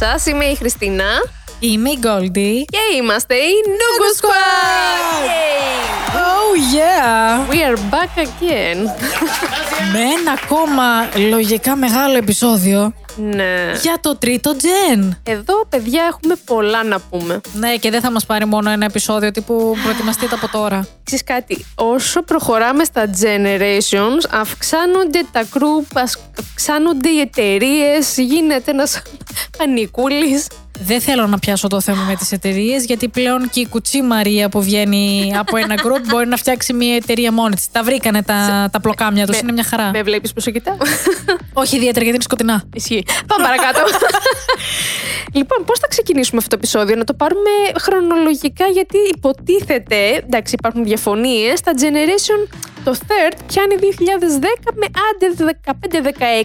σας, είμαι η Χριστίνα Είμαι η Goldie. και είμαστε η Noogle Squad! Yay! Oh yeah! We are back again. Με ένα ακόμα λογικά μεγάλο επεισόδιο ναι. για το τρίτο gen. Εδώ, παιδιά, έχουμε πολλά να πούμε. Ναι, και δεν θα μας πάρει μόνο ένα επεισόδιο τύπου προετοιμαστείτε από τώρα. Ξέρεις κάτι, όσο προχωράμε στα generations, αυξάνονται τα group, αυξάνονται οι εταιρείες, γίνεται ένας πανικούλης. Δεν θέλω να πιάσω το θέμα με τις εταιρείες, γιατί πλέον και η κουτσή Μαρία που βγαίνει από ένα group μπορεί να φτιάξει μια εταιρεία μόνη της. Τα βρήκανε τα, τα πλοκάμια τους, Με- είναι μια χαρά. Με βλέπεις πόσο κοιτάω; Όχι ιδιαίτερα γιατί είναι σκοτεινά. Ισχύει. Πάμε παρακάτω. λοιπόν, πώς θα ξεκινήσουμε αυτό το επεισόδιο, να το πάρουμε χρονολογικά, γιατί υποτίθεται. Εντάξει, υπάρχουν διαφωνίες. Τα Generation το third πιάνει 2010 με άντε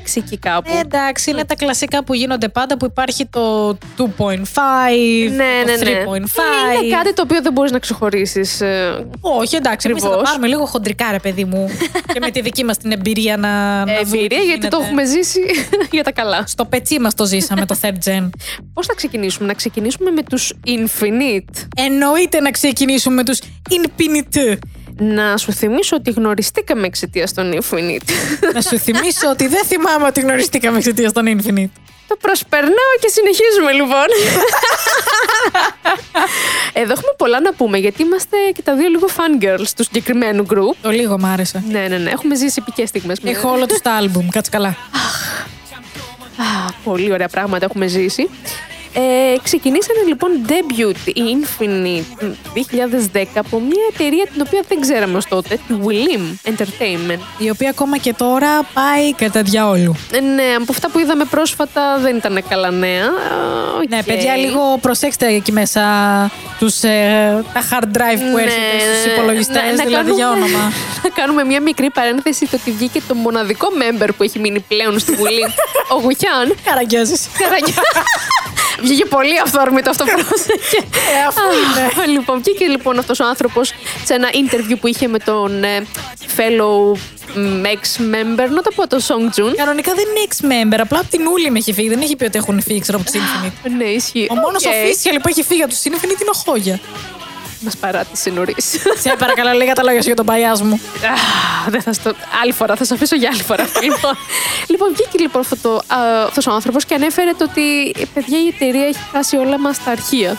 15-16 εκεί κάπου. Ε, εντάξει, είναι τα κλασικά που γίνονται πάντα που υπάρχει το 2.5, ναι, το ναι, ναι. 3.5. Είναι κάτι το οποίο δεν μπορείς να ξεχωρίσεις. Όχι, εντάξει, εμείς θα το Ακριβώς. πάρουμε λίγο χοντρικά, ρε παιδί μου. και με τη δική μας την εμπειρία να. να δούμε Εμπειρία, τι γιατί το γίνεται. έχουμε ζήσει για τα καλά. Στο πετσί μας το ζήσαμε το third gen. Πώς θα ξεκινήσουμε, Να ξεκινήσουμε με τους Infinite. Εννοείται να ξεκινήσουμε με τους Infinite. Να σου θυμίσω ότι γνωριστήκαμε εξαιτίας των Infinite. να σου θυμίσω ότι δεν θυμάμαι ότι γνωριστήκαμε εξαιτίας των Infinite. Το προσπερνάω και συνεχίζουμε λοιπόν. Εδώ έχουμε πολλά να πούμε γιατί είμαστε και τα δύο λίγο fangirls του συγκεκριμένου group. Το λίγο μ' άρεσε. Ναι, ναι, ναι. Έχουμε ζήσει επικές στιγμές. με- Έχω όλο τους τα άλμπουμ, κάτσε καλά. Α, πολύ ωραία πράγματα έχουμε ζήσει. Ε, ξεκινήσανε λοιπόν debut οι Infinite 2010 από μια εταιρεία την οποία δεν ξέραμε ως τότε, τη Woollim Entertainment. Η οποία ακόμα και τώρα πάει κατά διαόλου. Ε, ναι, από αυτά που είδαμε πρόσφατα δεν ήταν καλά νέα. Α, οκ. Ναι, παιδιά, λίγο προσέξτε εκεί μέσα τους, ε, τα hard drive που Ναι, έρχεται στους ναι, υπολογιστές, να- να δηλαδή για κάνουμε- όνομα. Να κάνουμε μια μικρή παρένθεση το ότι βγήκε το μοναδικό member που έχει μείνει πλέον στη Βουλή, ο Woohyun. Καραγκιόζης. Καραγιά. Βγήκε πολύ αυθόρμητο αυτό πρόσεχε. Ε, αφού είναι. λοιπόν, βγήκε λοιπόν αυτός ο άνθρωπος σε ένα interview που είχε με τον ε, fellow ex-member, να το πω το Sungjong. Κανονικά δεν είναι ex-member, απλά από την Woollim έχει φύγει. Δεν έχει πει ότι έχουν φύγει ξέρω, από τους Infinite. Ναι, ισχύει. Ο μόνος OK. official που έχει φύγει από τους Infinite είναι ο Χόγια. Μας παράτησε νωρίς. Σε παρακαλώ, λίγα τα λόγια σου για τον bias μου. Α, δεν θα στο... Άλλη φορά, θα σε αφήσω για άλλη φορά. αυτό, λοιπόν, λοιπόν, βγήκε λοιπόν αυτό το, α, αυτός ο άνθρωπος και ανέφερε το ότι «Ε, παιδιά η εταιρεία έχει χάσει όλα μας τα αρχεία.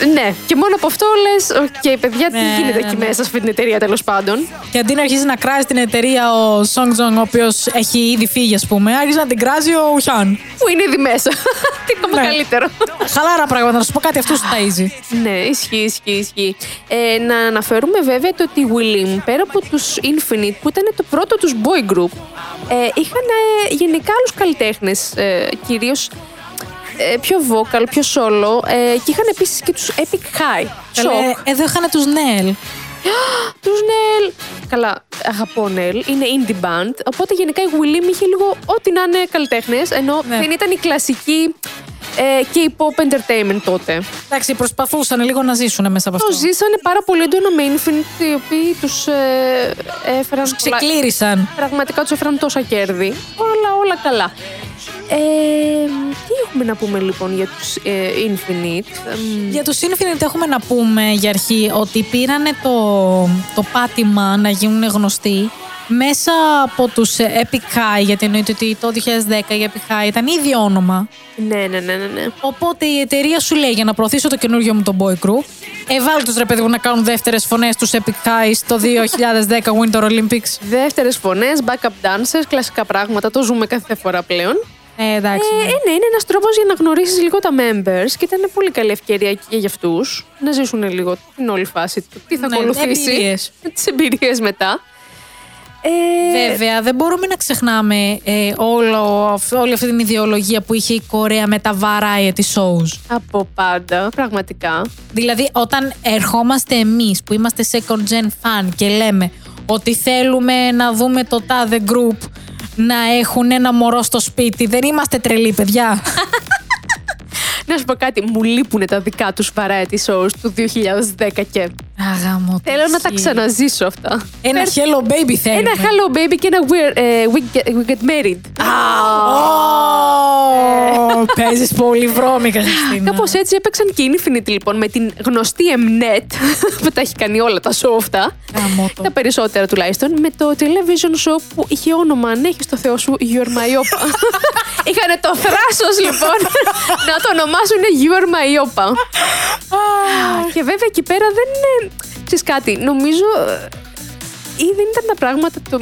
Ε, ναι, και μόνο από αυτό λες, οκ, παιδιά, τι Ναι, γίνεται ναι, εκεί ναι. μέσα σε αυτή την εταιρεία τέλος πάντων. Και αντί να αρχίσει να κράζει την εταιρεία ο Sungjong, ο οποίος έχει ήδη φύγει, ας πούμε, άρχισε να την κράζει ο Woohyun. Που είναι ήδη μέσα. τι ακόμα Ναι. καλύτερο. Χαλάρα πράγματα, να σου πω κάτι, αυτού του ταΐζει. ναι, ισχύει, ισχύει, ισχύει. Ε, να αναφέρουμε βέβαια το ότι οι Willim, πέρα από τους Infinite, που ήταν το πρώτο τους boy group, ε, είχαν ε, γενικά άλλους καλλιτέχνες, ε, κυρίως ε, πιο vocal, πιο solo ε, και είχαν επίσης και τους Epic High. Καλέ, Shock. εδώ είχαν τους Νέλ. Τους Νέλ. Καλά, αγαπώ Νέλ. Είναι indie band. Οπότε γενικά η Willim είχε λίγο ό,τι να είναι καλλιτέχνες, ενώ Ναι. δεν ήταν η κλασική ε, K-pop entertainment τότε. Εντάξει, προσπαθούσαν λίγο να ζήσουν μέσα από Το αυτό. ζήσανε πάρα πολύ έντονα με Infinite, οι οποίοι τους ε, έφεραν... πολλά- Ξεκλήρισαν. Πραγματικά τους έφεραν τόσα κέρδη. Όλα, όλα καλά. Ε, τι έχουμε να πούμε λοιπόν για τους ε, Infinite; Εμ, Για τους Infinite έχουμε να πούμε για αρχή ότι πήρανε το, το πάτημα να γίνουν γνωστοί μέσα από τους ε, Epic High, γιατί εννοείται ότι το 2010 η Epic High ήταν ίδιο όνομα. Ναι, ναι, ναι, ναι, ναι. Οπότε η εταιρεία σου λέει για να προωθήσω το καινούργιο μου το boy group, εβάλ τους ρε παιδί μου να κάνουν δεύτερες φωνές στους Epic High στο 2010 Winter Olympics. Δεύτερες φωνές, backup dancers, κλασικά πράγματα. Το ζούμε κάθε φορά πλέον. Ε, εντάξει. Ε, ναι. ε, ναι, είναι ένας τρόπος για να γνωρίσεις λίγο τα members και ήταν πολύ καλή ευκαιρία και για αυτούς να ζήσουν λίγο την όλη φάση του. Τι θα Ναι, ακολουθήσει. εμπειρίες. Τις εμπειρίες μετά. Ε, Βέβαια, δεν μπορούμε να ξεχνάμε ε, όλο, αυ- όλη αυτή την ιδεολογία που είχε η Κορέα με τα variety shows. Από πάντα, πραγματικά. Δηλαδή, όταν ερχόμαστε εμείς που είμαστε second gen fan και λέμε ότι θέλουμε να δούμε το τάδε group να έχουν ένα μωρό στο σπίτι, δεν είμαστε τρελοί, παιδιά. Να σου πω κάτι, μου λείπουν τα δικά τους variety shows του 2010 και. Αγάμο. Θέλω να τα ξαναζήσω αυτά. Ένα Φέρ- hello baby θέλει. Ένα hello baby και ένα we're, ε, we, get, we get married. Παίζεις πολύ βρώμικα, Χριστίνα. Κάπως έτσι έπαιξαν και η Infinite λοιπόν με την γνωστή Mnet που τα έχει κάνει όλα τα show αυτά. Γάμο το. Τα περισσότερα τουλάχιστον. Με το television show που είχε όνομα Αν έχεις το Θεό σου You're my Opa. Είχαν το θράσος λοιπόν να το ονομάσουν You're my Opa. Και βέβαια εκεί πέρα δεν είναι. Ξέρεις κάτι, νομίζω. ε, ή δεν ήταν τα πράγματα. Το...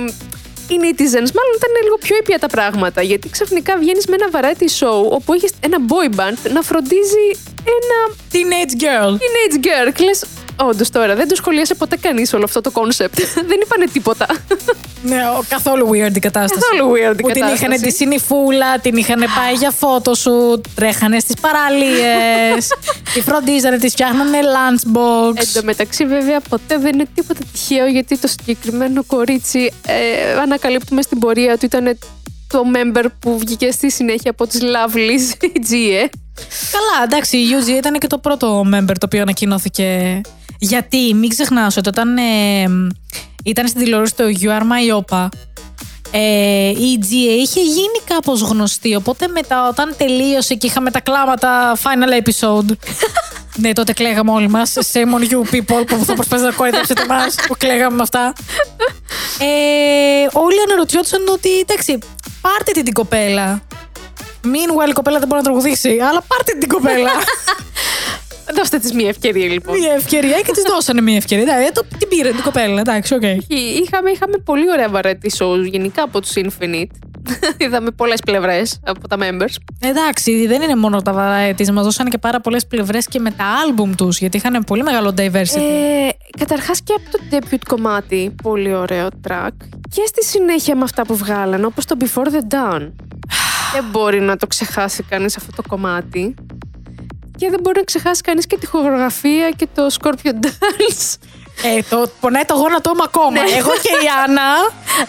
Οι netizens, μάλλον ήταν λίγο πιο ήπια τα πράγματα. Γιατί ξαφνικά βγαίνεις με ένα variety show όπου έχεις ένα boy band να φροντίζει ένα Teenage girl. teenage girl. Και λες, όντως τώρα δεν το σχολίασε ποτέ κανείς όλο αυτό το concept. δεν είπανε τίποτα. Ναι, ο- καθόλου weird η κατάσταση. Καθόλου weird η Που την κατάσταση. είχαν τη συνυφούλα, την είχαν πάει για φώτο σου, τρέχανε στις παραλίες, τη φροντίζανε, της φτιάχνανε lunchbox. Εν τω μεταξύ, βέβαια, ποτέ δεν είναι τίποτα τυχαίο γιατί το συγκεκριμένο κορίτσι ε, ανακαλύπτουμε στην πορεία του ήταν το member που βγήκε στη συνέχεια από τις Lovelies, η G, ε. Καλά, εντάξει, η UG ήταν και το πρώτο member το οποίο ανακοινώθηκε. Γιατί, μην ξεχνάς ότι όταν ε, ήταν στην τηλεόραση το You Are My Opa, ε, η GA είχε γίνει κάπως γνωστή. Οπότε μετά, όταν τελείωσε και είχαμε τα κλάματα final episode. ναι, τότε κλαίγαμε όλοι μας. Shame on you people που θα προσπαθήσετε να κοροϊδέψετε εμάς που κλαίγαμε με αυτά. Ε, όλοι αναρωτιόντουσαν ότι εντάξει, πάρτε την την κοπέλα. Meanwhile η κοπέλα δεν μπορεί να τραγουδήσει, αλλά πάρτε την κοπέλα. Δώστε της μία ευκαιρία, λοιπόν. Μια ευκαιρία και της δώσανε μια ευκαιρία. Εντάξει, το, την πήρε την κοπέλα, εντάξει, οκ. Είχαμε, είχαμε πολύ ωραία variety shows γενικά από τους Infinite. Είδαμε πολλές πλευρές από τα members. Εντάξει, δεν είναι μόνο τα variety, μας δώσανε και πάρα πολλές πλευρές και με τα άλμπουμ τους, γιατί είχαν πολύ μεγάλο diversity. Ε, καταρχάς και από το debut κομμάτι, πολύ ωραίο track. Και στη συνέχεια με αυτά που βγάλανε, όπως το Before the Dawn. δεν μπορεί να το ξεχάσει κανείς αυτό το κομμάτι. Και δεν μπορεί να ξεχάσει κανείς και τη χορογραφία και το Scorpio Dance. Ε, το πονάει το γόνατό μου ακόμα. Ναι. Εγώ και η Άννα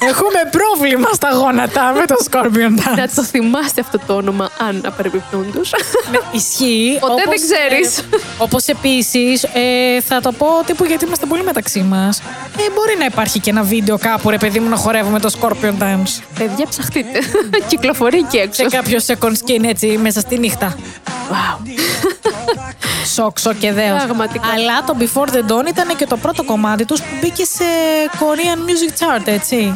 έχουμε πρόβλημα στα γόνατα με το Scorpion Dance. να το θυμάστε αυτό το όνομα, αν απερεπιπτόντως. Ναι, Ισχύει. Ποτέ δεν ξέρεις. Όπως επίσης, ε, θα το πω τύπου γιατί είμαστε πολύ μεταξύ μας. Ε, μπορεί να υπάρχει και ένα βίντεο κάπου, ρε παιδί μου, να χορεύουμε το Scorpion Dance. Παιδιά, ψαχτείτε. Κυκλοφορεί εκεί έξω. Σε κάποιο second skin έτσι μέσα στη νύχτα. Σοκ, σοκ και δέος. Πραγματικά. Αλλά το Before the Dawn ήταν και το πρώτο κομμάτι τους που μπήκε σε Korean Music Chart, έτσι.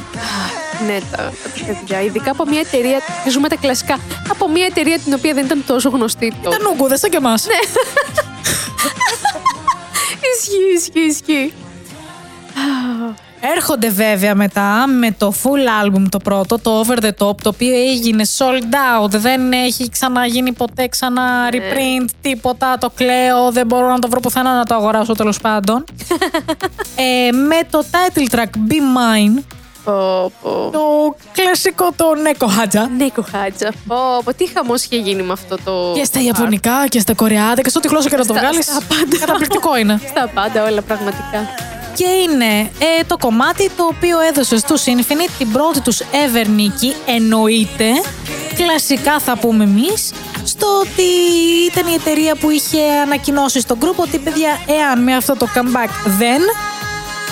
Ναι, τα, τα παιδιά. Ειδικά από μια εταιρεία. Ζούμε τα κλασικά. Από μια εταιρεία την οποία δεν ήταν τόσο γνωστή τότε. Ήταν ούγκουδες σαν και εμάς. Ισχύει, ισχύει, ισχύει. Έρχονται βέβαια μετά με το full album το πρώτο, το Over the Top, το οποίο έγινε sold out. Δεν έχει ξαναγίνει ποτέ ξανά reprint, τίποτα. Το κλαίω, δεν μπορώ να το βρω πουθενά να το αγοράσω τέλος πάντων. ε, με το title track Be Mine, Πω, πω. το κλασικό το Neko Haja. Ναι, κοχάτσα. Πω, πω, τι χαμός είχε γίνει με αυτό το. Και στα Ιαπωνικά και στα Κορεάτα και σε ό,τι γλώσσα και να το Στα- βγάλεις. στα πάντα. Καταπληκτικό είναι. Στα πάντα όλα, πραγματικά. Και είναι ε, το κομμάτι το οποίο έδωσε στους Infinite την πρώτη τους ever νίκη, εννοείται, κλασικά θα πούμε εμείς, στο ότι ήταν η εταιρεία που είχε ανακοινώσει στο group ότι παιδιά, εάν με αυτό το comeback δεν,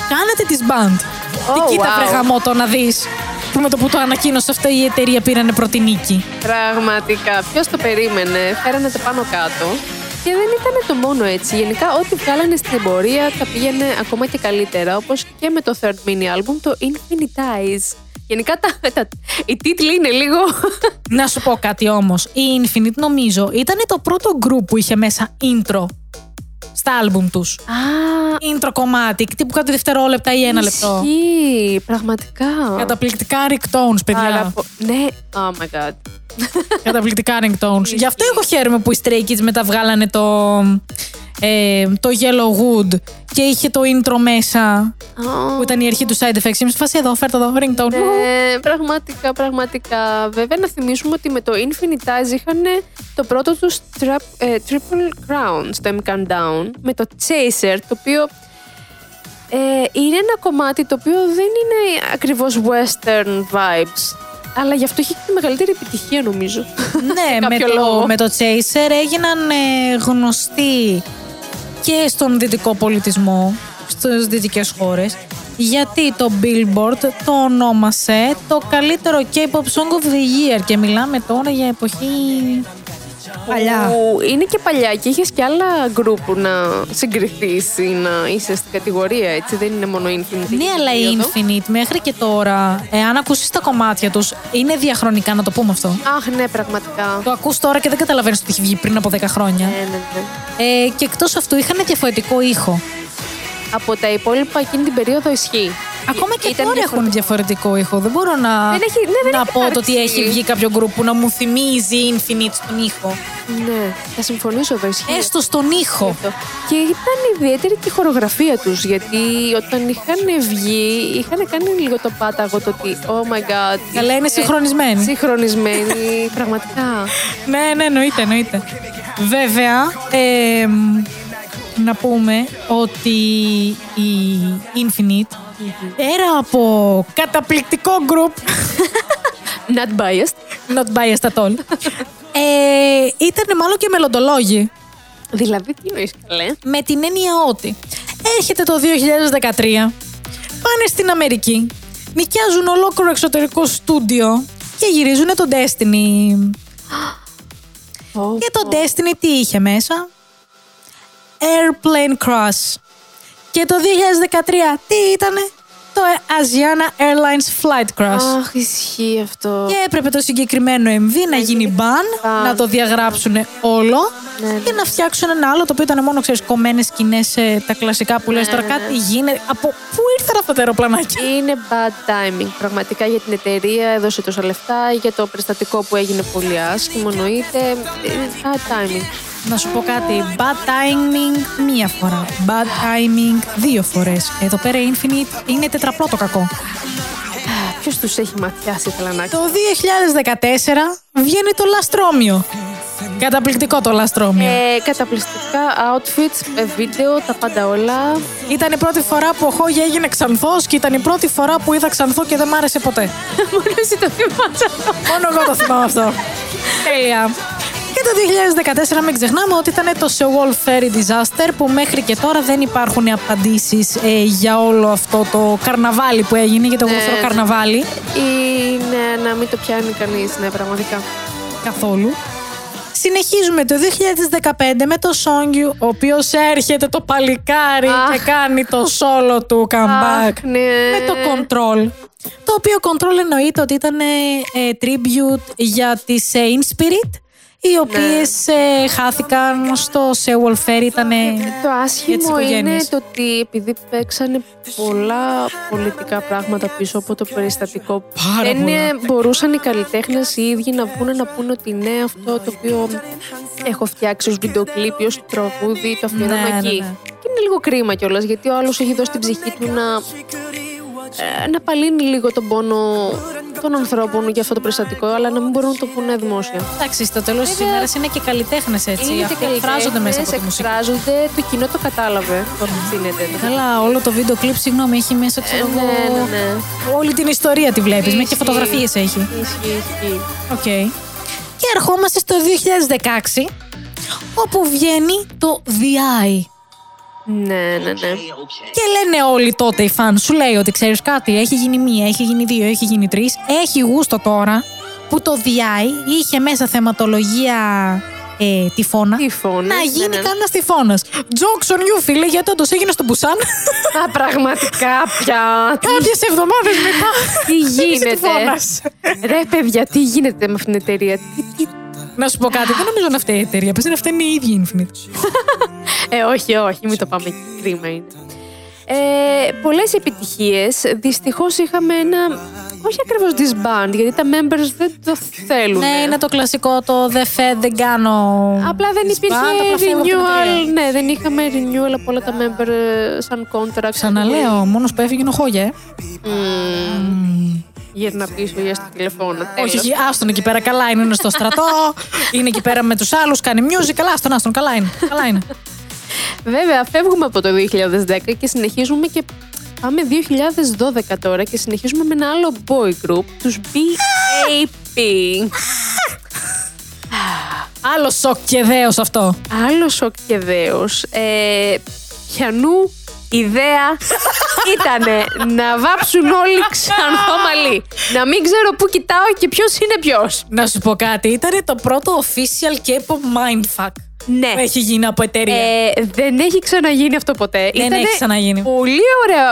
κάνετε τις band. Oh, Τι κοίτα wow. βρε γαμότο να δεις, που με το που το ανακοίνωσε αυτό η εταιρεία πήρανε πρώτη νίκη. Πραγματικά. Ποιος το περίμενε. Φέρανε το πάνω κάτω. Και δεν ήταν το μόνο έτσι. Γενικά, ό,τι βγάλανε στην πορεία τα πήγαινε ακόμα και καλύτερα. Όπως και με το third mini album, το Infinitize. Γενικά, τα, τα, οι τίτλοι είναι λίγο. Να σου πω κάτι όμως. Η Infinite νομίζω ήταν το πρώτο group που είχε μέσα intro στα άλμπουμ τους. Α, Intro κομμάτι, τύπου κάτι δευτερόλεπτα ή ένα λεπτό. Ισχύει, πραγματικά. Καταπληκτικά ringtones, παιδιά. Πάρα πο- Ναι, oh my god. Καταπληκτικά ringtones. Γι' αυτό εγώ χαίρομαι που οι Stray Kids μετά βγάλανε το, ε, το Yellow Wood και είχε το intro μέσα Oh. που ήταν η αρχή του side effects. Είμαι σε φάση εδώ, φέρτε εδώ, ringtone. Ναι, πραγματικά, πραγματικά. Βέβαια, να θυμίσουμε ότι με το Infinitize είχαν το πρώτο τους ε, Triple Crown στο M Countdown με το Chaser, το οποίο ε, είναι ένα κομμάτι το οποίο δεν είναι ακριβώς western vibes, αλλά γι' αυτό έχει και τη μεγαλύτερη επιτυχία νομίζω. ναι, με κάποιο το, λόγο. με το Chaser έγιναν ε, γνωστοί και στον δυτικό πολιτισμό στις δυτικές χώρες. Γιατί το Billboard το ονόμασε το καλύτερο K-pop song of the year και μιλάμε τώρα για εποχή παλιά. Που είναι και παλιά και είχες και άλλα γκρουπ που να συγκριθείς ή να είσαι στην κατηγορία, έτσι. Δεν είναι μόνο Infinite. Ναι, αλλά η περίοδο. Infinite μέχρι και τώρα, εάν ακούσεις τα κομμάτια τους, είναι διαχρονικά, να το πούμε αυτό. Αχ, ναι, πραγματικά. Το ακούς τώρα και δεν καταλαβαίνεις ότι έχει βγει πριν από 10 χρόνια. Ναι, ναι, ναι. Ε, και εκτός αυτού είχαν διαφορετικό ήχο. Από τα υπόλοιπα εκείνη την περίοδο ισχύει. Ακόμα και Ήταν τώρα έχουν διαφορετικό. διαφορετικό ήχο. Δεν μπορώ να, Δεν έχει- ναι, δεν να έχει πω το υπάρξει. ότι έχει βγει κάποιο γκρουπ που να μου θυμίζει Infinite στον ήχο. Ναι, θα συμφωνήσω εδώ. Ισχύει. Έστω στον ήχο. αυτό. Και ήταν ιδιαίτερη και η χορογραφία τους, γιατί όταν είχαν βγει, είχαν κάνει λίγο το πάταγο το ότι oh my god. Καλά, είναι συγχρονισμένοι. Συγχρονισμένοι, πραγματικά. Ναι, ναι, εννοείται, εννοείται. Βέβαια, ε, μ, να πούμε ότι η Infinite πέρα από καταπληκτικό group, Not biased. not biased at all, ε, ήταν μάλλον και μελλοντολόγοι. Δηλαδή, τι εννοείς καλέ; Με την έννοια ότι έρχεται το 2013, πάνε στην Αμερική, νοικιάζουν ολόκληρο εξωτερικό στούντιο και γυρίζουν το Destiny. Και το Destiny τι είχε μέσα; Airplane Crash. Και το 2013 τι ήτανε; Το Asiana Airlines Flight Crash. Αχ, ισχύει αυτό. Και έπρεπε το συγκεκριμένο MV να γίνει ban, ban. να το διαγράψουν όλο Ναι, ναι. και να φτιάξουν ένα άλλο το οποίο ήταν μόνο ξέρεις, κομμένες σκηνές, ε, τα κλασικά που λες Ναι, τώρα ναι. κάτι γίνεται. Από πού ήρθαν αυτά τα αεροπλανάκια; Είναι bad timing. Πραγματικά για την εταιρεία έδωσε τόσα λεφτά, για το περιστατικό που έγινε πολύ άσχημο, εννοείται. Είναι bad timing. Να σου πω κάτι. Bad timing μία φορά. Bad timing δύο φορές. Εδώ πέρα η Infinite είναι τετραπλό το κακό. Ποιος τους έχει ματιάσει, ήθελα να Το 2014 βγαίνει το Λαστρόμιο. Καταπληκτικό το Λαστρόμιο. Ε, καταπληκτικά outfits, ε, βίντεο, τα πάντα όλα. Ήταν η πρώτη φορά που ο Χόγια έγινε ξανθός και ήταν η πρώτη φορά που είδα ξανθό και δεν μ' άρεσε ποτέ. Μόνο εσύ το θυμάσαι αυτό. Μόνο εγώ το θυμάμαι αυτό. Τέλεια. Και το 2014 μην ξεχνάμε ότι ήταν το Seoul Ferry Disaster που μέχρι και τώρα δεν υπάρχουν απαντήσεις ε, για όλο αυτό το καρναβάλι που έγινε, γιατί εγώ Ναι, θέλω ναι. καρναβάλι Είναι να μην το πιάνει κανείς, ναι, πραγματικά. καθόλου. Συνεχίζουμε το 2015 με το Songyu, ο οποίος έρχεται το παλικάρι Αχ. και κάνει το solo του comeback. Αχ, ναι. με το Control. Το οποίο Control εννοείται ότι ήταν ε, ε, tribute για τις ε, In-Spirit, οι οποίες ε, χάθηκαν στο Seoul Fair, ήταν Το για τις άσχημο είναι οικογένειες. το ότι επειδή παίξανε πολλά πολιτικά πράγματα πίσω από το περιστατικό, Πάρα δεν πολλά. ε, μπορούσαν οι καλλιτέχνες οι ίδιοι να βγουν να πούνε ότι ναι, αυτό το οποίο έχω φτιάξει ως βιντεοκλίπ ή ως τραγούδι, το αφιερώνω Ναι, ναι, εκεί. ναι. Και είναι λίγο κρίμα κιόλας, γιατί ο άλλος έχει δώσει την ψυχή του να, ε, να παλύνει λίγο τον πόνο των ανθρώπων για αυτό το περιστατικό, αλλά να μην μπορούν να το πούνε δημόσια. Εντάξει, στο τέλος της Βέβαια, ημέρας είναι και καλλιτέχνες έτσι. Είναι και Αυτοί εκφράζονται μέσα από τη καλλιτέχνες, μουσική. εκφράζονται, το κοινό το κατάλαβε πώ γίνεται. Καλά, όλο το βίντεο κλιπ, συγγνώμη, έχει μέσα, ξέρω ναι, εγώ, ναι, ναι. όλη την ιστορία τη βλέπεις, μέχρι και Ισχύει. φωτογραφίες έχει. Ισχύει, ισχύει. Οκ. Και ερχόμαστε στο 2016, όπου βγαίνει το The Eye. Ναι, ναι, ναι. Και λένε όλοι τότε οι φαν, σου λέει ότι ξέρεις κάτι, έχει γίνει μία, έχει γίνει δύο, έχει γίνει τρεις. Έχει γούστο τώρα που το DI είχε μέσα θεματολογία ε, τυφώνα. Τυφώνα, Να ναι, γίνει ναι. κανένας τυφώνας. Jokes on you, φίλε, γιατί όντως έγινε στο Μπουσάν. Α, πραγματικά πια. Κάποιες εβδομάδες μετά. Τι Υπήρξε γίνεται; τυφώνας. Ρε, παιδιά, τι γίνεται με αυτήν την εταιρεία; Τι, τι... Να σου πω κάτι, δεν νομίζω να φταίει η εταιρεία. Πες να φταίνει η ίδια η Infinite. Ε, όχι, όχι, μην το πάμε εκεί. Κρίμα είναι. Ε, πολλές επιτυχίες. Δυστυχώς είχαμε ένα... Όχι ακριβώς disband, γιατί τα members δεν το θέλουν. ναι, είναι το κλασικό το δεν φε, δεν κάνω. Απλά δεν disband, υπήρχε απλά φεύγω από την εταιρεία. renewal. Ναι, δεν είχαμε renewal από όλα τα member ε, σαν contract. Ξαναλέω, μόνος που έφυγε είναι ο Χόγια, ε. Μμμ. Γύρνα πίσω για στο τηλεφώνο. Όχι, τέλος. όχι, άστον εκεί πέρα, καλά είναι, είναι στο στρατό, είναι εκεί πέρα με τους άλλους, κάνει music, καλά, άστον, άστον, καλά είναι, καλά είναι. Βέβαια, φεύγουμε από το 2010 και συνεχίζουμε και πάμε 2012 τώρα και συνεχίζουμε με ένα άλλο boy group, τους BAP. Άλλο σοκ και δέος αυτό. Άλλο σοκ και δέος. Ε, πιανού Η ιδέα ήταν να βάψουν όλοι ξανθό μαλλί. Να μην ξέρω πού κοιτάω και ποιος είναι ποιος. Να σου πω κάτι, ήταν το πρώτο official K-pop mindfuck Ναι. που έχει γίνει από εταιρεία. Ε, δεν έχει ξαναγίνει αυτό ποτέ. Δεν Ήτανε έχει ξαναγίνει. Πολύ ωραία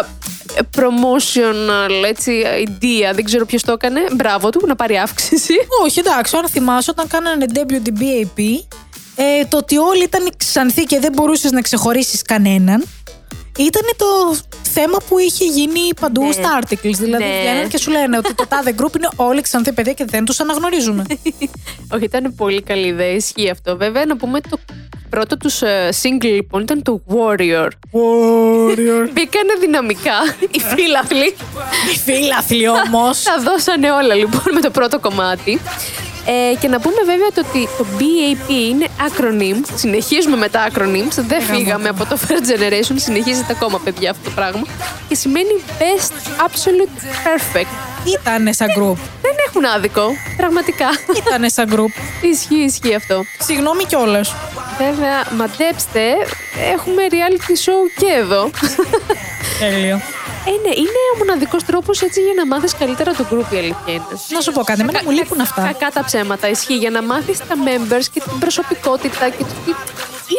ε, promotional έτσι, idea. Δεν ξέρω ποιος το έκανε. Μπράβο του να πάρει αύξηση. Όχι, εντάξει, αν θυμάσαι, όταν κάνανε debut την BAP, ε, το ότι όλοι ήταν ξανθοί και δεν μπορούσες να ξεχωρίσεις κανέναν, ήταν το θέμα που είχε γίνει παντού Ναι. στα articles. Δηλαδή, Ναι. βγαίνουν και σου λένε ότι το τάδε group είναι όλοι ξανθοί παιδιά και δεν τους αναγνωρίζουμε. Όχι, ήταν πολύ καλή ιδέα. Ισχύει αυτό. Βέβαια, να πούμε το πρώτο τους single λοιπόν ήταν το Warrior. Warrior. Μπήκανε δυναμικά οι φίλαθλοι. Οι φίλαθλοι όμως. Τα δώσανε όλα λοιπόν με το πρώτο κομμάτι. Ε, και να πούμε βέβαια το ότι το BAP είναι acronym. Συνεχίζουμε με τα acronyms. Δεν Γαμώ φύγαμε το. από το First Generation. Συνεχίζεται ακόμα, παιδιά, αυτό το πράγμα. Και σημαίνει Best Absolute Perfect. Ήτανε σαν group. Δεν έχουν άδικο. Πραγματικά. Ήτανε σαν group. ισχύει, ισχύει αυτό. Συγγνώμη κιόλας. Βέβαια, μαντέψτε, έχουμε reality show και εδώ. Τέλειο. Ε, ναι, είναι ο μοναδικός τρόπος έτσι για να μάθεις καλύτερα το group, η αλήθεια είναι. Να σου πω κάτι, εμένα μου λείπουν αυτά. Κακά τα ψέματα. Ισχύει για να μάθεις τα members και την προσωπικότητα και το τι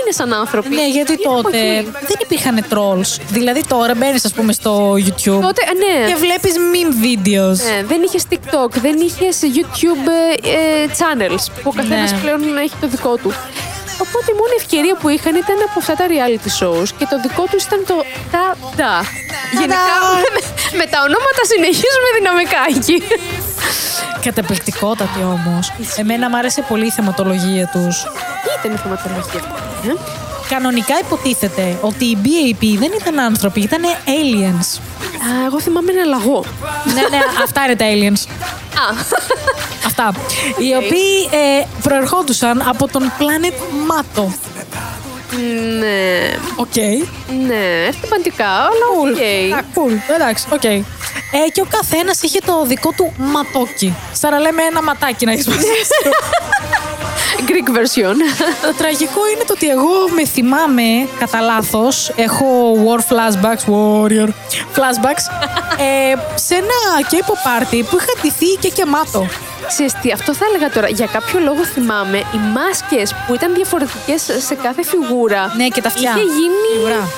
είναι σαν άνθρωποι. Ναι, γιατί Είναι από τότε εκεί. δεν υπήρχαν trolls. Δηλαδή τώρα μπαίνεις, ας πούμε, στο YouTube Τότε, α, ναι. και βλέπεις meme videos. Ναι, δεν είχες TikTok, δεν είχες YouTube ε, ε, channels που ο καθένας Ναι. πλέον έχει το δικό του. Οπότε η μόνη ευκαιρία που είχαν ήταν από αυτά τα reality shows και το δικό τους ήταν το τα-τα. Γενικά με, με τα ονόματα συνεχίζουμε δυναμικά εκεί. Καταπληκτικότατη όμως. Εμένα μου άρεσε πολύ η θεματολογία τους. Τι ήταν η θεματολογία αυτή. ε; Κανονικά υποτίθεται ότι οι BAP δεν ήταν άνθρωποι, ήταν aliens. Α, εγώ θυμάμαι ένα λαγό. ναι, ναι, αυτά είναι τα aliens. Α, Αυτά. Οι οποίοι ε, προερχόντουσαν από τον planet Mato. Ναι, Οκ. ναι, εθιπαντικά, αλλά οκ. Α, cool. Εντάξει, οκ. Ε, και ο καθένας είχε το δικό του Matoki. Σαν να λέμε ένα ματάκι να έχεις μαζί σου. Greek version. Το τραγικό είναι το ότι εγώ με θυμάμαι κατά λάθος. Έχω war flashbacks, warrior flashbacks. ε, σε ένα K-pop party που είχα ντυθεί και και μάτο. Ξέρεις τι, αυτό θα έλεγα τώρα. Για κάποιο λόγο θυμάμαι οι μάσκες που ήταν διαφορετικές σε κάθε φιγούρα. Ναι, και τα αυτιά. Είχε γίνει. Η ουρά.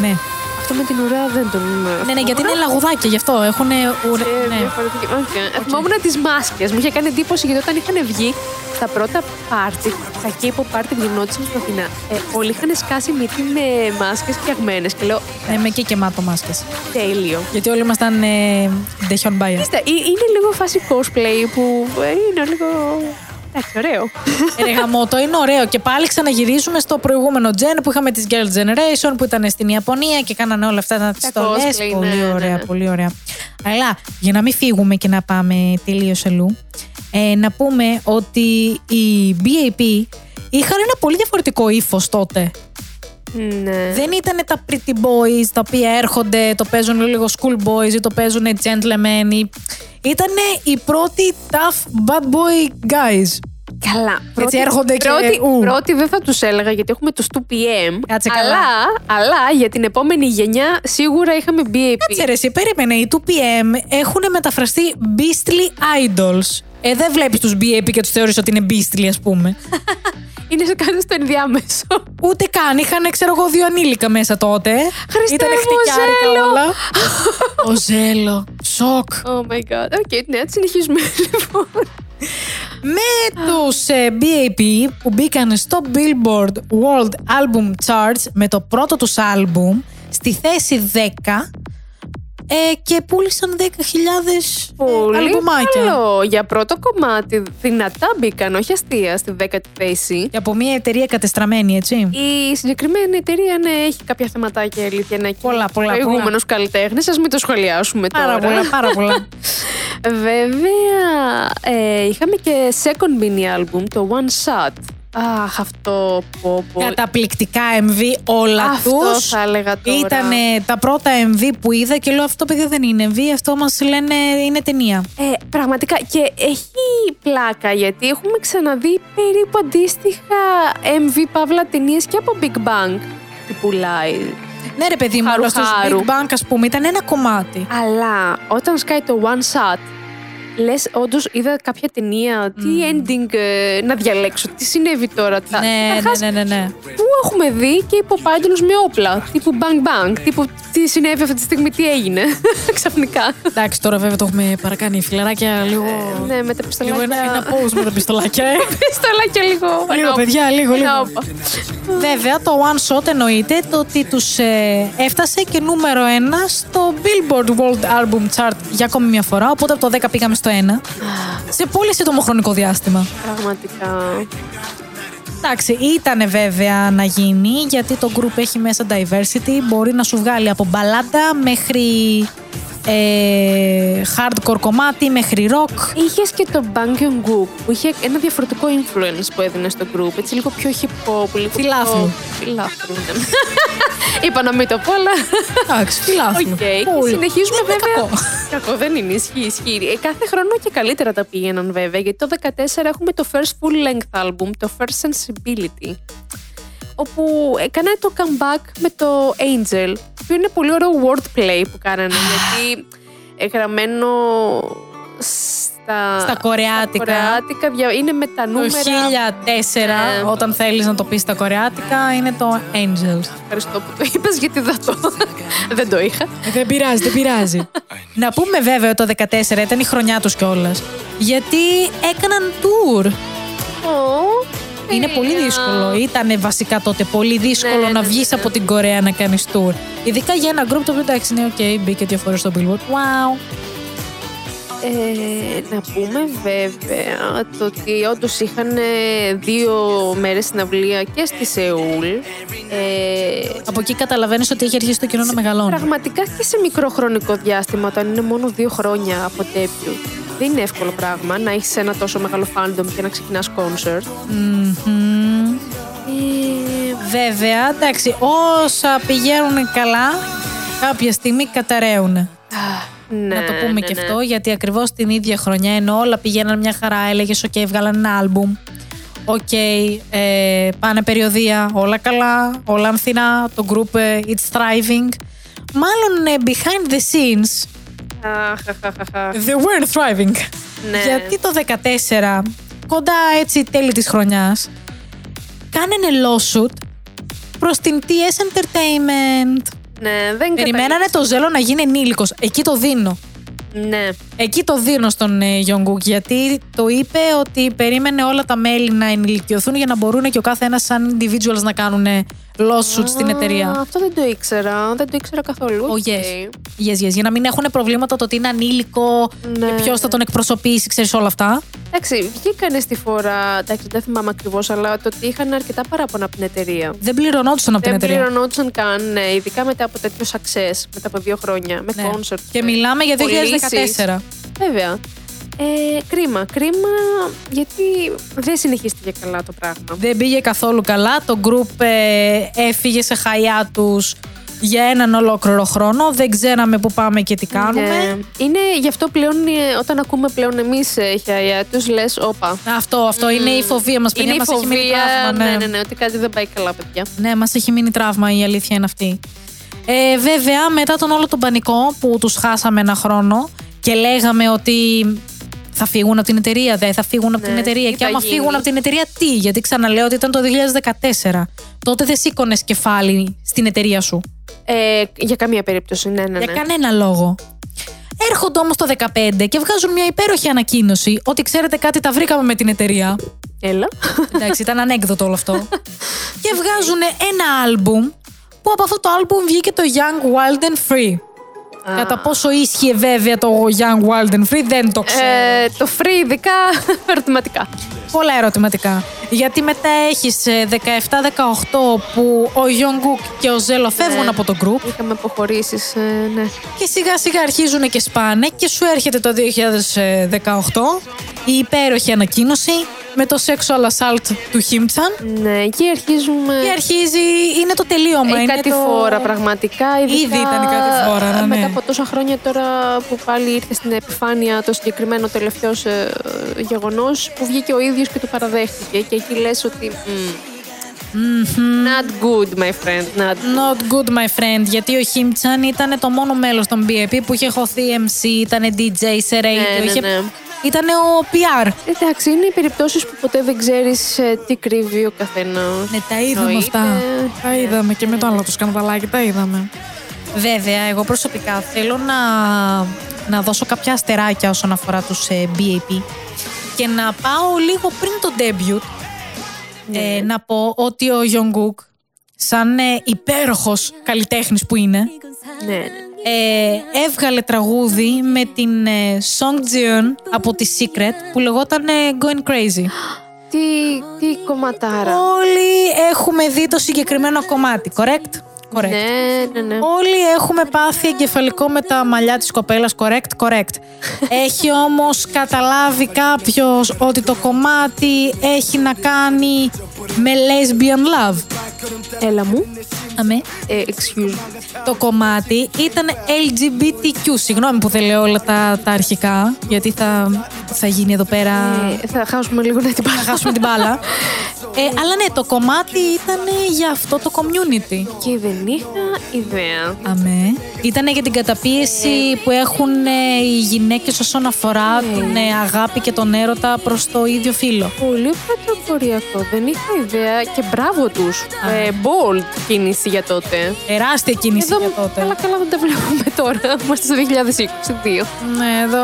Ναι. Αυτό με την ουρά δεν τον. ναι, ναι, γιατί είναι λαγουδάκια, γι' αυτό έχουν ουρά. Ε, ναι. διαφορετική. Okay. Θυμόμουν τις μάσκες. Μου είχε κάνει εντύπωση γιατί όταν είχαν βγει τα πρώτα πάρτι, τα K-pop πάρτι που γινόντουσαν στην Αθήνα, ε, όλοι είχαν σκάσει μύτη με μάσκες φτιαγμένες. Και λέω, Ναι, με εκεί και μάτο μάσκες. τέλειο. Γιατί όλοι ήμασταν ε, Ντεχιόν Bias. Είστε, ε, είναι λίγο φάση cosplay που ε, είναι λίγο. Εντάξει, ωραίο. Ρε γαμώτο, είναι ωραίο. Και πάλι ξαναγυρίζουμε στο προηγούμενο gen που είχαμε τις Girl Generation που ήταν στην Ιαπωνία και κάνανε όλα αυτά τα στολές. cosplay, Πολύ ναι, ωραία, ναι. πολύ ωραία. Αλλά για να μην φύγουμε και να πάμε τελείως αλλού, ε, να πούμε ότι οι BAP είχαν ένα πολύ διαφορετικό ύφος τότε. ναι. Δεν ήταν τα pretty boys τα οποία έρχονται, το παίζουν λίγο school boys ή το παίζουν gentlemen. Ήταν οι πρώτοι tough bad boy guys. Καλά. Πρώτη, έρχονται και- Πρώτη, ου. πρώτη δεν θα τους έλεγα γιατί έχουμε του 2PM. Κάτσε αλλά, καλά. αλλά για την επόμενη γενιά σίγουρα είχαμε BAP. Κάτσε ρε, εσύ περίμενε. Οι 2PM έχουν μεταφραστεί Beastly Idols. Ε, δεν βλέπεις τους BAP και τους θεωρείς ότι είναι Beastly, ας πούμε. Είναι σε κάτι στο ενδιάμεσο. Ούτε καν. Είχαν, ξέρω εγώ, δύο ανήλικα μέσα τότε. Χριστέ Ήτανε μου, χτικιάρικα Zelo. όλα. Ο Zelo. Σοκ. Oh my god. OK, ναι, συνεχίζουμε λοιπόν. Με τους ε, BAP που μπήκαν στο Billboard World Album Charts με το πρώτο τους άλμπουμ στη θέση 10 ε, και πούλησαν 10.000 Πολύ αλμπουμάκια. καλό. Για πρώτο κομμάτι δυνατά μπήκαν, όχι αστεία, στη δέκατη θέση. Και από μια εταιρεία κατεστραμμένη, έτσι. Η συγκεκριμένη εταιρεία ναι, έχει κάποια θεματάκια αλήθεια. Ναι, Πολλά, πολλά, Προηγούμενος καλλιτέχνης, ας μην το σχολιάσουμε τώρα. Πάρα πολλά, πάρα πολλά. Βέβαια, ε, είχαμε και second mini album, το One Shot. Αχ, αυτό πω πω. Καταπληκτικά MV όλα Αυτό τους. θα έλεγα τώρα. Ήταν τα πρώτα MV που είδα και λέω αυτό παιδί δεν είναι MV, αυτό μας λένε είναι ταινία. Ε, πραγματικά και έχει πλάκα γιατί έχουμε ξαναδεί περίπου αντίστοιχα MV παύλα ταινίες και από Big Bang. Τι πουλάει Ναι, ρε παιδί μου, Χάρου, αλλά στο χάρου. Big Bang, ας πούμε, ήταν ένα κομμάτι. Αλλά όταν σκάει το one shot, λες, όντως είδα κάποια ταινία. Τι ending ε, να διαλέξω, τι συνέβη τώρα. Τα- Ναι, Καταρχάς, ναι, ναι, ναι, ναι. Πού έχουμε δει και υποπάγγελου με όπλα, τύπου bang bang, τύπου τι συνέβη αυτή τη στιγμή, τι έγινε ξαφνικά. Εντάξει, τώρα βέβαια το έχουμε παρακάνει. Φιλαράκια λίγο. ναι, με τα Λίγο πιστολάκια. ένα, ένα pause με τα πιστολάκια. ε. πιστολάκια λίγο. Λίγο, ενώπα. παιδιά, λίγο, λίγο. Ενώπα. Βέβαια, το one shot εννοείται το ότι τους ε, έφτασε και νούμερο ένα στο Billboard World Album Chart για ακόμη μια φορά. Οπότε από το 10 πήγαμε στο 1. σε πολύ σύντομο χρονικό διάστημα. Πραγματικά. Εντάξει, ήταν βέβαια να γίνει γιατί το group έχει μέσα diversity. Μπορεί να σου βγάλει από μπαλάντα μέχρι ε, hardcore κομμάτι, μέχρι rock. Είχες και το Bang Goop που είχε ένα διαφορετικό influence που έδινε στο group. Έτσι λίγο πιο hip hop, λίγο Φιλάθλου. πιο- Φιλάθλου ήταν. Είπα να μην το πω, αλλά. Εντάξει, φιλάθλου. Οκ. Πολύ. Συνεχίζουμε Δεν είναι βέβαια. κακό. Κακό δεν είναι, ισχύει, ισχύει. Ε, κάθε χρόνο και καλύτερα τα πήγαιναν βέβαια, γιατί το 2014 έχουμε το first full length album, το First Sensibility. Όπου έκανε το comeback με το Angel, που είναι πολύ ωραίο wordplay που κάνανε, γιατί ε, γραμμένο στα, Στα κορεάτικα. κορεάτικα, δια- είναι με τα Το νούμερα. 1004, Ναι. όταν θέλεις να το πεις στα κορεάτικα, είναι το Angels. Ευχαριστώ που το είπες, γιατί δεν το, δεν το είχα. Ε, δεν πειράζει, δεν πειράζει. να πούμε βέβαια το 14 ήταν η χρονιά τους κιόλας. Γιατί έκαναν tour. Ω, Είναι τέλεια. πολύ δύσκολο. Ήταν βασικά τότε πολύ δύσκολο Ναι, να ναι, βγεις ναι. από την Κορέα να κάνεις tour. Ειδικά για ένα group το οποίο εντάξει είναι ok, μπήκε δύο φορές στο Billboard. Wow. Ε, να πούμε βέβαια το ότι όντως είχαν ε, δύο μέρες συναυλία και στη Σεούλ. Ε, Από εκεί καταλαβαίνεις ότι έχει αρχίσει το κοινό να μεγαλώνει. πραγματικά και σε μικρό χρονικό διάστημα, όταν είναι μόνο δύο χρόνια από τέτοιου. Δεν είναι εύκολο πράγμα να έχεις ένα τόσο μεγάλο fandom και να ξεκινάς concert. Μμμ. Ε, Βέβαια, εντάξει, όσα πηγαίνουν καλά, κάποια στιγμή καταρρέουν. ναι, να το πούμε ναι, και ναι. αυτό, γιατί ακριβώς την ίδια χρονιά ενώ όλα πηγαίναν μια χαρά, έλεγες: OK, βγάλαν ένα άλμπουμ. Οκ, ε, πάνε περιοδεία, όλα καλά, όλα ανθηρά, το group ε, it's thriving. Μάλλον ε, behind the scenes, Αχ, αχ, αχ, αχ. They weren't thriving. Ναι. Γιατί το 14, κοντά έτσι τέλη της χρονιάς, κάνανε lawsuit προς την TS Entertainment. Ναι, δεν Περιμένανε το Zelo να γίνει ενήλικος. Εκεί το δίνω. Ναι. Εκεί το δίνω στον ε, Jungkook γιατί το είπε ότι περίμενε όλα τα μέλη να ενηλικιωθούν για να μπορούν και ο κάθε ένας σαν individuals να κάνουν ε, lawsuit στην Α, εταιρεία. Αυτό δεν το ήξερα. Δεν το ήξερα καθόλου. Oh, OK. yes. Yes, yes. Για να μην έχουν προβλήματα το ότι είναι ανήλικο Ναι. και ποιος θα τον εκπροσωπήσει, ξέρεις όλα αυτά. Εντάξει, βγήκανε στη φορά. Εντάξει, δεν θυμάμαι ακριβώς, αλλά το ότι είχαν αρκετά παράπονα από την εταιρεία. Δεν πληρωνόντουσαν από την Δεν εταιρεία. πληρωνόντουσαν καν, ναι, ειδικά μετά από τέτοιο success, μετά από δύο χρόνια, με Ναι. concert. Και με μιλάμε για πωλήσεις. 2014. Βέβαια. Ε, κρίμα, κρίμα, γιατί δεν συνεχίστηκε καλά το πράγμα. Δεν πήγε καθόλου καλά. Το group ε, έφυγε σε χαϊά τους για έναν ολόκληρο χρόνο. Δεν ξέραμε πού πάμε και τι κάνουμε. Ναι. Είναι γι' αυτό πλέον, ε, όταν ακούμε πλέον εμείς χιαία τους, λες, όπα. Αυτό, αυτό είναι η φοβία μας, παιδιά. Είναι η μας έχει μείνει φοβία, τραύμα, ναι, ναι, ναι, ότι κάτι δεν πάει καλά, παιδιά. Ναι, μας έχει μείνει τραύμα, η αλήθεια είναι αυτή. Ε, βέβαια, μετά τον όλο τον πανικό που τους χάσαμε ένα χρόνο και λέγαμε ότι θα φύγουν από την εταιρεία, δεν θα φύγουν από Ναι, την εταιρεία. τι Και θα άμα γίνει; φύγουν από την εταιρεία, τι, γιατί ξαναλέω ότι ήταν το 2014. Τότε δεν σήκωνες κεφάλι στην εταιρεία σου. Ε, για καμία περίπτωση, ναι, ναι. ναι. Για κανένα λόγο. Έρχονται όμως το 2015 και βγάζουν μια υπέροχη ανακοίνωση ότι ξέρετε κάτι, τα βρήκαμε με την εταιρεία. Έλα. Εντάξει, ήταν ανέκδοτο όλο αυτό. και βγάζουν ένα άλμπουμ που από αυτό το άλμπουμ βγήκε το Young Wild and Free. Κατά πόσο ίσχυε βέβαια το Young Wild and Free δεν το ξέρω. Ε, το free ειδικά ερωτηματικά. Πολλά ερωτηματικά. Γιατί μετά έχεις 17-18 που ο Jungkook και ο Ζέλο φεύγουν Ναι. από το group Είχαμε αποχωρήσεις, ναι. και σιγά σιγά αρχίζουν και σπάνε και σου έρχεται το 2018 η υπέροχη ανακοίνωση με το sexual assault του Χίμτσαν Ναι, εκεί αρχίζουμε. και αρχίζει, είναι το τελείωμα. η είναι κάτι το... φορά πραγματικά. Ειδικά, Ήδη ήταν η κάτι φορά, ναι, ναι. Μετά από τόσα χρόνια τώρα που πάλι ήρθε στην επιφάνεια το συγκεκριμένο τελευταίο ε, γεγονός που βγήκε ο ίδιος και το παραδέχτηκε. Και εκεί λες ότι. μ, Not good, my friend. Not Not good, my friend. Γιατί ο Χίμτσαν ήταν το μόνο μέλος των BAP που είχε χωθεί MC, ήταν DJ σε radio. ναι, είχε... ναι. Ήταν ο PR. Εντάξει, είναι οι περιπτώσεις που ποτέ δεν ξέρεις τι κρύβει ο καθένας. Ναι, τα είδαμε αυτά. Τα είδαμε και με το άλλο το σκανδαλάκι, τα είδαμε. Βέβαια, εγώ προσωπικά θέλω να, να δώσω κάποια αστεράκια όσον αφορά τους ε, BAP και να πάω λίγο πριν το debut ε, να πω ότι ο Jungkook σαν ε, υπέροχος καλλιτέχνης που είναι Ναι, ναι. ε, έβγαλε τραγούδι με την ε, Song Jiun από τη Secret που λεγόταν ε, Going Crazy. Τι, τι κομματάρα. Όλοι έχουμε δει το συγκεκριμένο κομμάτι, correct? Correct. Ναι, ναι, ναι. Όλοι έχουμε πάθει εγκεφαλικό με τα μαλλιά της κοπέλας, correct, correct. έχει όμως καταλάβει κάποιος ότι το κομμάτι έχει να κάνει με lesbian love; Έλα μου. Αμέ. Ε, excuse me. Το κομμάτι ήταν LGBTQ. Συγγνώμη που δεν λέω όλα τα, τα αρχικά, γιατί θα, θα γίνει εδώ πέρα... Ε, θα χάσουμε λίγο να την θα χάσουμε την μπάλα. Ε, αλλά ναι, το κομμάτι ήταν για αυτό το community. Και δεν είχα ιδέα. Αμέ. Ήταν για την καταπίεση που έχουν ε, οι γυναίκες όσον αφορά την ε, αγάπη και τον έρωτα προς το ίδιο φύλλο. Πολύ πρωτοποριακό. Δεν είχα ιδέα και μπράβο τους. Ε, bold κίνηση για τότε. Τεράστια κίνηση Εδώ, για τότε. καλά, καλά δεν τα βλέπουμε τώρα. Είμαστε στο 2022. Ναι, εδώ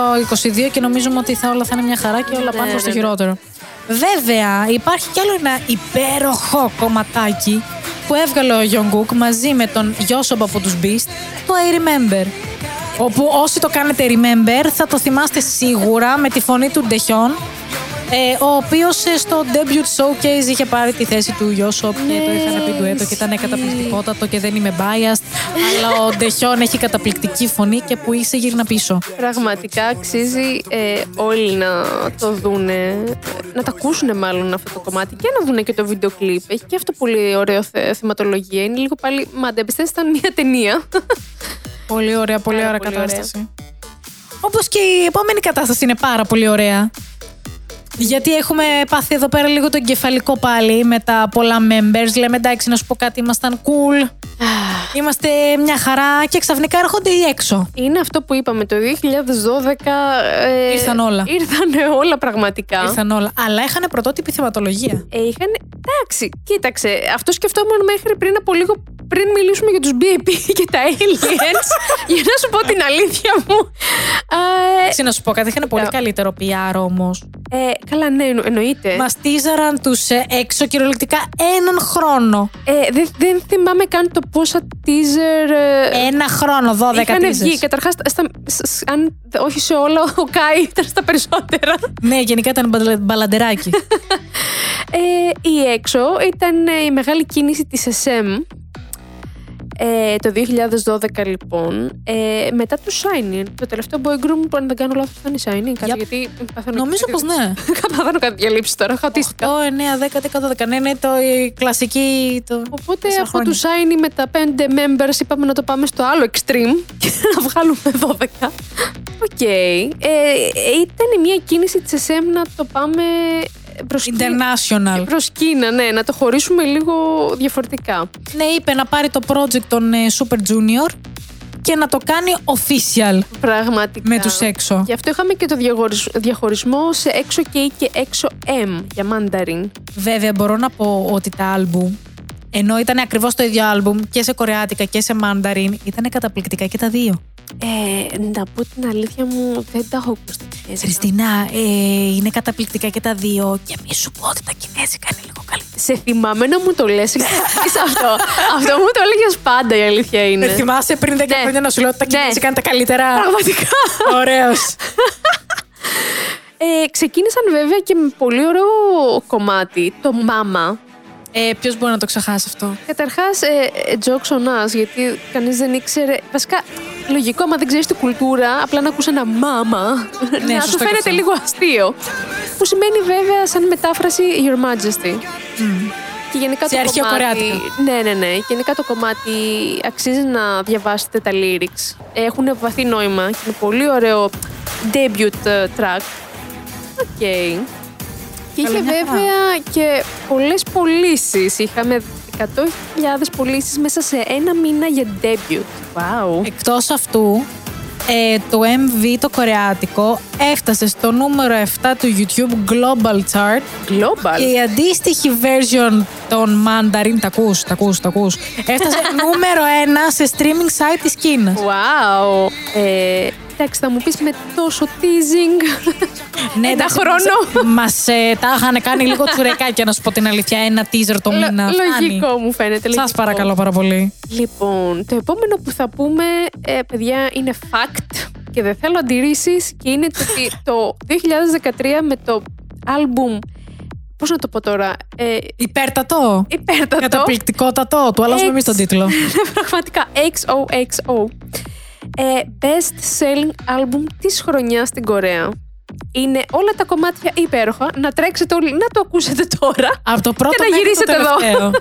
22 και νομίζουμε ότι θα όλα θα είναι μια χαρά και όλα Ναι, πάνε προς το ναι, ναι. χειρότερο. Βέβαια, υπάρχει κι άλλο ένα υπέροχο κομματάκι που έβγαλε ο Jungkook μαζί με τον Yosop από τους Beast, το I Remember. Όπου όσοι το κάνετε Remember θα το θυμάστε σίγουρα με τη φωνή του Ντεχιόν, ε, ο οποίος στο debut showcase είχε πάρει τη θέση του Yosop και το είχαν πει ντουέτο και ήταν καταπληκτικότατο και δεν είμαι biased. αλλά ο Ντεχιόν έχει καταπληκτική φωνή και που είσαι γύρνα πίσω. Πραγματικά αξίζει ε, όλοι να το δούνε, να τα ακούσουν μάλλον αυτό το κομμάτι και να δούνε και το βίντεο κλιπ. Έχει και αυτό πολύ ωραίο θε, θεματολογία. Είναι λίγο πάλι, μα αντεπιστές ήταν μια ταινία; Πολύ ωραία, πολύ Πάρα ωραία πολύ κατάσταση. Όπως και η επόμενη κατάσταση είναι πάρα πολύ ωραία. Γιατί έχουμε πάθει εδώ πέρα λίγο το εγκεφαλικό πάλι με τα πολλά members. Λέμε εντάξει, να σου πω κάτι, ήμασταν cool. Είμαστε μια χαρά και ξαφνικά έρχονται οι έξω. Είναι αυτό που είπαμε το 2012. Ε, Ήρθαν όλα. Ήρθαν όλα πραγματικά. Ήρθαν όλα. Αλλά είχαν πρωτότυπη θεματολογία. Ε, είχαν. Εντάξει, κοίταξε. Αυτό σκεφτόμουν μέχρι πριν από λίγο. Πριν μιλήσουμε για τους BAP και τα aliens, για να σου πω την αλήθεια μου. Ε, Εντάξει, να σου πω κάτι, είχαν πολύ Ναι. καλύτερο PR όμως. ε, καλά, ναι, εννο- εννοείται. Μα τίζαραν τους έξω κυριολεκτικά έναν χρόνο. Ε, δεν, δεν θυμάμαι καν το πόσα teaser. Ε, Ένα χρόνο, 12 είχαν teasers. βγει. Καταρχάς, αν όχι σε όλα, ο Κάι ήταν στα περισσότερα. Ναι, γενικά ήταν μπαλα- μπαλαντεράκι. Ε, η έξω ήταν ε, η μεγάλη κίνηση της SM ε, το 2012 λοιπόν, ε, μετά του Shining, το τελευταίο boy group που αν δεν κάνω λάθος ήταν η Shining, κάτι, Yep. γιατί παθαίνω Νομίζω κάτι- πως ναι. Παθαίνω κάτι διαλύψεις τώρα, χατίστηκα. 8, 9, 10, 11, 12. Ναι, ναι, το η κλασική. Το... Οπότε τέσσερα από χρόνια. του Shiny με τα 5 members είπαμε να το πάμε στο άλλο extreme και να βγάλουμε 12. Οκ. Ε, ήταν μια κίνηση της SM να το πάμε προς Κίνα. International. Προς Κίνα, ναι, να το χωρίσουμε λίγο διαφορετικά. Ναι, είπε να πάρει το project των ε, Super Junior και να το κάνει official Πραγματικά. με τους έξω. Γι' αυτό είχαμε και το διαχωρισμ- διαχωρισμό σε EXO-K και EXO-M για Mandarin. Βέβαια, μπορώ να πω ότι τα άλμπουμ, ενώ ήταν ακριβώς το ίδιο άλμπουμ και σε κορεάτικα και σε Mandarin, ήταν καταπληκτικά και τα δύο. Ε, να πω την αλήθεια μου, δεν τα έχω ακούσει τα κινέζικα. Χριστίνα, ε, είναι καταπληκτικά και τα δύο και μη σου πω ότι τα κινέζικα είναι λίγο καλύτερα. Σε θυμάμαι να μου το λες εξής αυτό. αυτό μου το έλεγες πάντα η αλήθεια είναι. Δεν θυμάσαι πριν 10 Ναι. χρόνια να σου λέω ότι τα Ναι. κινέζικα είναι τα καλύτερα. Πραγματικά. Ωραίος. Ε, ξεκίνησαν βέβαια και με πολύ ωραίο κομμάτι, το Mama. Ε, Ποιος μπορεί να το ξεχάσει αυτό; Καταρχάς, ε, ε, jokes on us, γιατί κανείς δεν ήξερε. Βασικά, λογικό, άμα δεν ξέρεις την κουλτούρα, απλά να ακούσει ένα μάμα. να σωστό σου και φαίνεται αυτό. λίγο αστείο. Που σημαίνει βέβαια σαν μετάφραση Your Majesty. Και γενικά Σε το αρχαίο κομμάτι. κορεάτικα. Ναι, ναι, ναι. Γενικά το κομμάτι αξίζει να διαβάσετε τα lyrics. Έχουν βαθύ νόημα και είναι πολύ ωραίο debut ε, track. OK. Και είχε Καλή μια χαρά. βέβαια και πολλές πωλήσεις. Είχαμε 100.000 πωλήσεις μέσα σε ένα μήνα για debut. Wow. Εκτός αυτού, ε, το MV το κορεάτικο έφτασε στο νούμερο 7 του YouTube Global Chart Global; και η αντίστοιχη version των Mandarin, τα ακούς, τα ακούς, τα ακούς, έφτασε νούμερο 1 σε streaming site της Κίνας. Wow. Ε, εντάξει, θα μου πεις με τόσο teasing. Ένα εντάξει, χρόνο. Μας, μας, ε, τα είχαν κάνει λίγο τσουρεκάκια, να σου πω την αλήθεια. Ένα teaser το μήνα. Λο- φτάνει. λογικό μου φαίνεται. Σας λογικό. παρακαλώ πάρα πολύ. Λοιπόν, το επόμενο που θα πούμε, ε, παιδιά, είναι fact και δεν θέλω αντιρρήσεις και είναι το ότι το 2013 με το album, πώς να το πω τώρα, ε, Υπέρτατο. υπέρτατο. Καταπληκτικότατο. Του αλλάζουμε εμείς τον Εξ. τίτλο. Πραγματικά, XOXO. Ε, best selling album της χρονιάς στην Κορέα. Είναι όλα τα κομμάτια υπέροχα. Να τρέξετε όλοι, να το ακούσετε τώρα. Από το πρώτο Και να μέχρι γυρίσετε το εδώ. τελευταίο.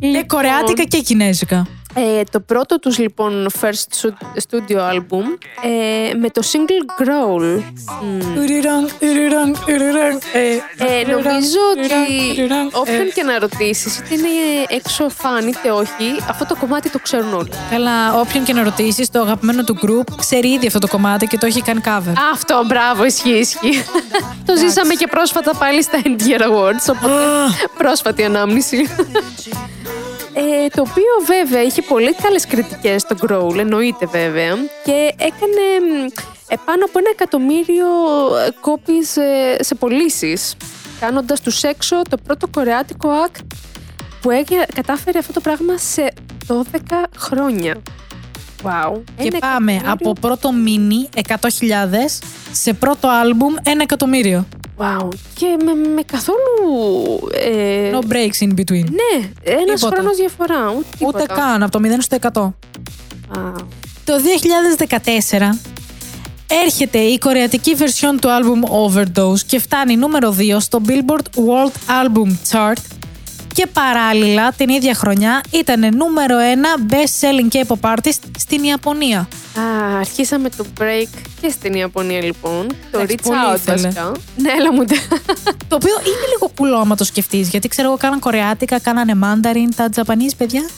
Ε, Λοιπόν, κορεάτικα και κινέζικα. Ε, το πρώτο τους λοιπόν first stu- studio album ε, με το single Growl. Μμ. Ουριραν, ουριραν, ουριραν, ε, Ε, ουριραν, νομίζω ουριραν, ότι ουριραν, όποιον ε, και να ρωτήσεις, είτε είναι έξω φαν είτε όχι, αυτό το κομμάτι το ξέρουν όλοι. Καλά, όποιον και να ρωτήσεις, το αγαπημένο του group ξέρει ήδη αυτό το κομμάτι και το έχει κάνει cover. Αυτό, μπράβο, ισχύει, ισχύει. το ζήσαμε και πρόσφατα πάλι στα End Year Awards, οπότε πρόσφατη ανάμνηση. Ε, το οποίο βέβαια είχε πολύ καλές κριτικές στο Growl, εννοείται βέβαια, και έκανε μ, επάνω από ένα εκατομμύριο ε, copies ε, σε πωλήσεις, κάνοντας τους έξω το πρώτο κορεάτικο act που έγε- κατάφερε αυτό το πράγμα σε 12 χρόνια. Wow. Και Ένα πάμε εκατομμύριο. από πρώτο μίνι 100.000 σε πρώτο άλμπουμ 1 εκατομμύριο. Wow. Και με, με καθόλου. Ε, No breaks in between. Ναι, ένας Τίποτα. χρόνος διαφορά. Ούτε, Ούτε τίποτα. καν, από το 0 στο 100. Wow. Το 2014 έρχεται η κορεατική version του album Overdose και φτάνει νούμερο 2 στο Billboard World Album Chart και παράλληλα την ίδια χρονιά ήταν νούμερο 1 best selling K-pop artist στην Ιαπωνία. Α, αρχίσαμε το break και στην Ιαπωνία λοιπόν. Το Εντάξει, reach πολύ out ήθελε. βασικά. Ναι, έλα μου ντε. Το οποίο είναι λίγο κουλό άμα το σκεφτείς, γιατί ξέρω εγώ κάναν κορεάτικα, κάνανε mandarin, τα Japanese παιδιά.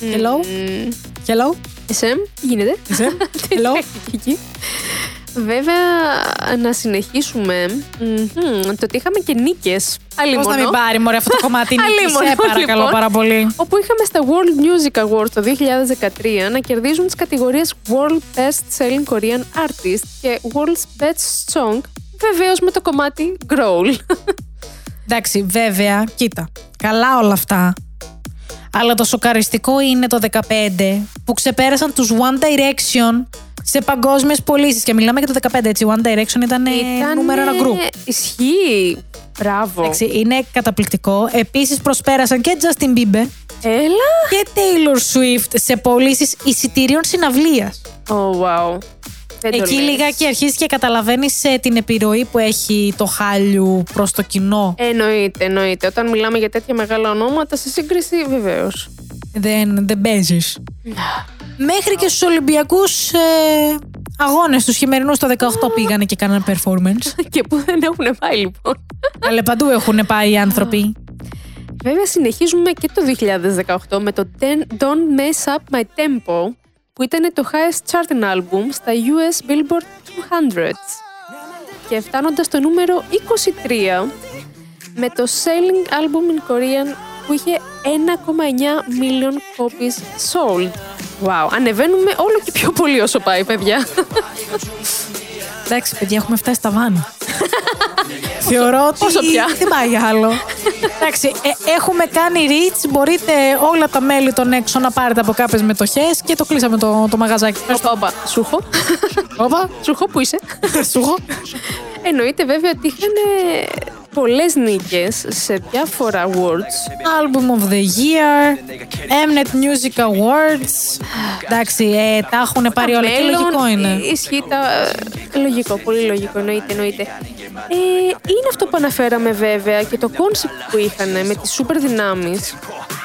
Hello, Μμμ. hello, Εσέμ, τι γίνεται; Εσέμ, Τι hello; Έχει εκεί. Βέβαια, να συνεχίσουμε. Μμμ, Το ότι είχαμε και νίκες. Πώς να μην πάρει μωρέ αυτό το κομμάτι νίκης, Αλίμονο, σε παρακαλώ λοιπόν. πάρα πολύ. Όπου είχαμε στα World Music Awards το 2013 να κερδίζουν τις κατηγορίες World Best Selling Korean Artist και World's Best Song, βεβαίως με το κομμάτι Growl. Εντάξει, βέβαια, κοίτα. Καλά όλα αυτά. Αλλά το σοκαριστικό είναι το 15 που ξεπέρασαν τους One Direction σε παγκόσμιες πωλήσεις. Και μιλάμε για το 15, έτσι. One Direction ήταν, ε, Ήτανε- νούμερο ένα group. Ισχύει. Μπράβο. Εντάξει, είναι καταπληκτικό. Επίσης προσπέρασαν και Justin Bieber Έλα. και Taylor Swift σε πωλήσεις εισιτηρίων συναυλίας. Oh, wow. Δεν το Εκεί λες. λιγάκι αρχίζεις και καταλαβαίνεις ε, την επιρροή που έχει το χάλιου προς το κοινό. Εννοείται, εννοείται. Όταν μιλάμε για τέτοια μεγάλα ονόματα, σε σύγκριση βεβαίως. Δεν, δεν παίζεις. Μέχρι και στους Ολυμπιακούς ε, αγώνες τους χειμερινούς το 18 πήγανε και κάνανε performance. και που δεν έχουν πάει λοιπόν. Αλλά παντού έχουν πάει οι άνθρωποι. Βέβαια, συνεχίζουμε και το 2018 με το Den- Don't Mess Up My Tempo, που ήταν το highest charting album στα US Billboard 200. Και φτάνοντας στο νούμερο 23 με το selling album in Korean που είχε 1,9 million copies sold. Wow, ανεβαίνουμε όλο και πιο πολύ όσο πάει, παιδιά. Εντάξει, παιδιά, έχουμε φτάσει στα βάνα. Θεωρώ ότι Πόσο πια; δεν πάει άλλο. Εντάξει, ε, έχουμε κάνει reach. Μπορείτε όλα τα μέλη των έξω να πάρετε από κάποιες μετοχές και το κλείσαμε το, το μαγαζάκι. Όπα, όπα. Σούχο. Όπα, Σούχο, πού είσαι. σου έχω. Εννοείται βέβαια ότι είχαν πολλές νίκες σε διάφορα awards. Album of the Year, Mnet Music Awards. Εντάξει, ε, τα έχουν πάρει όλα και Μέλλον, λογικό είναι. ε, Ισχύει τα... ε, Λογικό, πολύ λογικό, εννοείται, εννοείται. Ε, είναι αυτό που αναφέραμε βέβαια και το concept που είχαν με τις σούπερ δυνάμεις.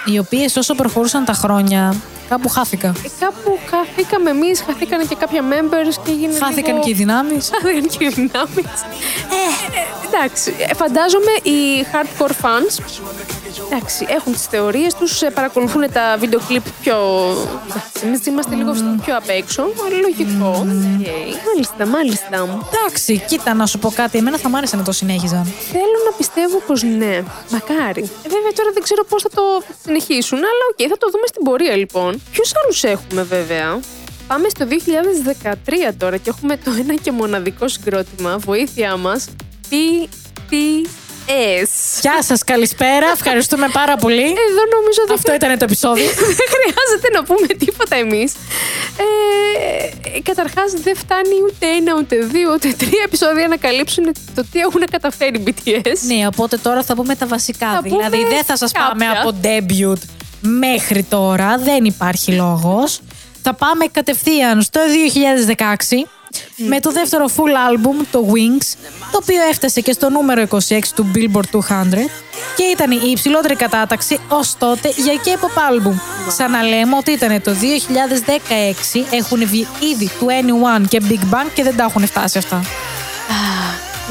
Οι οποίες όσο προχωρούσαν τα χρόνια Κάπου χάθηκα. Ε, κάπου χαθήκαμε εμείς, χαθήκανε και κάποια members και έγινε. Χάθηκαν λίγο... και οι δυνάμεις. Χάθηκαν και οι δυνάμεις. Ε, εντάξει. ε, Φαντάζομαι οι hardcore fans εντάξει, έχουν τις θεωρίες τους, παρακολουθούν τα βίντεο κλιπ πιο. Εμείς είμαστε λίγο στο πιο απ' έξω. Λογικό. Οκ. Μάλιστα, μάλιστα. Εντάξει, κοίτα να σου πω κάτι. Εμένα θα μ' άρεσε να το συνέχιζαν. Θέλω να πιστεύω πως ναι. Μακάρι. Ε, βέβαια τώρα δεν ξέρω πώς θα το συνεχίσουν, αλλά οκ, θα το δούμε στην πορεία λοιπόν. Ποιους άλλους έχουμε βέβαια; Πάμε στο 2013 τώρα και έχουμε το ένα και μοναδικό συγκρότημα. Βοήθειά μας. BTS. Γεια σας, καλησπέρα. Ευχαριστούμε πάρα πολύ. Εδώ νομίζω δεν Αυτό ήταν το επεισόδιο. δεν χρειάζεται να πούμε τίποτα εμείς. Ε, καταρχάς δεν φτάνει ούτε ένα, ούτε δύο, ούτε τρία επεισόδια να καλύψουν το τι έχουν καταφέρει οι BTS. ναι, οπότε τώρα θα πούμε τα βασικά. Θα πούμε δηλαδή δεν θα σας πάμε κάποια. από debut μέχρι τώρα. Δεν υπάρχει λόγος. Θα πάμε κατευθείαν στο 2016 με το δεύτερο full album, το Wings, το οποίο έφτασε και στο νούμερο 26 του Billboard 200 και ήταν η υψηλότερη κατάταξη ως τότε για K-pop album. Ξαναλέμε ότι ήταν το 2016, έχουν βγει ήδη 21 και Big Bang και δεν τα έχουν φτάσει αυτά.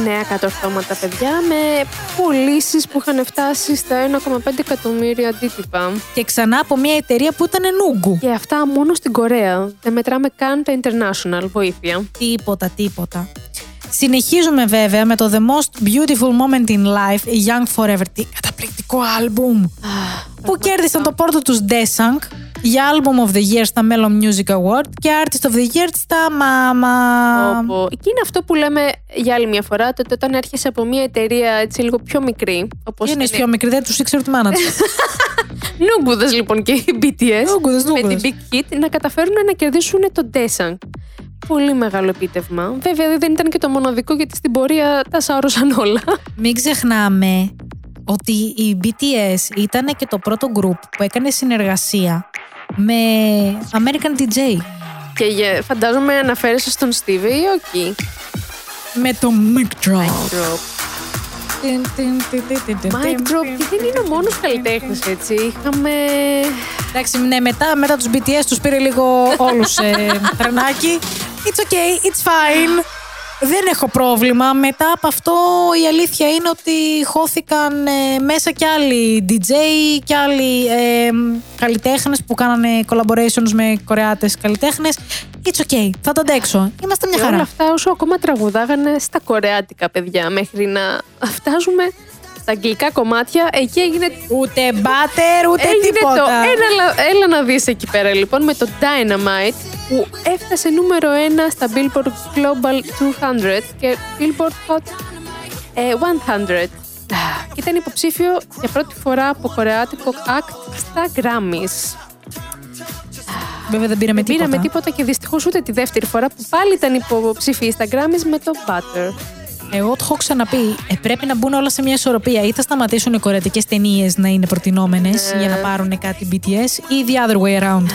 Νέα κατορθώματα, παιδιά, με πωλήσεις που είχαν φτάσει στα 1,5 εκατομμύρια αντίτυπα. Και ξανά από μια εταιρεία που ήταν νούγκου. Και αυτά μόνο στην Κορέα. Δεν μετράμε καν τα international βοήθεια. Τίποτα, τίποτα. Συνεχίζουμε βέβαια με το The Most Beautiful Moment in Life, Young Forever. Τι καταπληκτικό άλμπουμ! που κέρδισαν το πόρτο τους Desang για Album of the Year στα Melon Music Award και Artist of the Year στα Mama. Όπου... Και είναι αυτό που λέμε για άλλη μια φορά, το ότι όταν έρχεσαι από μια εταιρεία έτσι λίγο πιο μικρή. Όπως Είναι είναι πιο μικρή, δεν τους ήξερε τη μάνα τους. Νούγκουδες λοιπόν και οι BTS Νούγκουδες, με νούγκουδες. την Big Hit να καταφέρουν να κερδίσουν το Desang. Πολύ μεγάλο επίτευγμα. Βέβαια δεν ήταν και το μοναδικό γιατί στην πορεία τα σάρωσαν όλα. Μην ξεχνάμε ότι οι BTS ήταν και το πρώτο group που έκανε συνεργασία με American DJ. Και για- φαντάζομαι αναφέρεσαι στον Stevie ή όχι; Με το Mic Drop. Drop. Mic Drop και δεν είναι ο μόνος καλλιτέχνης έτσι. Είχαμε... Εντάξει, ναι, μετά, μετά τους BTS τους πήρε λίγο όλους ε, τρενάκι. It's okay, it's fine. Δεν έχω πρόβλημα. Μετά από αυτό η αλήθεια είναι ότι χώθηκαν ε, μέσα κι άλλοι DJ και άλλοι ε, καλλιτέχνες που κάνανε collaborations με κορεάτες καλλιτέχνες. It's okay, θα το αντέξω. Είμαστε μια Και όλα χαρά. αυτά όσο ακόμα τραγουδάγανε στα κορεάτικα παιδιά μέχρι να φτάζουμε στα αγγλικά κομμάτια. Εκεί έγινε Ούτε μπάτερ, ούτε Έγινε τίποτα. το έλα, έλα να δεις εκεί πέρα λοιπόν με το Dynamite που έφτασε νούμερο 1 στα Billboard Global 200 και Billboard Hot ε, 100. Και ήταν υποψήφιο για πρώτη φορά από κορεάτικο act στα Grammys. Βέβαια δεν πήραμε Δεν τίποτα. πήραμε τίποτα και δυστυχώς ούτε τη δεύτερη φορά που πάλι ήταν υποψήφιοι στα Grammys με το Butter. Εγώ το έχω ξαναπεί. Ε, πρέπει να μπουν όλα σε μια ισορροπία. Ή θα σταματήσουν οι κορεατικές ταινίες να είναι προτινόμενες Ναι. για να πάρουν κάτι BTS, ή the other way around.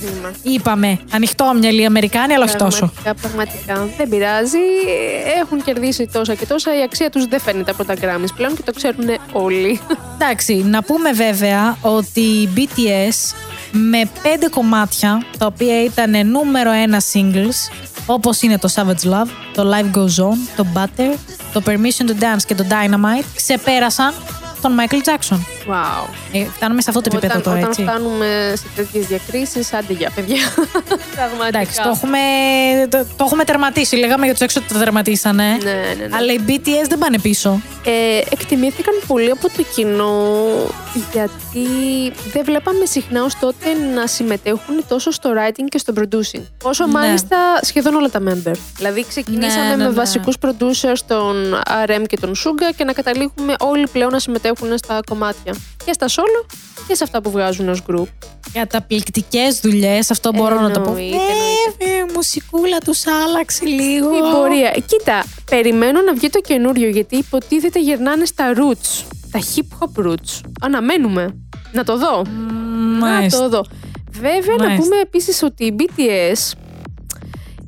Κρίμα. Είπαμε, ανοιχτόμυαλοι Αμερικάνοι, αλλά όχι τόσο. Πραγματικά, πραγματικά. Δεν πειράζει. Έχουν κερδίσει τόσα και τόσα. Η αξία τους δεν φαίνεται από τα Grammys πλέον και το ξέρουν όλοι. Εντάξει, να πούμε βέβαια ότι οι BTS με πέντε κομμάτια, τα οποία ήταν νούμερο ένα singles, όπως είναι το Savage Love, το Life Goes On, το Butter, το Permission to Dance και το Dynamite, ξεπέρασαν τον Michael Jackson. Wow. Ε, φτάνουμε σε αυτό το επίπεδο Όταν, τώρα, όταν έτσι. φτάνουμε σε τέτοιες διακρίσεις, άντε για παιδιά. Πραγματικά. Εντάξει, το έχουμε, το, το έχουμε τερματίσει. Λέγαμε για τους έξω ότι το τερματίσανε. Ναι, ναι, ναι. Αλλά οι BTS δεν πάνε πίσω. Ε, εκτιμήθηκαν πολύ από το κοινό γιατί δεν βλέπαμε συχνά ως τότε να συμμετέχουν τόσο στο writing και στο producing. Όσο Ναι. μάλιστα σχεδόν όλα τα member. Δηλαδή ξεκινήσαμε Ναι, ναι, με ναι. βασικούς producers τον RM και τον Suga και να καταλήγουμε όλοι πλέον να συμμετέχουν στα κομμάτια. Και στα solo και σε αυτά που βγάζουν ως group. Καταπληκτικές δουλειές, αυτό μπορώ να το πω. Εννοείται, Βέβαια, η μουσικούλα τους άλλαξε λίγο. Η πορεία. Κοίτα, περιμένω να βγει το καινούριο γιατί υποτίθεται γυρνάνε στα roots. Τα hip hop roots. Αναμένουμε. Να το δω. Να Μάλιστα. το δω. Βέβαια, να Μάλιστα. πούμε επίσης ότι οι BTS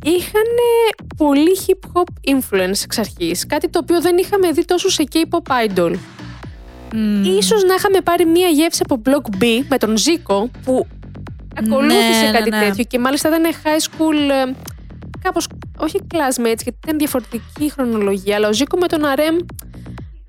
είχαν πολύ hip hop influence εξ αρχής. Κάτι το οποίο δεν είχαμε δει τόσο σε K-pop idol. Μμμ. Ίσως να είχαμε πάρει μία γεύση από Block B με τον Zico που ακολούθησε Ναι, ναι, κάτι ναι. τέτοιο και μάλιστα ήταν high school ε, κάπως, όχι classmates γιατί ήταν διαφορετική η χρονολογία, αλλά ο Ζήκο με τον Αρέμ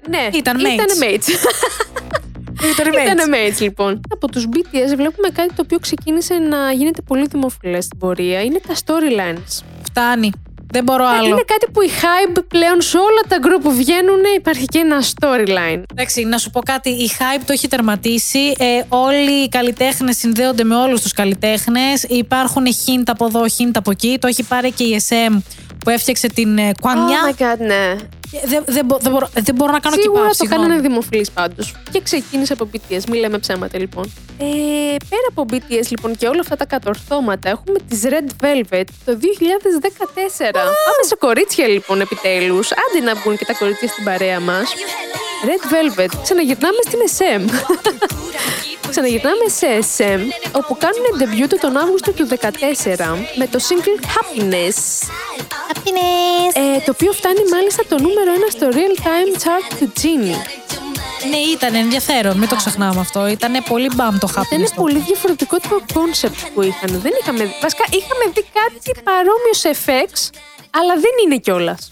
ναι, Ήταν mates. Ήτανε mates. Ήτανε mates λοιπόν. Από τους BTS βλέπουμε κάτι το οποίο ξεκίνησε να γίνεται πολύ δημοφιλές στην πορεία. Είναι τα storylines. Φτάνει. Δεν μπορώ άλλο. Είναι κάτι που η hype πλέον σε όλα τα group που βγαίνουν υπάρχει και ένα storyline. Εντάξει, να σου πω κάτι. Η hype το έχει τερματίσει. Ε, όλοι οι καλλιτέχνες συνδέονται με όλους τους καλλιτέχνες. Υπάρχουν hint από εδώ, hint από εκεί. Το έχει πάρει και η SM που έφτιαξε την ε, Κουανιά. Oh my god, ναι. Ε, δεν, δεν, μπο- δεν μπορώ, δεν μπορώ να κάνω Σίγουρα keep up, το συγγνώμη. κάνανε δημοφιλής πάντως. Και ξεκίνησε από BTS, μην λέμε ψέματα λοιπόν. Ε, πέρα από BTS λοιπόν και όλα αυτά τα κατορθώματα, έχουμε τις Red Velvet το 2014. Πάμε σε κορίτσια λοιπόν επιτέλους. Άντε να βγουν και τα κορίτσια στην παρέα μας. Red Velvet, ξαναγυρνάμε στην SM. Ξαναγυρνάμε σε SM, όπου κάνουν debut τον Αύγουστο του 2014 με το single Happiness. Ε, το οποίο φτάνει μάλιστα το νούμερο 1 στο Real Time Chart του Genie. Ναι, ήταν ενδιαφέρον. Μην το ξεχνάμε αυτό. Ήταν πολύ μπαμ το Ήταν happiness. το. πολύ διαφορετικό το concept που είχαν. Δεν είχαμε δει. Βασικά είχαμε δει κάτι παρόμοιο σε FX, αλλά δεν είναι κιόλας.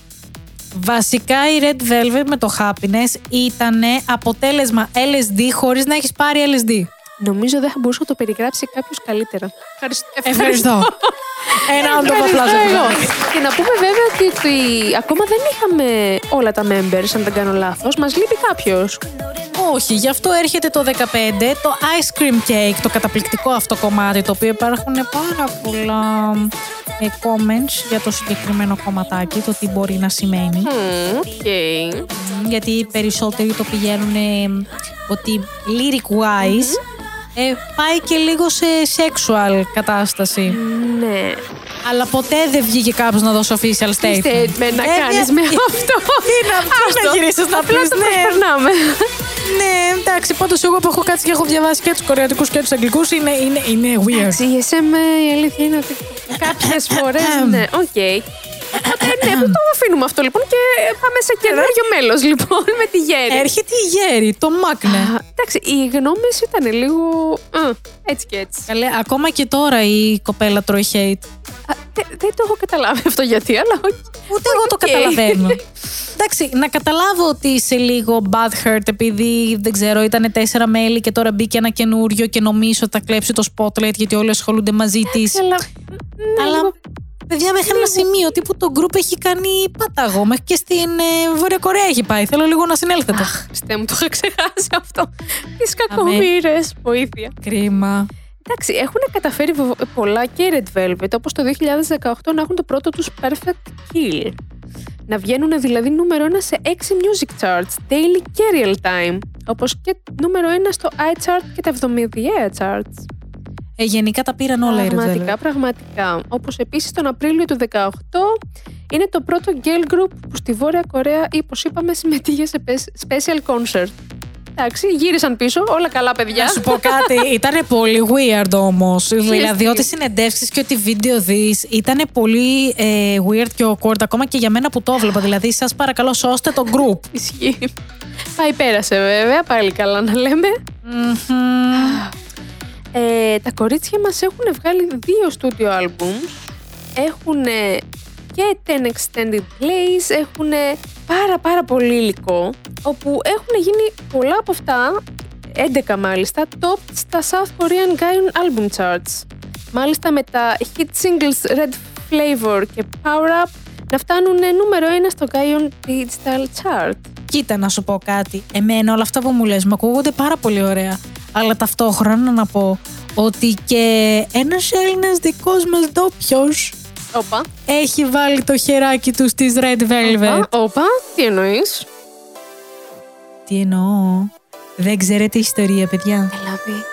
Βασικά η Red Velvet με το happiness ήταν αποτέλεσμα LSD χωρίς να έχεις πάρει LSD. Νομίζω δεν θα μπορούσε να το περιγράψει κάποιος καλύτερα. Ευχαριστώ. Ένα άλλο το Ευχαριστώ απλά εγώ. Και να πούμε βέβαια ότι, ότι ακόμα δεν είχαμε όλα τα members, αν δεν κάνω λάθος. Μας λείπει κάποιος. Όχι, γι' αυτό έρχεται το 15, το Ice Cream Cake, το καταπληκτικό αυτό κομμάτι, το οποίο υπάρχουν πάρα πολλά ε, comments για το συγκεκριμένο κομματάκι, το τι μπορεί να σημαίνει. Οκ. Μ, Γιατί οι περισσότεροι το πηγαίνουν ε, ότι lyric wise ε, πάει και λίγο σε sexual κατάσταση. Ναι. Αλλά ποτέ δεν βγήκε κάποιος να δώσει official statement. Statement να Ε, κάνεις ε, με ε, αυτό; Τι να, πώς να Άστο. γυρίσεις να Απλά πεις, το ναι. προσπερνάμε. Ναι, εντάξει, πάντως εγώ που έχω κάτσει και έχω διαβάσει και τους κορεατικούς και τους αγγλικούς είναι, είναι, είναι weird. Εντάξει, η SM η αλήθεια είναι ότι κάποιες φορές. ναι, οκ. Οπότε ναι, που το αφήνουμε αυτό λοιπόν και πάμε σε καινούριο μέλος λοιπόν με τη Yeri. Έρχεται η Yeri, το maknae. Α, Εντάξει, οι γνώμες ήταν λίγο. α, έτσι και έτσι. Καλέ, ακόμα και τώρα η κοπέλα τρώει hate. Α, δε- δεν το έχω καταλάβει αυτό γιατί, αλλά όχι. Ούτε εγώ το Οκ. καταλαβαίνω. Εντάξει, να καταλάβω ότι είσαι λίγο butthurt επειδή δεν ξέρω, ήταν τέσσερα μέλη και τώρα μπήκε ένα καινούριο και νομίζω ότι θα κλέψει το spotlight γιατί όλοι ασχολούνται μαζί της. Αλλά. ναι, Αλλά λίγο- παιδιά, μέχρι ένα σημείο τύπου το group έχει κάνει πάταγο. Μέχρι και στην ε, Βόρεια Κορέα έχει πάει. Θέλω λίγο να συνέλθετε. Χριστέ μου, το είχα ξεχάσει αυτό. Τις κακομοίρες. Βοήθεια. Κρίμα. Εντάξει, έχουν καταφέρει βεβα- πολλά και οι Red Velvet, όπως το 2018 να έχουν το πρώτο τους Perfect Kill. Να βγαίνουν δηλαδή νούμερο 1 σε 6 music charts, daily και real time, όπως και νούμερο 1 στο iChart και τα 70 charts. Ε, γενικά τα πήραν όλα οι Red Velvet. Πραγματικά, πραγματικά. Όπως επίσης τον Απρίλιο του 2018 είναι το πρώτο girl group που στη Βόρεια Κορέα, ή όπως είπαμε, συμμετείχε σε pes- special concert. Εντάξει, γύρισαν πίσω, όλα καλά παιδιά. Να σου πω κάτι, ήταν πολύ weird όμως. Δηλαδή, τι; ό,τι συνεντεύξεις και ό,τι βίντεο δεις ήταν πολύ ε, weird και awkward, ακόμα και για μένα που το έβλεπα. Δηλαδή, σας παρακαλώ, σώστε το group. Ισχύει. Πάει πέρασε βέβαια, πάλι καλά να λέμε. Μμμ. Ε, τα κορίτσια μας έχουν βγάλει δύο studio albums. Έχουν και 10 extended plays, έχουν πάρα πάρα πολύ υλικό, όπου έχουν γίνει πολλά από αυτά, 11 μάλιστα, top στα South Korean Gaon Album Charts. Μάλιστα με τα hit singles Red Flavor και Power Up να φτάνουν νούμερο 1 στο Gaon Digital Chart. Κοίτα, να σου πω κάτι. Εμένα όλα αυτά που μου λες μου ακούγονται πάρα πολύ ωραία. Αλλά ταυτόχρονα να πω ότι και ένας Έλληνας δικός μας ντόπιος Όπα. έχει βάλει το χεράκι του στις Red Velvet. Όπα, όπα, τι εννοείς; Τι εννοώ; Δεν ξέρετε ιστορία, παιδιά; Δηλαδή,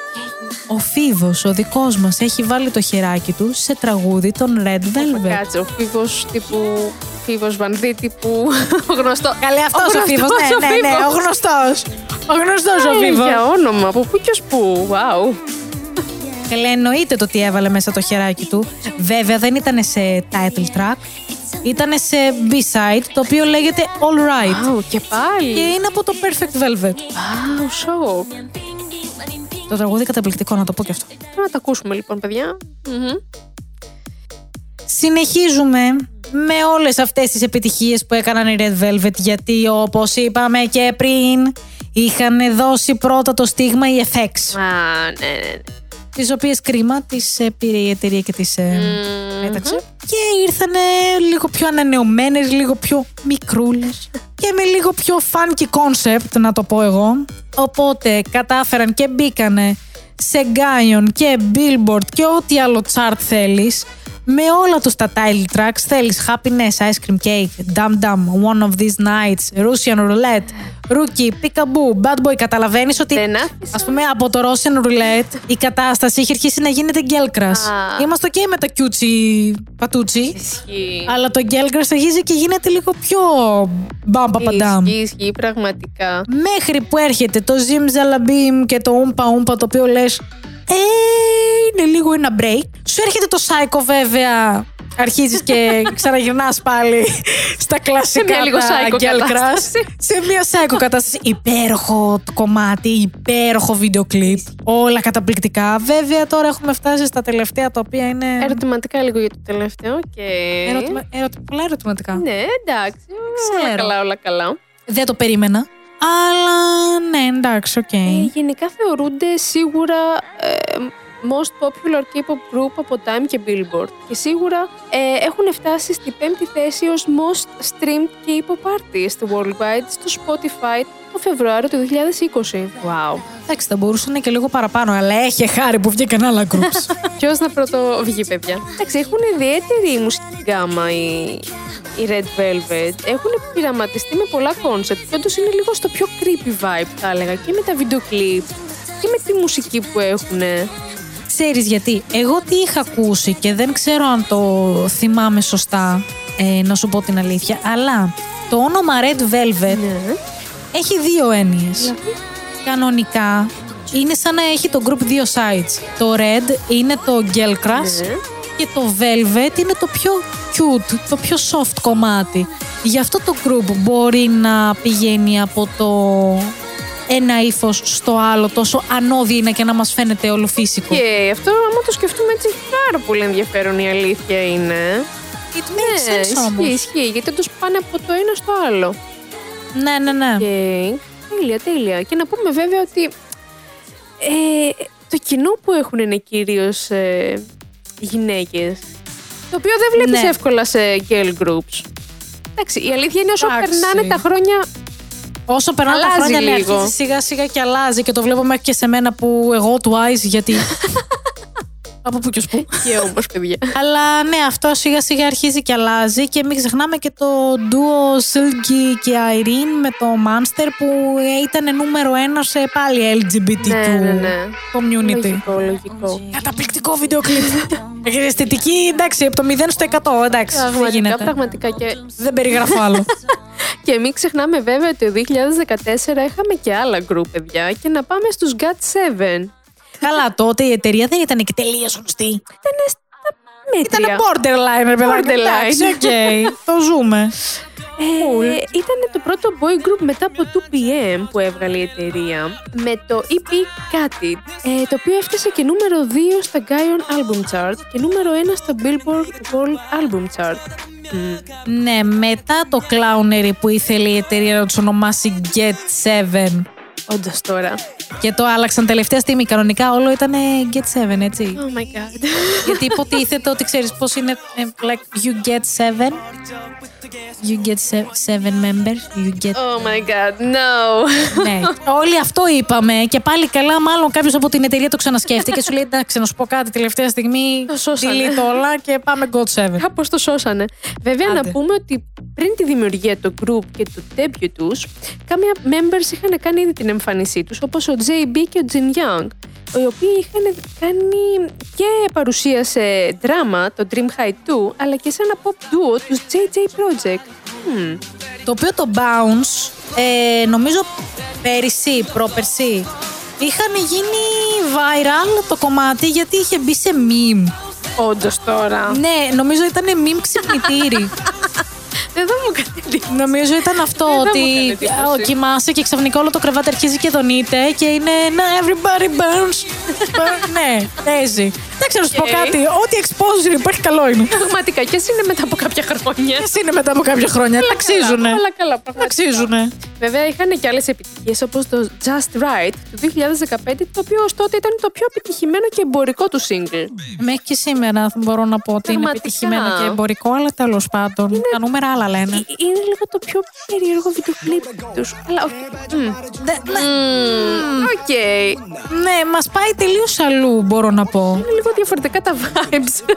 Ο Φίβος, ο δικός μας, έχει βάλει το χεράκι του σε τραγούδι των Red Velvet. Κάτσε, ο Φίβος τύπου. Φίβος Βανδί τύπου. γνωστό. Καλέ, αυτός ο, Φίβος, ναι, ναι, ναι, ο γνωστός. Ο γνωστός ο Φίβος. Για όνομα, από πού και ως πού. Wow. Καλέ, εννοείται το τι έβαλε μέσα το χεράκι του. Βέβαια, δεν ήταν σε title track. Ήταν σε B-side, το οποίο λέγεται All Right. Wow, και πάλι. Και είναι από το Perfect Velvet. Wow, show. Το τραγούδι καταπληκτικό, να το πω και αυτό. Να τα ακούσουμε λοιπόν, παιδιά. Μμμ. Συνεχίζουμε με όλες αυτές τις επιτυχίες που έκαναν οι Red Velvet γιατί όπως είπαμε και πριν είχαν δώσει πρώτα το στίγμα οι FX Α, ναι, ναι, ναι. τις οποίες κρίμα τις ε, πήρε η εταιρεία και τις ε, Μμμ. έταξε και ήρθανε λίγο πιο ανανεωμένες, λίγο πιο μικρούλες και με λίγο πιο funky concept να το πω εγώ οπότε κατάφεραν και μπήκανε σε Gaon και Billboard και ό,τι άλλο chart θέλεις με όλα τους τα title tracks θέλεις Happiness, Ice Cream Cake, Dum Dum, One of These Nights, Russian Roulette, Rookie, Peekaboo, Bad Boy. Καταλαβαίνεις ότι Δεν άφησα. ας πούμε από το Russian Roulette η κατάσταση είχε αρχίσει να γίνεται γκέλκρας. Α. Είμαστε ok με το κιούτσι πατούτσι. Ισχύει. Αλλά το γκέλκρας αρχίζει και γίνεται λίγο πιο μπαμπα παντάμ. Ισχύει, ισχύει, πραγματικά. Μέχρι που έρχεται το Zim Zalabim και το Oompa Oompa το οποίο λες ε, είναι λίγο ένα break. Σου έρχεται το Psycho βέβαια αρχίζεις και ξαναγυρνάς πάλι στα κλασικά μια λίγο τα psycho Girl Crush. κατάσταση. Σε μια psycho κατάσταση. Υπέροχο το κομμάτι, υπέροχο βίντεο κλιπ. Όλα καταπληκτικά. Βέβαια τώρα έχουμε φτάσει στα τελευταία τα οποία είναι Ερωτηματικά λίγο για το τελευταίο και. ερωτημα... ερωτη- πολλά ερωτηματικά. Ναι, εντάξει. Όλα Ξέρω. καλά, όλα καλά. Δεν το περίμενα. Αλλά ναι, εντάξει, οκ. Ε, γενικά θεωρούνται σίγουρα ε, most popular K-pop group από Time και Billboard. Και σίγουρα ε, έχουν φτάσει στη πέμπτη θέση ως most streamed K-pop artist worldwide στο Spotify το Φεβρουάριο του 2020. Wow. Εντάξει, θα μπορούσαν και λίγο παραπάνω, αλλά έχει χάρη που βγήκαν άλλα groups. Ποιος να πρώτο βγει, παιδιά; Εντάξει, έχουν ιδιαίτερη μουσική γκάμα οι, οι Red Velvet. Έχουν πειραματιστεί με πολλά concept. Και όντως είναι λίγο στο πιο creepy vibe, θα έλεγα. Και με τα βίντεο κλιπ και με τη μουσική που έχουν. Ξέρεις γιατί, εγώ τι είχα ακούσει και δεν ξέρω αν το θυμάμαι σωστά, ε, να σου πω την αλήθεια, αλλά το όνομα Red Velvet Ναι. έχει δύο έννοιες. Κανονικά είναι σαν να έχει το group δύο sides. Το Red είναι το Girl Crush Ναι. Και το Velvet είναι το πιο cute, το πιο soft κομμάτι. Γι' αυτό το group μπορεί να πηγαίνει από το ένα ύφος στο άλλο, τόσο ανώδυνα και να μας φαίνεται όλο φύσικο. Και αυτό, άμα το σκεφτούμε έτσι, έχει πάρα πολύ ενδιαφέρον η αλήθεια είναι. It makes Ναι, sense ισχύει, όμως. ισχύει. Γιατί όντω πάνε από το ένα στο άλλο. Ναι, ναι, ναι. Και τέλεια, τέλεια. Και να πούμε βέβαια ότι ε, το κοινό που έχουν είναι κυρίως ε, γυναίκες. Το οποίο δεν βλέπεις Ναι. εύκολα σε girl groups. Εντάξει, η αλήθεια είναι όσο Εντάξει. περνάνε τα χρόνια. Όσο περνάνε τα Αλλάζει χρόνια, ναι, λίγο. αρχίζει σιγά σιγά και αλλάζει και το βλέπω μέχρι και σε μένα που εγώ του Ice γιατί. από πού και ως πού. και όμως, παιδιά. Αλλά ναι, αυτό σιγά σιγά αρχίζει και αλλάζει και μην ξεχνάμε και το duo Silky και Irene με το Monster που ήταν νούμερο ένα σε πάλι LGBTQ ναι, ναι, ναι. community. Λογικό, λογικό. Καταπληκτικό βίντεο κλιπ. Έχει αισθητική, εντάξει, από το 0 στο 100, εντάξει, δεν Πραγματικά, γίνεται. πραγματικά. Και, Δεν περιγράφω άλλο. και μην ξεχνάμε βέβαια ότι το 2014 είχαμε και άλλα group, παιδιά. Και να πάμε στους GOT7. Καλά, τότε η εταιρεία δεν ήταν και τελείως γνωστή. Ήταν στα μέτρια. Ήταν borderline, ρε παιδάκι. Borderline. Εντάξει, οκ, το ζούμε. Ε, ήταν το πρώτο boy group μετά από 2PM που έβγαλε η εταιρεία με το EP Cut It, ε, το οποίο έφτασε και νούμερο 2 στα Gaon Album Chart και νούμερο 1 στα Billboard World Album Chart. Μμ. Ναι, μετά το clownery που ήθελε η εταιρεία να τους ονομάσει Get 7 Όντως τώρα. Και το άλλαξαν τελευταία στιγμή. Κανονικά όλο ήταν Get 7, έτσι. Oh my god. Γιατί υποτίθεται ότι ξέρεις πώς είναι. ε, Like, you get 7. You get se- seven members. You get. Oh my god, no. ναι. Όλοι αυτό είπαμε και πάλι καλά, μάλλον κάποιος από την εταιρεία το ξανασκέφτηκε και σου λέει: Εντάξει, να σου πω κάτι τελευταία στιγμή. Το σώσανε. delete όλα και πάμε God 7. Κάπως το σώσανε. Βέβαια, Άντε. να πούμε ότι πριν τη δημιουργία του group και του debut τους, κάμια members είχαν κάνει ήδη την εμφάνισή τους, όπως ο JB και ο Jin Young, οι οποίοι είχαν κάνει και παρουσία σε δράμα, το Dream High 2, αλλά και σε ένα pop duo, τους JJ Project. Μμμ. Το οποίο το Bounce, ε, νομίζω πέρυσι, πρόπερσι, είχαν γίνει viral το κομμάτι γιατί είχε μπει σε meme. Όντως τώρα. Ναι, νομίζω ήταν meme ξυπνητήρι. Εδώ μου κάτι εντύπωση. Νομίζω ήταν αυτό Δεν θα μου ότι έκανε εντύπωση. ο, κοιμάσαι και ξαφνικά όλο το κρεβάτι αρχίζει και δονείται και είναι να everybody burns. ναι, παίζει. Δεν ξέρω να σου πω Οκ. κάτι. Ό,τι exposure υπάρχει καλό είναι. Πραγματικά και εσύ είναι μετά από κάποια χρόνια. Εσύ είναι μετά από κάποια χρόνια. Τα αξίζουνε. Όλα καλά, Τα πραγματικά. αξίζουνε. Βέβαια, είχαν και άλλες επιτυχίες όπως το Just Right του 2015, το οποίο ως τότε ήταν το πιο επιτυχημένο και εμπορικό του single. Μέχρι και σήμερα μπορώ να πω ότι είναι Πραγματικά. επιτυχημένο και εμπορικό, αλλά τέλος πάντων. Τα νούμερα άλλα λένε. Ε, Είναι λίγο το πιο περίεργο βίντεο κλιπ τους. Αλλά όχι. Μμ. Δε- ναι. Μμ, Οκ. Ναι, μας πάει τελείως αλλού, μπορώ να πω. Είναι λίγο διαφορετικά τα vibes.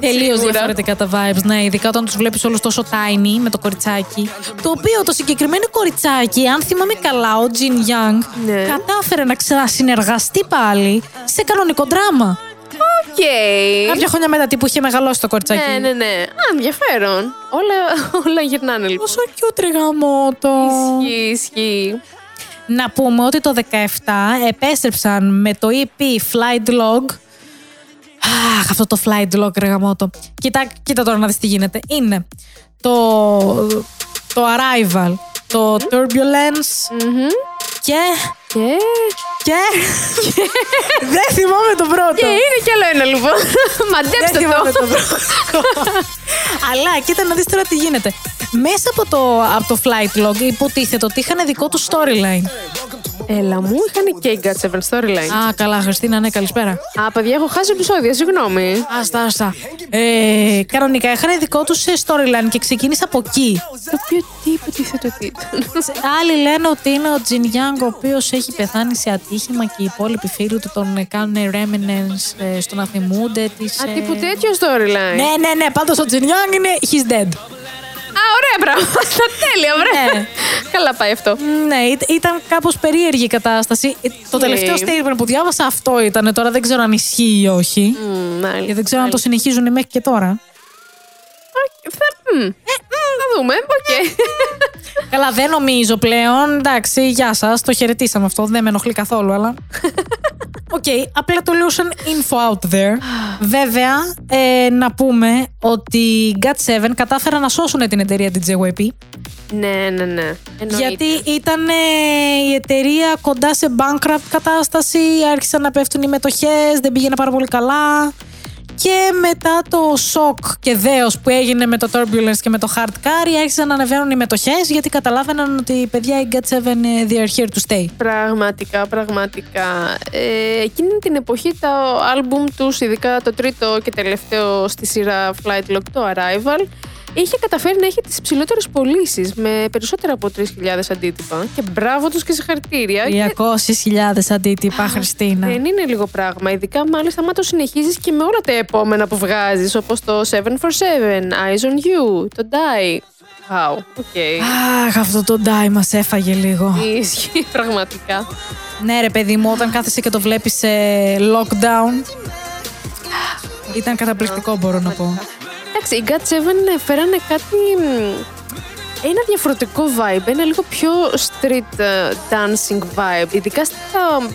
Τελείως Σίγουρα. διαφορετικά τα vibes, ναι. Ειδικά όταν τους βλέπεις όλους τόσο tiny με το κοριτσάκι. Το οποίο το συγκεκριμένο κοριτσάκι, αν θυμάμαι καλά, ο Jinyoung Ναι. κατάφερε να ξανασυνεργαστεί πάλι σε κανονικό δράμα. Οκ. Κάποια χρόνια μετά τι που είχε μεγαλώσει το κοριτσάκι. Ναι, ναι, ναι. Α, ενδιαφέρον. Όλα, όλα γυρνάνε λοιπόν. Πόσο cute ρε γαμότο. Ισχύει, ισχύει. Να πούμε ότι το 17 επέστρεψαν με το EP Flight Log. Αχ, αυτό το Flight Log ρε γαμότο. Κοίτα, κοίτα τώρα να δεις τι γίνεται. Είναι το, το Arrival, το Turbulence Μμμ. και... Και... και... Δεν θυμάμαι το πρώτο. Και είναι κι άλλο ένα λοιπόν. Μαντέψτε Δεν θυμάμαι το. το πρώτο. Αλλά κοίτα να δεις τώρα τι γίνεται. Μέσα από το, από το Flight Log υποτίθεται ότι είχαν δικό του storyline. Έλα μου, είχαν και η God 7 storyline. Α, καλά, Χριστίνα, ναι, καλησπέρα. Α, παιδιά, έχω χάσει επεισόδια, συγγνώμη. Άστα, άστα. Ε, κανονικά είχαν δικό τους storyline και ξεκίνησε από εκεί. Το οποίο τι υποτίθεται ότι ήταν. Άλλοι λένε ότι είναι ο Τζιν Γιάνγκ, ο οποίος έχει πεθάνει σε ατύχημα και οι υπόλοιποι φίλοι του τον ε, κάνουν remnants ε, στο να θυμούνται τη. Α, τύπου τέτοιο storyline. Ναι, ναι, ναι. Πάντως ο Τζιν Γιάνγκ είναι. He's dead. Α, ωραία πράγματα. Τέλεια, ωραία. Ναι. Καλά πάει αυτό. Ναι, ήταν- ήταν κάπως περίεργη η κατάσταση. Ε, Το Ναι. τελευταίο statement που διάβασα αυτό ήταν. Τώρα δεν ξέρω αν ισχύει ή όχι. Μμ, μάλιστα. Και δεν ξέρω αν το συνεχίζουν μέχρι και τώρα. Θα, μμ. θα δούμε. Οκ. Καλά, δεν νομίζω πλέον. Εντάξει, γεια σας. Το χαιρετήσαμε αυτό. Δεν με ενοχλεί καθόλου, αλλά. Οκ, απλά το illusion info out there. Βέβαια, ε, να πούμε ότι οι GAT7 κατάφεραν να σώσουν την εταιρεία την JYP. ναι, ναι, ναι. Εννοείται. Γιατί ήταν ε, η εταιρεία κοντά σε bankrupt κατάσταση, άρχισαν να πέφτουν οι μετοχές, δεν πήγαινε πάρα πολύ καλά. Και μετά το σοκ και δέος που έγινε με το Turbulence και με το Hard Carry άρχισαν να ανεβαίνουν οι μετοχές γιατί καταλάβαιναν ότι παιδιά οι GAT7 ε, they are here to stay. Πραγματικά, πραγματικά. Ε, εκείνη την εποχή το άλμπουμ τους, ειδικά το τρίτο και τελευταίο στη σειρά flight log, το Arrival, είχε καταφέρει να έχει τις ψηλότερες πωλήσεις με περισσότερα από 3.000 αντίτυπα. Και μπράβο τους και συγχαρητήρια. Και 200.000 αντίτυπα, Χριστίνα. Δεν είναι λίγο πράγμα. Ειδικά μάλιστα άμα το συνεχίζεις και με όλα τα επόμενα που βγάζεις, όπως το 747, Eyes on You, το Dye. Wow, οκ. Αχ, αυτό το dye μας έφαγε λίγο. Ισχύει πραγματικά. Ναι, ρε παιδί μου, όταν κάθεσαι και το βλέπεις σε lockdown. Ήταν καταπληκτικό, μπορώ να πω. Εντάξει, οι God7 φέρανε κάτι. μ, Ένα διαφορετικό vibe, ένα λίγο πιο street ε, dancing vibe, ειδικά στα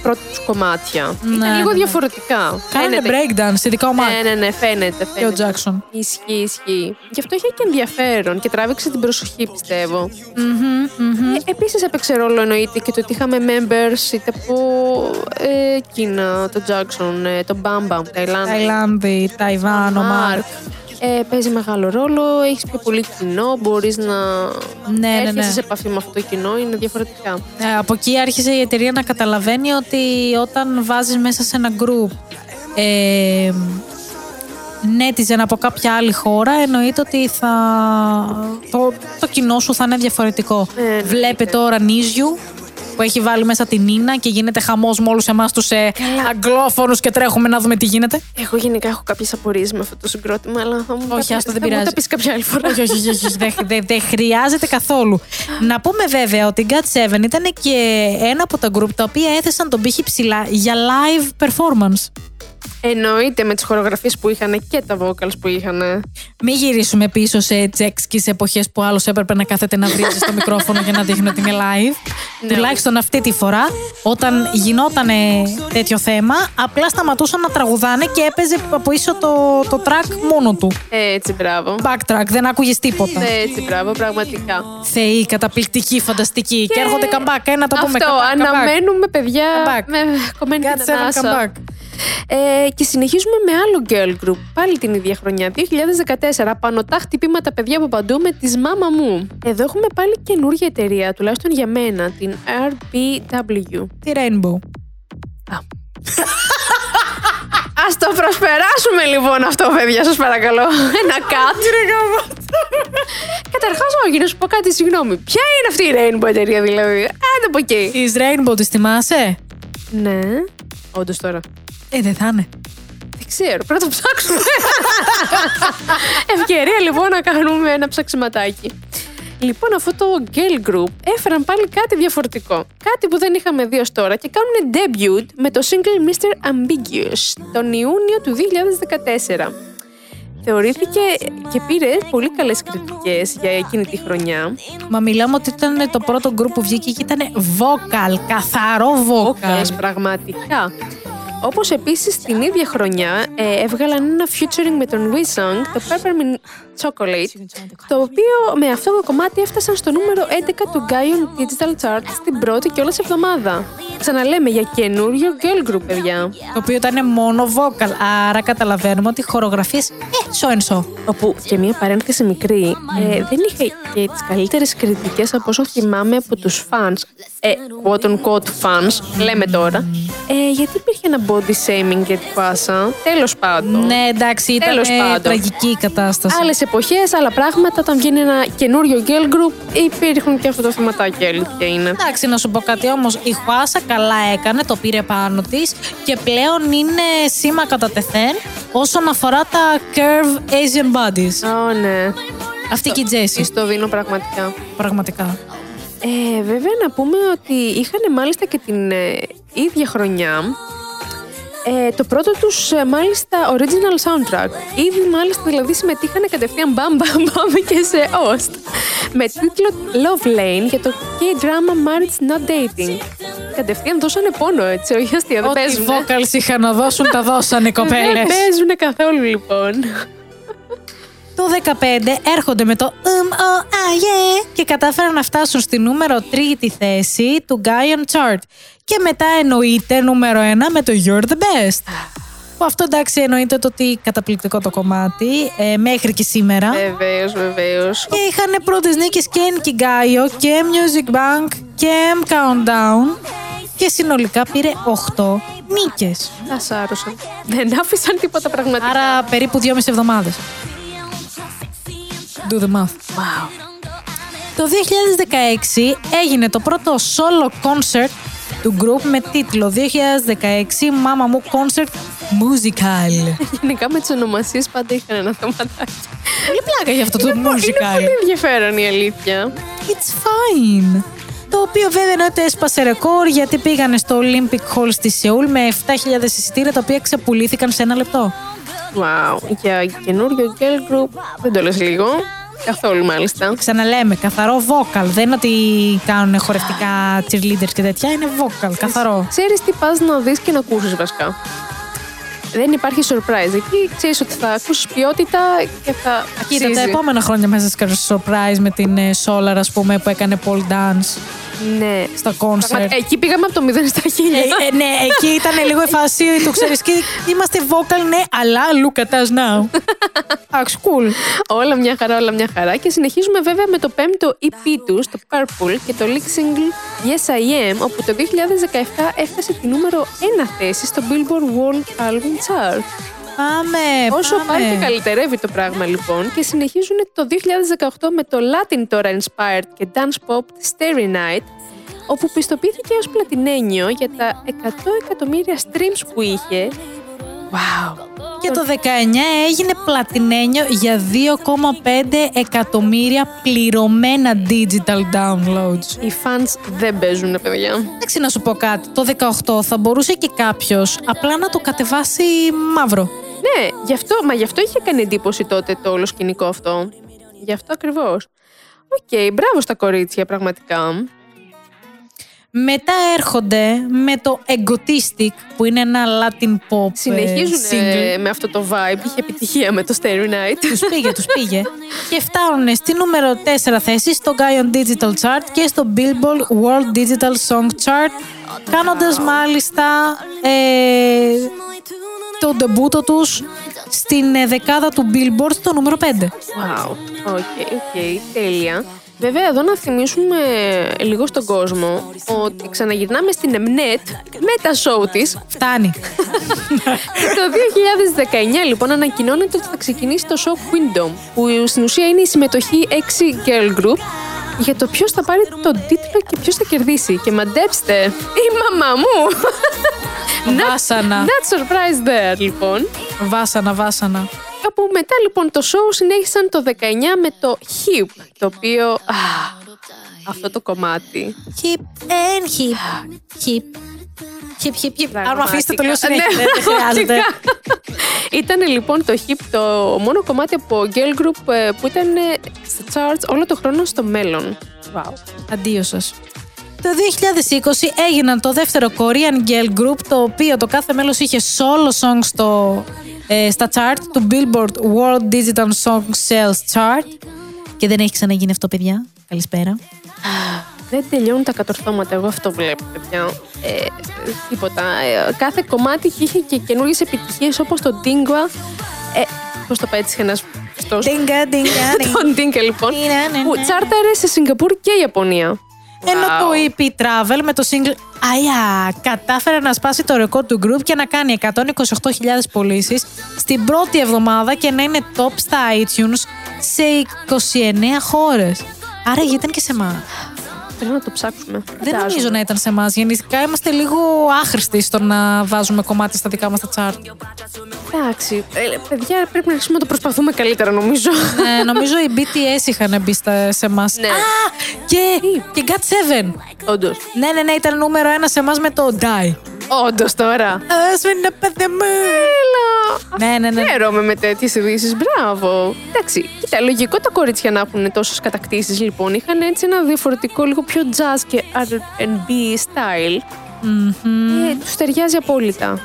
πρώτα τους κομμάτια. Ναι, Ήταν ναι, λίγο ναι. διαφορετικά. Κάνανε Φαίνεται. breakdance, ειδικά ο Μάρκ Ναι, ναι, ναι, φαίνεται. και ο φαίνεται. Jackson. Ισχύει, ισχύει. Γι' αυτό είχε και ενδιαφέρον και τράβηξε την προσοχή, πιστεύω. Ε, Επίσης έπαιξε ρόλο εννοείται και το ότι είχαμε members είτε από ε, Κίνα, το Jackson, ε, το Bam Bam, Ταϊλάνδη. Ταϊλάνδη, Ταϊβάν, ο Μάρκ. Ε, παίζει μεγάλο ρόλο, έχεις πιο πολύ κοινό, μπορείς να Ναι, ναι, έρχεσαι ναι. σε επαφή με αυτό το κοινό, είναι διαφορετικά. Ε, από εκεί άρχισε η εταιρεία να καταλαβαίνει ότι όταν βάζεις μέσα σε ένα group ε, netizen από κάποια άλλη χώρα, εννοείται ότι θα, το, το κοινό σου θα είναι διαφορετικό. ναι, Βλέπε τώρα Νίζιου που έχει βάλει μέσα την Νίνα και γίνεται χαμός με όλους εμάς τους ε, αγγλόφωνους και τρέχουμε να δούμε τι γίνεται. Εγώ γενικά έχω κάποιες απορίες με αυτό το συγκρότημα, αλλά θα μου, Όχι, τα, άστο, δεν θα μου πειράζει. τα πεις κάποια άλλη φορά. όχι, όχι, όχι, όχι, δεν δεν- δεν χρειάζεται καθόλου. Να πούμε βέβαια ότι η God7 ήταν και ένα από τα group τα οποία έθεσαν τον πύχη ψηλά για live performance. Εννοείται με τις χορογραφίες που είχαν και τα vocals που είχαν. Μην γυρίσουμε πίσω σε τζέξκι εποχές που άλλος έπρεπε να κάθεται να βρίζει στο μικρόφωνο για να δείχνει ότι είναι live. Ναι. Τουλάχιστον αυτή τη φορά, όταν γινόταν τέτοιο θέμα, απλά σταματούσαν να τραγουδάνε και έπαιζε από πίσω το, το track μόνο του. Έτσι, μπράβο. Backtrack, δεν άκουγες τίποτα. Έτσι, μπράβο, πραγματικά. Θεοί, καταπληκτική, φανταστική. Και, έρχονται comeback, ένα το πούμε. Αυτό, comeback, comeback. αναμένουμε παιδιά Comeback. με κομμένη God την seven ανάσα. comeback. Ε, και συνεχίζουμε με άλλο girl group, πάλι την ίδια χρονιά, 2014. Πανωτά χτυπήματα παιδιά από παντού με τη μάμα μου. Εδώ έχουμε πάλι καινούργια εταιρεία, τουλάχιστον για μένα, την RBW. Τη Rainbow. Α το προσπεράσουμε λοιπόν αυτό, παιδιά, σας παρακαλώ. Ένα cut. Καταρχάς, όχι, να σου πω κάτι, συγγνώμη. Ποια είναι αυτή η Rainbow εταιρεία, δηλαδή; Άντε από εκεί. Της Rainbow τη θυμάσαι; Ναι. Όντως τώρα. Ε, δεν θα είναι. Δεν ξέρω, πρέπει να το ψάξουμε. Ευκαιρία λοιπόν να κάνουμε ένα ψαξιματάκι. Λοιπόν, αυτό το girl group έφεραν πάλι κάτι διαφορετικό. Κάτι που δεν είχαμε δει ως τώρα και κάνουν debut με το single Mr. Ambiguous τον Ιούνιο του 2014. Θεωρήθηκε και πήρε πολύ καλές κριτικές για εκείνη τη χρονιά. Μα μιλάμε ότι ήταν το πρώτο group που βγήκε και ήταν vocal, καθαρό vocal. Όκας, πραγματικά. Όπως επίσης την ίδια χρονιά ε, έβγαλαν ένα featuring με τον WeSong, το Peppermint Chocolate, το οποίο με αυτό το κομμάτι έφτασαν στο νούμερο 11 του Gaion Digital Chart στην πρώτη και όλες εβδομάδα. Ξαναλέμε για καινούριο girl group, παιδιά. Το οποίο ήταν μόνο vocal. Άρα καταλαβαίνουμε ότι χορογραφίες ε, σο εν σο. Όπου και μία παρένθεση μικρή, ε, δεν είχε και τις καλύτερες κριτικές από όσο θυμάμαι από τους fans. Ε, quote unquote fans, λέμε τώρα. Ε, γιατί υπήρχε ένα body shaming για την πάσα. Τέλος πάντων. Ναι, εντάξει, ήταν Τέλος ε, πάντων. τραγική η κατάσταση. Άλλες εποχές, άλλα πράγματα. Όταν βγαίνει ένα καινούριο girl group, υπήρχαν και αυτό το θεματάκι. Αλήθεια είναι. Εντάξει, να σου πω κάτι όμως. Η Χουάσα καλά έκανε, το πήρε πάνω της και πλέον είναι σήμα κατά τεθέν όσον αφορά τα curve Asian bodies. Ω, ναι. Αυτή και η Τζέσι. Στο δίνω πραγματικά. Πραγματικά. Ε, βέβαια να πούμε ότι είχαν μάλιστα και την ε, ίδια χρονιά ε, το πρώτο τους ε, μάλιστα original soundtrack. Ήδη μάλιστα δηλαδή συμμετείχαν κατευθείαν μπαμ μπαμ μπαμ και σε OST με τίτλο Love Lane για το K-drama Marriage Not Dating. Κατευθείαν δώσανε πόνο έτσι, όχι αστεία, δεν Ό,τι παίζουν. vocals είχαν να δώσουν, τα δώσανε οι κοπέλες. Δεν παίζουν καθόλου λοιπόν. Το 15 έρχονται με το um, oh, ah, yeah, και κατάφεραν να φτάσουν στη νούμερο 3η θέση του Gaian Chart. Και μετά εννοείται νούμερο 1 με το You're the Best. Που αυτό εντάξει εννοείται το ότι καταπληκτικό το κομμάτι ε, μέχρι και σήμερα. Βεβαίως, βεβαίως. Και είχαν πρώτες νίκες και Enkigayo και Music Bank και M Countdown. Και συνολικά πήρε 8 νίκες. Τα σάρωσαν. Δεν άφησαν τίποτα πραγματικά. Άρα περίπου 2,5 εβδομάδες. Do the math. Wow. Το 2016 έγινε το πρώτο solo concert του group με τίτλο 2016 Mama Μου Concert Musical. Γενικά με τις ονομασίες πάντα είχαν ένα θεματάκι. Πολύ πλάκα για αυτό το Είναι musical. πολύ ενδιαφέρον η αλήθεια. It's fine. Το οποίο βέβαια εννοείται έσπασε ρεκόρ γιατί πήγανε στο Olympic Hall στη Σεούλ με 7.000 εισιτήρια τα οποία ξεπουλήθηκαν σε ένα λεπτό. Wow. Για καινούριο girl group δεν το λες λίγο. Καθόλου μάλιστα. Ξαναλέμε, καθαρό vocal. Δεν είναι ότι κάνουν χορευτικά cheerleaders και τέτοια. Είναι vocal, καθαρό. Ξέρεις τι πας να δεις και να ακούσεις βασικά. Δεν υπάρχει surprise. Εκεί ξέρεις ότι θα ακούσεις ποιότητα και θα Κοίτα, αξίζει. τα επόμενα χρόνια μέσα σε κάποιο surprise με την ε, Solar, ας πούμε, που έκανε pole dance Ναι. στα concert. Πραγματικά, Εκεί πήγαμε από το 0 στα 1000. Ε, ε, ναι, εκεί ήταν λίγο η φάση του ξέρεις και είμαστε vocal, ναι, αλλά look at us now. Εντάξει, cool. Όλα μια χαρά, όλα μια χαρά. Και συνεχίζουμε βέβαια με το πέμπτο EP τους, το Purple, και το lead single Yes I Am, όπου το 2017 έφτασε τη νούμερο 1 θέση στο Billboard World Album Chart. Πάμε, Όσο πάμε. πάει και καλυτερεύει το πράγμα λοιπόν και συνεχίζουν το 2018 με το Latin τώρα inspired και dance pop Starry Night όπου πιστοποιήθηκε ως πλατινένιο για τα 100 εκατομμύρια streams που είχε Wow. Και το 19 έγινε πλατινένιο για 2,5 εκατομμύρια πληρωμένα digital downloads. Οι fans δεν παίζουν, παιδιά. Εντάξει να σου πω κάτι, το 18 θα μπορούσε και κάποιος απλά να το κατεβάσει μαύρο. Ναι, γι' αυτό, μα γι' αυτό είχε κάνει εντύπωση τότε το όλο σκηνικό αυτό. Γι' αυτό ακριβώς. Οκ, μπράβο στα κορίτσια, πραγματικά. Μετά έρχονται με το Egotistic που είναι ένα Latin pop ε, Συνεχίζουν single. ε, με αυτό το vibe. Είχε επιτυχία με το Starry Night. Τους πήγε, τους πήγε. και φτάνουν στη νούμερο 4 θέση στο Gaon Digital Chart και στο Billboard World Digital Song Chart κάνοντας μάλιστα ε, το ντεμπούτο τους στην ε, δεκάδα του Billboard στο νούμερο 5. Wow. Οκ, οκ, τέλεια. Βέβαια, εδώ να θυμίσουμε λίγο στον κόσμο ότι ξαναγυρνάμε στην Mnet με τα show της. Φτάνει. Το 2019 λοιπόν ανακοινώνεται ότι θα ξεκινήσει το show Kingdom, που στην ουσία είναι η συμμετοχή 6 girl group για το ποιος θα πάρει τον τίτλο και ποιος θα κερδίσει. Και μαντέψτε, η μαμά μου! Not- Βάσανα. Not surprised there, λοιπόν. Βάσανα, βάσανα. Όπου μετά λοιπόν το show συνέχισαν το 19 με το Hip, το οποίο... Α, αυτό το κομμάτι. Hip and hip. Hip. Hip, hip, hip. Αν μου αφήσετε το λέω Πραγματικά. συνέχεια, Ναι, δεν χρειάζεται. Ήταν λοιπόν το Hip το μόνο κομμάτι από girl group ε, που ήταν ε, στα charts όλο το χρόνο στο μέλλον. Wow. Αντίο σας. Το 2020 έγιναν το δεύτερο Korean Girl Group, το οποίο το κάθε μέλος είχε solo song στο, ε, στα chart του Billboard World Digital Song Sales Chart. Και δεν έχει ξαναγίνει αυτό, παιδιά. Καλησπέρα. Δεν τελειώνουν τα κατορθώματα, εγώ αυτό βλέπω, παιδιά. Ε, τίποτα. Ε, κάθε κομμάτι είχε και καινούριε επιτυχίες όπως το Dingwa. Ε, Πώς το πέτυχε ένας αυτός; Dinga, dinga, dinga. Τον Dinga, λοιπόν. Ναι, ναι, ναι. Που τσάρταρε σε Σιγκαπούρ και Ιαπωνία. Ενώ Wow. το EP Travel με το single Aya κατάφερε να σπάσει το ρεκόρ του group και να κάνει 128.000 πωλήσεις στην πρώτη εβδομάδα και να είναι top στα iTunes σε 29 χώρες. Άρα γιατί ήταν και σε εμάς. Πρέπει να το ψάξουμε. Δεν Φαντάζομαι. νομίζω να ήταν σε εμάς. Γενικά είμαστε λίγο άχρηστοι στο να βάζουμε κομμάτια στα δικά μας τα chart. Εντάξει. Ε, παιδιά, πρέπει να αρχίσουμε να το προσπαθούμε καλύτερα, νομίζω. ναι, νομίζω οι BTS είχαν μπει στα- σε εμάς. Ναι. Α! Και, και God7. Όντως. Ναι, ναι, ναι, ήταν νούμερο ένα σε εμάς με το Die. Όντως τώρα. Α, σβήνει παιδί μου. Έλα. Ναι, ναι, ναι. Χαίρομαι με τέτοιες ειδήσεις. Μπράβο. Εντάξει, κοίτα, λογικό τα κορίτσια να έχουν τόσες κατακτήσεις. Λοιπόν, είχαν έτσι ένα διαφορετικό, λίγο πιο jazz και RB style. Μμμ. Ε, τους ταιριάζει απόλυτα.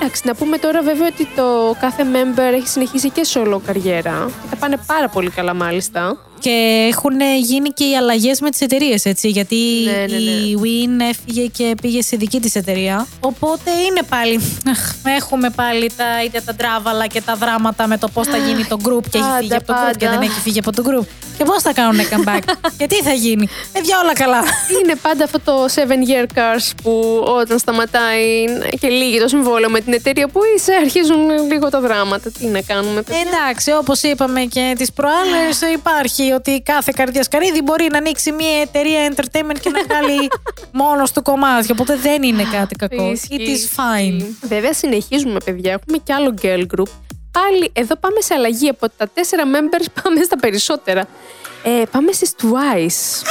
Εντάξει, να πούμε τώρα βέβαια ότι το κάθε member έχει συνεχίσει και solo καριέρα. Και τα πάνε πάρα πολύ καλά, μάλιστα. Και έχουν γίνει και οι αλλαγές με τις εταιρείες, έτσι. Γιατί Ναι, ναι, ναι. η Win έφυγε και πήγε σε δική της εταιρεία. Οπότε είναι πάλι. αχ, Έχουμε πάλι τα ίδια τα τράβαλα και τα δράματα με το πώς θα γίνει το group και έχει Πάντα, φύγει από το group και πάντα. δεν έχει φύγει από το group. Και πώς θα κάνουν comeback. και τι θα γίνει. Παιδιά, όλα καλά. Είναι πάντα αυτό το 7 year cars που όταν σταματάει και λύγει το συμβόλαιο με την εταιρεία που είσαι, αρχίζουν λίγο τα δράματα. Τι να κάνουμε, παιδιά; Εντάξει, όπως είπαμε και τις προάλλες, υπάρχει ότι κάθε καρδιασκαρίδι μπορεί να ανοίξει μια εταιρεία entertainment και να βγάλει μόνος του κομμάτια. Οπότε δεν είναι κάτι κακό. Ισχύει, It is fine. ισχύει. Βέβαια, συνεχίζουμε, παιδιά. Έχουμε και άλλο girl group. Πάλι εδώ πάμε σε αλλαγή. Από τα τέσσερα members πάμε στα περισσότερα. Ε, πάμε στις Twice.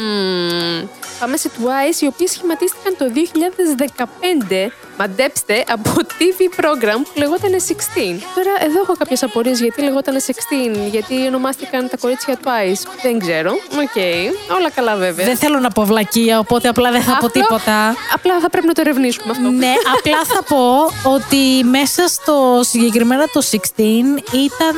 Μμμ. Πάμε σε Twice, οι οποίες σχηματίστηκαν το 2015, μαντέψτε, από TV program που λεγόταν 16. Τώρα εδώ έχω κάποιες απορίες γιατί λεγόταν 16, γιατί ονομάστηκαν τα κορίτσια Twice. Δεν ξέρω. Οκ. Όλα καλά βέβαια. Δεν θέλω να πω βλακεία, οπότε απλά δεν θα πω Απλό- τίποτα. Απλά θα πρέπει να το ερευνήσουμε αυτό. Ναι, απλά θα πω ότι μέσα στο συγκεκριμένα το 16 ήταν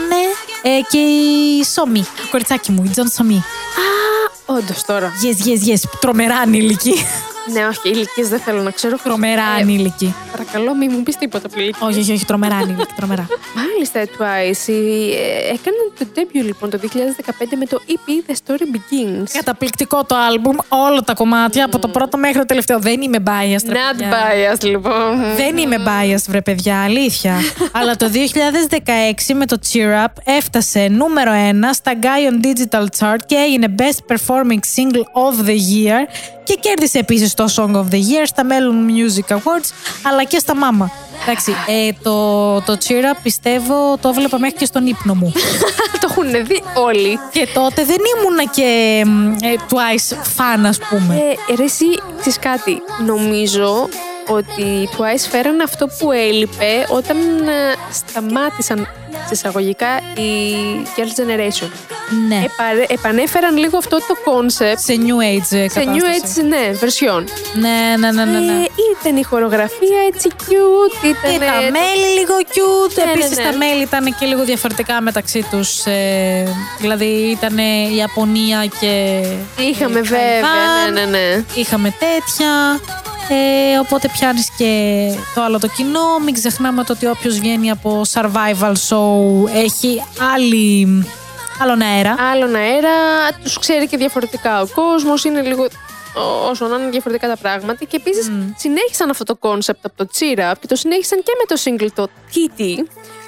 ε, και η Σόμι, κοριτσάκι μου, η Τζον Σόμι. Α, όντως τώρα. Yes, yes, yes, τρομερά ανήλικη. Ναι, όχι, ηλικίε δεν θέλω να ξέρω. τρομερά Ε, ανήλικη. Παρακαλώ, μην μου πεις τίποτα από ηλικία. όχι, όχι, όχι, τρομερά ανήλικη, τρομερά. Μάλιστα, Twice ε, έκαναν το debut λοιπόν το 2015 με το EP The Story Begins. Καταπληκτικό το άλμπουμ, όλα τα κομμάτια, από το πρώτο μέχρι το τελευταίο. Δεν είμαι biased, ρε Not παιδιά. biased, λοιπόν. Δεν είμαι biased, βρε παιδιά, αλήθεια. Αλλά το 2016 με το Cheer Up έφτασε νούμερο 1 στα Guy on Digital Chart και έγινε Best Performing Single of the Year και κέρδισε επίσης το Song of the Year στα Melon Music Awards αλλά και στα Mama. Εντάξει, ε, το, το Cheer Up πιστεύω το έβλεπα μέχρι και στον ύπνο μου. το έχουν δει όλοι. και τότε δεν ήμουνα και ε, Twice fan ας πούμε. Ε, ρε εσύ, ξέρεις κάτι, νομίζω ότι οι Twice φέραν αυτό που έλειπε όταν ε, σταμάτησαν σε εισαγωγικά η Girls' Generation. ναι. Επαρε- επανέφεραν λίγο αυτό το concept σε New Age ε, σε New κατάσταση. Age, ναι, version. Ναι, ναι, ναι, ναι. ναι. Ε, ήταν η χορογραφία έτσι cute, ήταν... Και τα μέλη λίγο cute. Ναι, ναι, Επίσης ναι. τα μέλη ήταν και λίγο διαφορετικά μεταξύ τους. ε, δηλαδή ήταν η Ιαπωνία και... Είχαμε ε, βέβαια, Ταϊβάν. ναι, ναι, ναι. Είχαμε τέτοια. Ε, οπότε πιάνεις και το άλλο το κοινό. Μην ξεχνάμε το ότι όποιος βγαίνει από survival show έχει άλλη, άλλον αέρα. Άλλον αέρα, τους ξέρει και διαφορετικά ο κόσμος, είναι λίγο όσο να είναι διαφορετικά τα πράγματα. Και επίσης συνέχισαν αυτό το concept από το Cheer Up και το συνέχισαν και με το single το Kitty,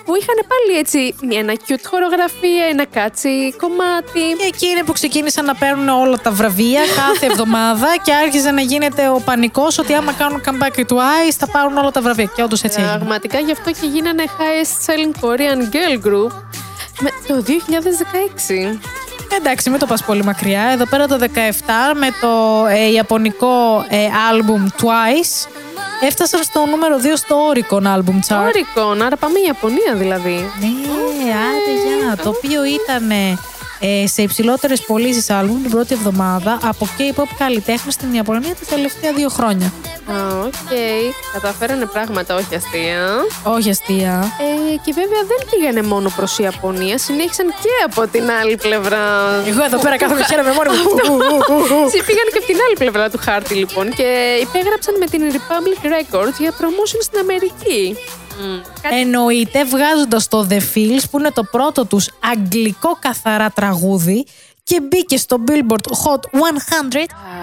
που είχαν πάλι έτσι μια ένα cute χορογραφία, ένα κάτσι κομμάτι. Και εκεί είναι που ξεκίνησαν να παίρνουν όλα τα βραβεία κάθε εβδομάδα και άρχιζε να γίνεται ο πανικός ότι άμα κάνουν comeback οι Twice θα πάρουν όλα τα βραβεία. Και όντως έτσι έγινε. Πραγματικά γι' αυτό και γίνανε highest selling Korean girl group με το 2016. Εντάξει, μην το πας πολύ μακριά. Εδώ πέρα το 17 με το ε, ιαπωνικό ε, album Twice έφτασαν στο νούμερο 2 στο Oricon album chart. Όρικον, άρα πάμε Ιαπωνία δηλαδή. Ναι, άντε για. Το οποίο ήταν ε, σε υψηλότερες πωλήσεις άλμπουμ την πρώτη εβδομάδα από K-pop καλλιτέχνη στην Ιαπωνία τα τελευταία δύο χρόνια. Α, Οκ, καταφέρανε πράγματα, όχι αστεία. Όχι αστεία. Ε, και βέβαια δεν πήγανε μόνο προς Ιαπωνία, συνέχισαν και από την άλλη πλευρά. Εγώ εδώ πέρα κάθομαι και χαίρομαι μόνη μου. Εσύ πήγανε και από την άλλη πλευρά του χάρτη λοιπόν και υπέγραψαν με την Republic Records για promotion στην Αμερική. Μμ, κάτι- Εννοείται βγάζοντας το The Feels που είναι το πρώτο τους αγγλικό καθαρά τραγούδι και μπήκε στο Billboard Hot 100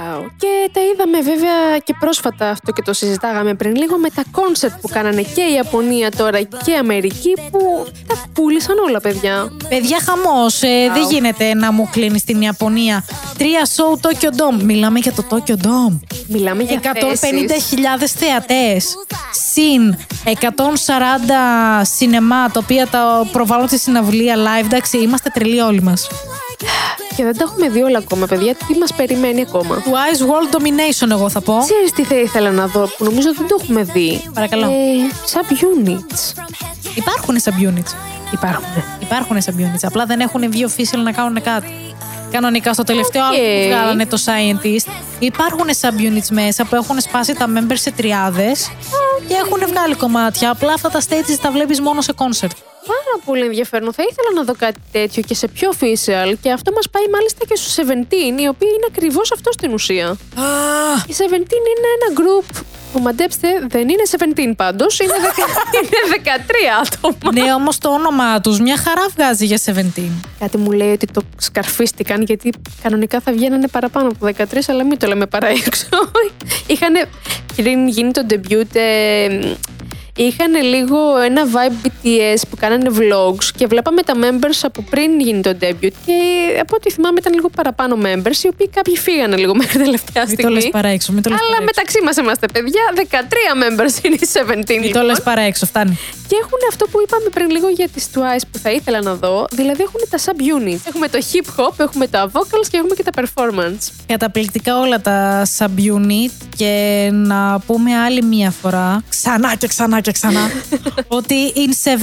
Wow. Και τα είδαμε βέβαια και πρόσφατα αυτό και το συζητάγαμε πριν λίγο με τα κόνσερτ που κάνανε και η Ιαπωνία τώρα και η Αμερική που τα πούλησαν όλα παιδιά. Παιδιά χαμός, ε, δεν γίνεται να μου κλείνεις στην Ιαπωνία. Τρία show Tokyo Dome. Μιλάμε για το Tokyo Dome. Μιλάμε για 150.000 θεατές. Συν 140 σινεμά Τα οποία τα προβάλλουν στη συναυλία live Εντάξει είμαστε τρελοί όλοι μας Και δεν τα έχουμε δει όλα ακόμα, παιδιά. Τι μας περιμένει ακόμα; Twice World Domination εγώ θα πω Ξέρεις τι θα ήθελα να δω; Που νομίζω δεν το έχουμε δει. Παρακαλώ. Ε, sub-units. Υπάρχουν sub-units Υπάρχουν. Υπάρχουν sub-units Απλά δεν έχουν βγει official να κάνουν κάτι Κανονικά στο τελευταίο Οκ. album που βγάλανε το Scientist υπάρχουν sub-units μέσα που έχουν σπάσει τα members σε τριάδες και έχουν βγάλει κομμάτια. Απλά αυτά τα stages τα βλέπεις μόνο σε concert. Πάρα πολύ ενδιαφέρον. Θα ήθελα να δω κάτι τέτοιο και σε πιο official. Και αυτό μας πάει μάλιστα και στους 17, οι οποίοι είναι ακριβώς αυτό στην ουσία. Οι 17 είναι ένα group που μαντέψτε δεν είναι 17 πάντως, είναι, δεκα- είναι 13 άτομα. ναι, όμως το όνομά τους μια χαρά βγάζει για 17. Κάτι μου λέει ότι το σκαρφίστηκαν γιατί κανονικά θα βγαίνανε παραπάνω από 13, αλλά μην το λέμε παρά έξω. Είχαν πριν γίνει το debut, ε, είχαν λίγο ένα vibe BTS που κάνανε vlogs και βλέπαμε τα members από πριν γίνει το debut και από ό,τι θυμάμαι ήταν λίγο παραπάνω members οι οποίοι κάποιοι φύγανε λίγο μέχρι τελευταία Μην το στιγμή. λες παρά έξω, μην το λες Αλλά παρά έξω. μεταξύ μας είμαστε παιδιά, 13 members είναι οι 17 Μην το λοιπόν. λες παρά έξω, φτάνει. Και έχουν αυτό που είπαμε πριν λίγο για τις Twice που θα ήθελα να δω. Δηλαδή έχουν τα sub-units. Έχουμε το hip hop, έχουμε τα vocals και έχουμε και τα performance. Καταπληκτικά όλα τα subunit και να πούμε άλλη μία φορά, ξανά και ξανά και ξανά, ότι In 17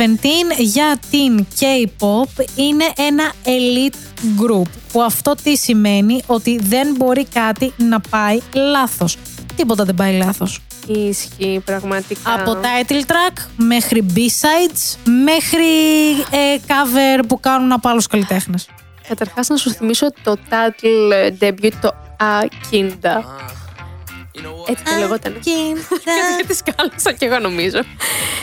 για την K-pop είναι ένα elite group. Που αυτό τι σημαίνει ότι δεν μπορεί κάτι να πάει λάθος. Τίποτα δεν πάει λάθος. Ισχύει πραγματικά. Από title track μέχρι b-sides μέχρι ε, cover που κάνουν από άλλους καλλιτέχνες. Καταρχάς να σου θυμίσω το title ε, debut, το Akinda. Έτσι το λεγόταν. Γιατί σκάλωσα κι εγώ νομίζω.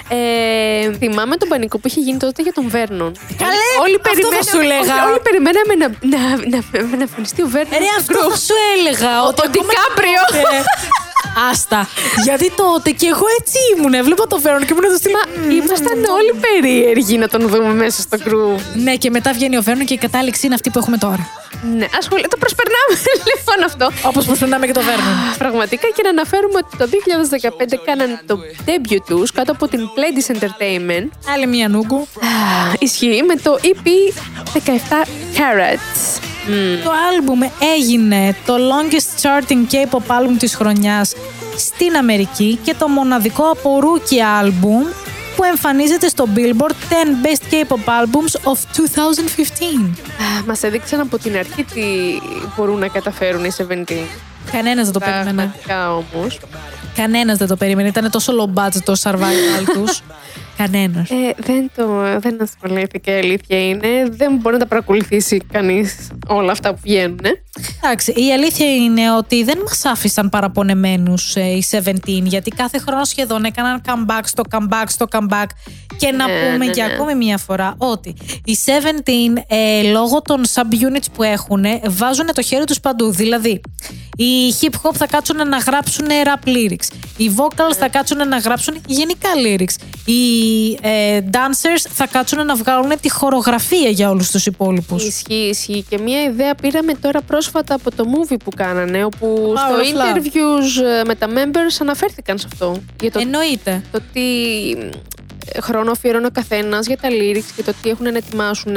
Ε, θυμάμαι τον πανικό που είχε γίνει τότε για τον Βέρνον. Καλέ, όλοι αυτό θα περιμέναμε, σου έλεγα. όλοι- όλοι περιμέναμε να, να, να, να εμφανιστεί ο Βέρνον Ρε, στο αυτό group. θα σου έλεγα. Ο- ότι ο ακόμα Ντικάπριο. και τότε- Άστα. Γιατί τότε και εγώ έτσι ήμουν. Έβλεπα το Βέρον και ήμουν το στυλ. Μα ήμασταν όλοι περίεργοι να τον δούμε μέσα στο groove. Ναι, και μετά βγαίνει ο Βέρον και η κατάληξη είναι αυτή που έχουμε τώρα. Ναι, ασχολεί. Το προσπερνάμε λοιπόν αυτό. Όπως προσπερνάμε και το Βέρον. Πραγματικά και να αναφέρουμε ότι το 2015 κάνανε το debut τους κάτω από την Pledis Entertainment. Άλλη μία νούγκου. Ισχύει με το EP 17 Carats. Το άλμπουμ έγινε το longest charting K-pop album της χρονιάς στην Αμερική και το μοναδικό από rookie album που εμφανίζεται στο Billboard 10 Best K-pop Albums of 2015. Μας έδειξαν από την αρχή τι μπορούν να καταφέρουν οι 17. Κανένας δεν το περίμενε. Πραγματικά όμως. Κανένας δεν το περίμενε. Ήταν τόσο low budget το survival τους. Κανένας. Ε, δεν το δεν ασχολήθηκε, η αλήθεια είναι. Δεν μπορεί να τα παρακολουθήσει κανείς όλα αυτά που βγαίνουν. ε. Εντάξει, η αλήθεια είναι ότι δεν μας άφησαν παραπονεμένους ε, οι 17 γιατί κάθε χρόνο σχεδόν έκαναν comeback στο comeback στο comeback και να Ναι, πούμε ναι, για ναι. ακόμη μία φορά ότι οι 17 ε, λόγω των subunits που έχουν βάζουν το χέρι τους παντού δηλαδή οι hip hop θα κάτσουν να γράψουν rap lyrics οι vocals θα κάτσουν να γράψουν γενικά lyrics οι ε, dancers θα κάτσουν να βγάλουν τη χορογραφία για όλους τους υπόλοιπους Ισχύει, ισχύει. Και μια ιδέα πήραμε τώρα πρόσφατα από το movie που κάνανε, όπου Power στο of Love. interviews ε, με τα members αναφέρθηκαν σε αυτό. Για το, εννοείται το τι ε, χρόνο αφιερώνει ο καθένας για τα lyrics και το τι έχουν να ετοιμάσουν.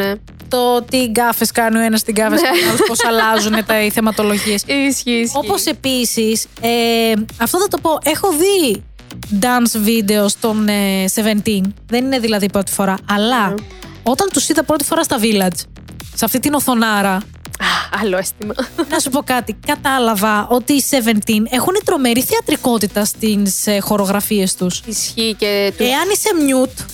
το τι γκάφες κάνει ο ένας, τι γκάφες κάνει ο άλλος, πώς αλλάζουν τα, οι θεματολογίες. Ισχύει, ισχύει. Όπως επίσης, ε, αυτό θα το πω, έχω δει dance video των ε, 17. Δεν είναι δηλαδή πρώτη φορά. Αλλά όταν τους είδα πρώτη φορά στα village, σε αυτή την οθονάρα, Α, άλλο αίσθημα. να σου πω κάτι, κατάλαβα ότι οι 17 έχουν τρομερή θεατρικότητα στις ε, χορογραφίες τους. Ισχύει και του. Εάν είσαι mute,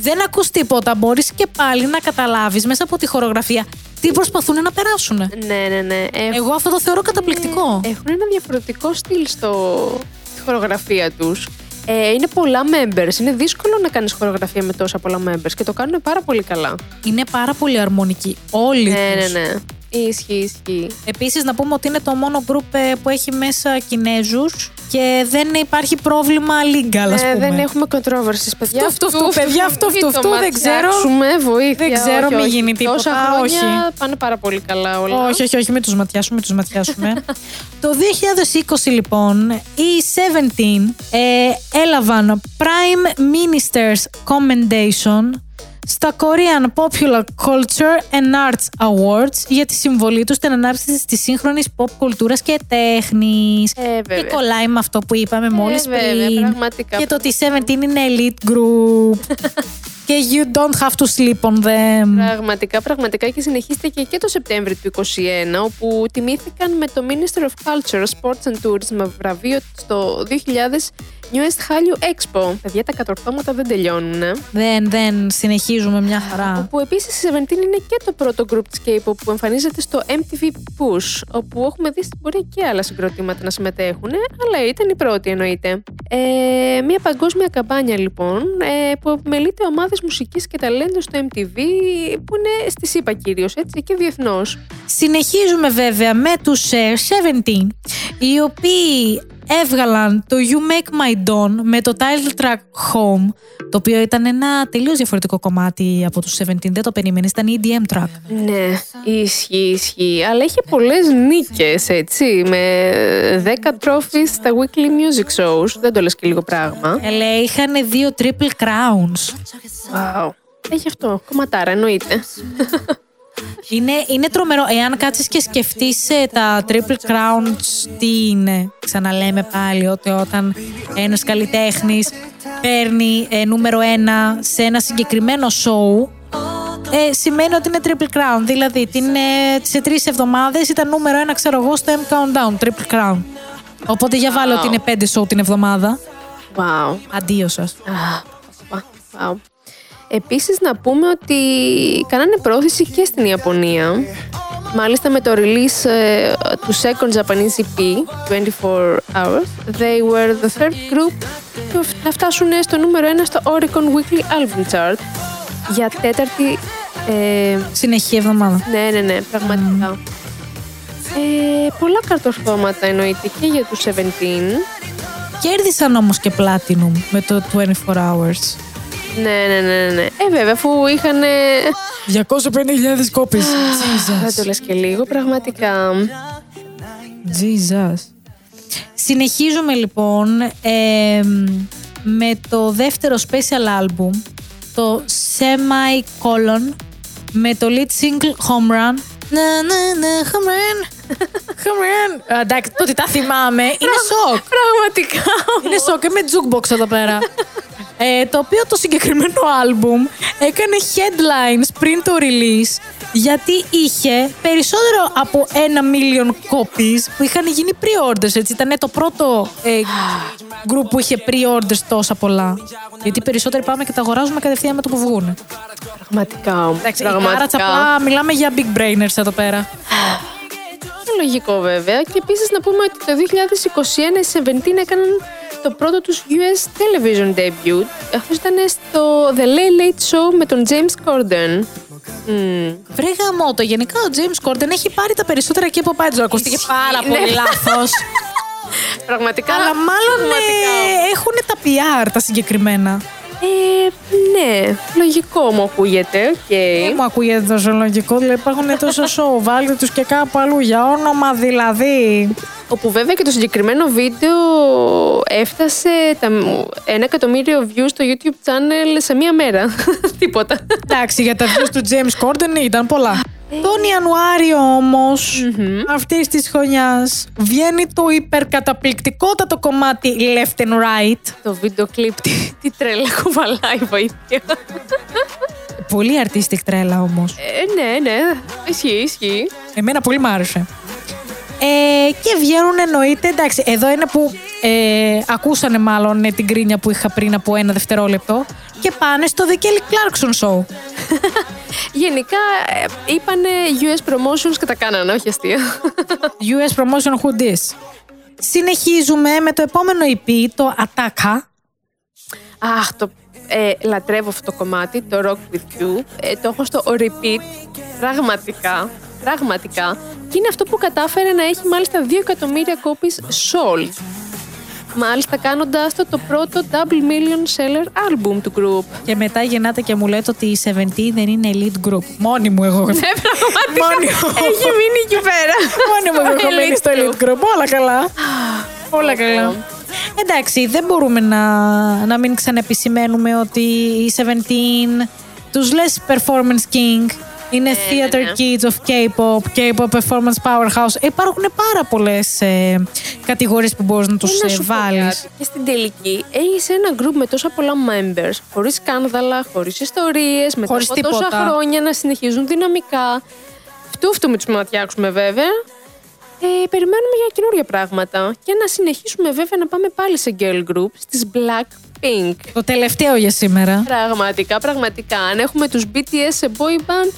δεν ακούς τίποτα, μπορείς και πάλι να καταλάβεις μέσα από τη χορογραφία τι προσπαθούν να περάσουν. Ναι, ναι, ναι. Έχουν, Εγώ αυτό το θεωρώ καταπληκτικό. έχουν ένα διαφορετικό στυλ στο, στη χορογραφία τους. Ε, είναι πολλά members. Είναι δύσκολο να κάνεις χορογραφία με τόσα πολλά members και το κάνουν πάρα πολύ καλά. Είναι πάρα πολύ αρμονικοί. Όλοι Ναι, τους. ναι, ναι. Ισχύει, ισχύει. Επίσης να πούμε ότι είναι το μόνο group ε, που έχει μέσα Κινέζους και δεν υπάρχει πρόβλημα legal, ας Ε, πούμε. δεν έχουμε controversies, παιδιά. Φτου, φτου, φτου, παιδιά, φτου, Μην φτου, το φτου, δεν ξέρω. ματιάξουμε, βοήθεια. Δεν ξέρω, όχι, μη όχι. γίνει τίποτα, Τόσα χρόνια όχι. πάνε πάρα πολύ καλά όλα. Όχι, όχι, όχι, μην τους ματιάσουμε, μην τους ματιάσουμε. το 2020 λοιπόν, οι 17 ε, έλαβαν Prime Minister's Commendation στα Korean Popular Culture and Arts Awards για τη συμβολή τους στην ανάπτυξη της σύγχρονης pop κουλτούρας και τέχνης. Ε, βέβαια. και κολλάει με αυτό που είπαμε μόλις βέβαια, πριν. πραγματικά. Και το ότι οι 17 είναι elite group. και you don't have to sleep on them. Πραγματικά, πραγματικά και συνεχίστηκε και το Σεπτέμβριο του 2021, όπου τιμήθηκαν με το Minister of Culture, Sports and Tourism με βραβείο στο 2000 Newest Hallyu Expo. Παιδιά, τα κατορθώματα δεν τελειώνουν. ε. Δεν, δεν συνεχίζουμε μια χαρά. Όπου επίσης η Seventeen είναι και το πρώτο group τη K-pop που εμφανίζεται στο MTV Push, όπου έχουμε δει μπορεί και άλλα συγκροτήματα να συμμετέχουν, αλλά ήταν η πρώτη εννοείται. Ε, μια παγκόσμια καμπάνια λοιπόν, ε, που επιμελείται ομάδε μουσικής και ταλέντου στο MTV, που είναι στη ΣΥΠΑ κυρίως, έτσι, και διεθνώς. Συνεχίζουμε βέβαια με τους ε, 17, οι οποίοι έβγαλαν το You Make My Dawn με το title track Home, το οποίο ήταν ένα τελείως διαφορετικό κομμάτι από τους 17, δεν το περίμενες, ήταν EDM track. Ναι, ισχύει, ισχύει. Αλλά είχε πολλές νίκες, έτσι, με 10 trophies στα weekly music shows. Δεν το λες και λίγο πράγμα. Ε, λέει, είχαν δύο triple crowns. Wow. Έχει αυτό. Κομματάρα, εννοείται. Είναι, είναι τρομερό. Εάν κάτσεις και σκεφτείς ε, τα Triple Crowns τι είναι; Ξαναλέμε πάλι ότι όταν ένας καλλιτέχνης παίρνει ε, νούμερο ένα σε ένα συγκεκριμένο show ε, σημαίνει ότι είναι Triple Crown. Δηλαδή την, ε, σε τρεις εβδομάδες ήταν νούμερο ένα ξέρω εγώ στο M Countdown Triple Crown. Οπότε για βάλε Wow. ότι είναι πέντε show την εβδομάδα. Wow. Αντίο σας. Α, wow. Επίσης να πούμε ότι κάνανε πρόθεση και στην Ιαπωνία. Μάλιστα με το release ε, του second Japanese EP, 24 Hours, they were the third group που να φτάσουν στο νούμερο 1 στο Oricon Weekly Album Chart για τέταρτη... Ε, Συνεχή εβδομάδα. ναι, ναι, ναι, πραγματικά. Ε, πολλά καρτορθώματα εννοείται και για τους 17. Κέρδισαν όμως και Platinum με το 24 Hours. Ναι, ναι, ναι, ναι. Ε, βέβαια, αφού είχαν. 250.000 κόπες. Δεν το λες και λίγο, πραγματικά. Jesus. Συνεχίζουμε λοιπόν ε, με το δεύτερο special album, το Semi-Colon, με το lead single Home Run. Να, να, να, home run. Home run. Εντάξει, το ότι τα θυμάμαι είναι σοκ. Πραγματικά. Είναι σοκ και με jukebox εδώ πέρα. Ε, το οποίο το συγκεκριμένο άλμπουμ έκανε headlines πριν το release γιατί είχε περισσότερο από ένα million copies που είχαν γίνει pre-orders. Έτσι. Ήταν το πρώτο ε, group που είχε pre-orders τόσα πολλά. Γιατί περισσότεροι πάμε και τα αγοράζουμε κατευθείαν με το που βγουν. Πραγματικά. Εντάξει, πραγματικά. άρα τσαπλά μιλάμε για big brainers εδώ πέρα. Λογικό βέβαια. Και επίσης να πούμε ότι το 2021 οι 17 έκαναν το πρώτο τους US television debut. Αυτό ήταν στο The Late Late Show με τον James Corden. Mm. Βρε γαμώτο, γενικά ο James Corden έχει πάρει τα περισσότερα και από πάει. Ακούστηκε πάρα Ναι. πολύ λάθος. Πραγματικά. Αλλά μάλλον πραγματικά. έχουν τα PR τα συγκεκριμένα. Ε, ναι, λογικό μου ακούγεται. οκ. Δεν μου ακούγεται τόσο λογικό, δηλαδή υπάρχουν τόσα σοου, βάλτε τους και κάπου αλλού για όνομα δηλαδή. Όπου βέβαια και το συγκεκριμένο βίντεο έφτασε τα, ένα εκατομμύριο views στο YouTube channel σε μία μέρα. Τίποτα. Εντάξει, για τα views του James Corden ήταν πολλά. Τον Ιανουάριο όμως αυτής της χρονιάς βγαίνει το υπερκαταπληκτικότατο κομμάτι Left and Right. το βίντεο κλιπ, τι, τι τρέλα κουβαλάει, βοήθεια. Πολύ artistic τρέλα όμως. Ε, ναι, ναι, ισχύει, ισχύει. Εμένα πολύ μ' άρεσε. Ε, και βγαίνουν εννοείται, εντάξει, εδώ είναι που ε, ακούσανε μάλλον ε, την κρίνια που είχα πριν από ένα δευτερόλεπτο και πάνε στο The Kelly Clarkson Show. Γενικά ε, είπανε US Promotions και τα κάνανε, όχι αστεία. US Promotion Who Dis; Συνεχίζουμε με το επόμενο EP, το Ataka. Αχ, το ε, λατρεύω αυτό το κομμάτι, το Rock With You. Ε, το έχω στο repeat, πραγματικά, πραγματικά. Και είναι αυτό που κατάφερε να έχει μάλιστα 2 εκατομμύρια copies sold. Μάλιστα κάνοντας το το πρώτο double million seller album του group. Και μετά γεννάτε και μου λέτε ότι η 17 δεν είναι elite group. Μόνη μου εγώ. Ναι, πραγματικά. Μόνη μου. Έχει μείνει εκεί πέρα. Μόνη μου εγώ έχω μείνει στο Elite elite group. Όλα καλά. Όλα καλά. Εντάξει, δεν μπορούμε να, να μην ξαναεπισημαίνουμε ότι οι 17 τους λες performance king είναι theater ναι, ναι. kids of K-pop, K-pop performance powerhouse. Υπάρχουν πάρα πολλές ε, κατηγορίες που μπορείς να τους Και να ε, σου πω βάλεις. κάτι. Και στην τελική έχεις ένα group με τόσα πολλά members, χωρίς σκάνδαλα, χωρίς ιστορίες, μετά Χωρίς από τόσα τίποτα. χρόνια να συνεχίζουν δυναμικά. Φτού φτού με τους ματιάξουμε βέβαια. Ε, περιμένουμε για καινούργια πράγματα και να συνεχίσουμε βέβαια να πάμε πάλι σε girl group στις Blackpink. Το τελευταίο για σήμερα. Πραγματικά, πραγματικά. Αν έχουμε τους BTS σε boy band,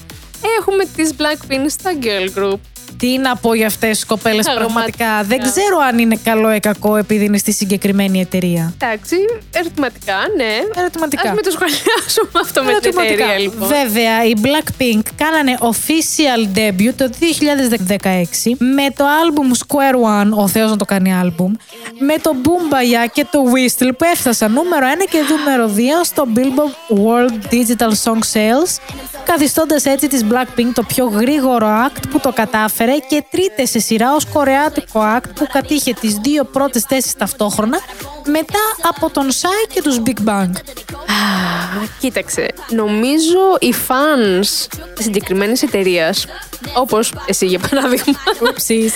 έχουμε τις Blackpink στα girl group. Τι να πω για αυτές τις κοπέλες Πραγματικά. πραγματικά. Δεν ξέρω αν είναι καλό ή κακό επειδή είναι στη συγκεκριμένη εταιρεία. Εντάξει, ερωτηματικά, ναι. Ερωτηματικά. Ας μην το σχολιάσουμε αυτό με την Ερωτηματικά. εταιρεία, λοιπόν. Βέβαια, οι Blackpink κάνανε official debut το 2016 με το album Square One, ο Θεός να το κάνει album, με το Boombaya και το Whistle που έφτασαν νούμερο 1 και νούμερο 2 στο Billboard World Digital Song Sales, καθιστώντας έτσι τις Blackpink το πιο γρήγορο act που το κατάφερε και τρίτες σε σειρά ως κορεάτικο act που κατήχε τις δύο πρώτες θέσεις ταυτόχρονα μετά από τον Psy και τους Big Bang. Α, Κοίταξε, νομίζω οι fans της συγκεκριμένης εταιρείας, όπως εσύ για παράδειγμα, Ούψις.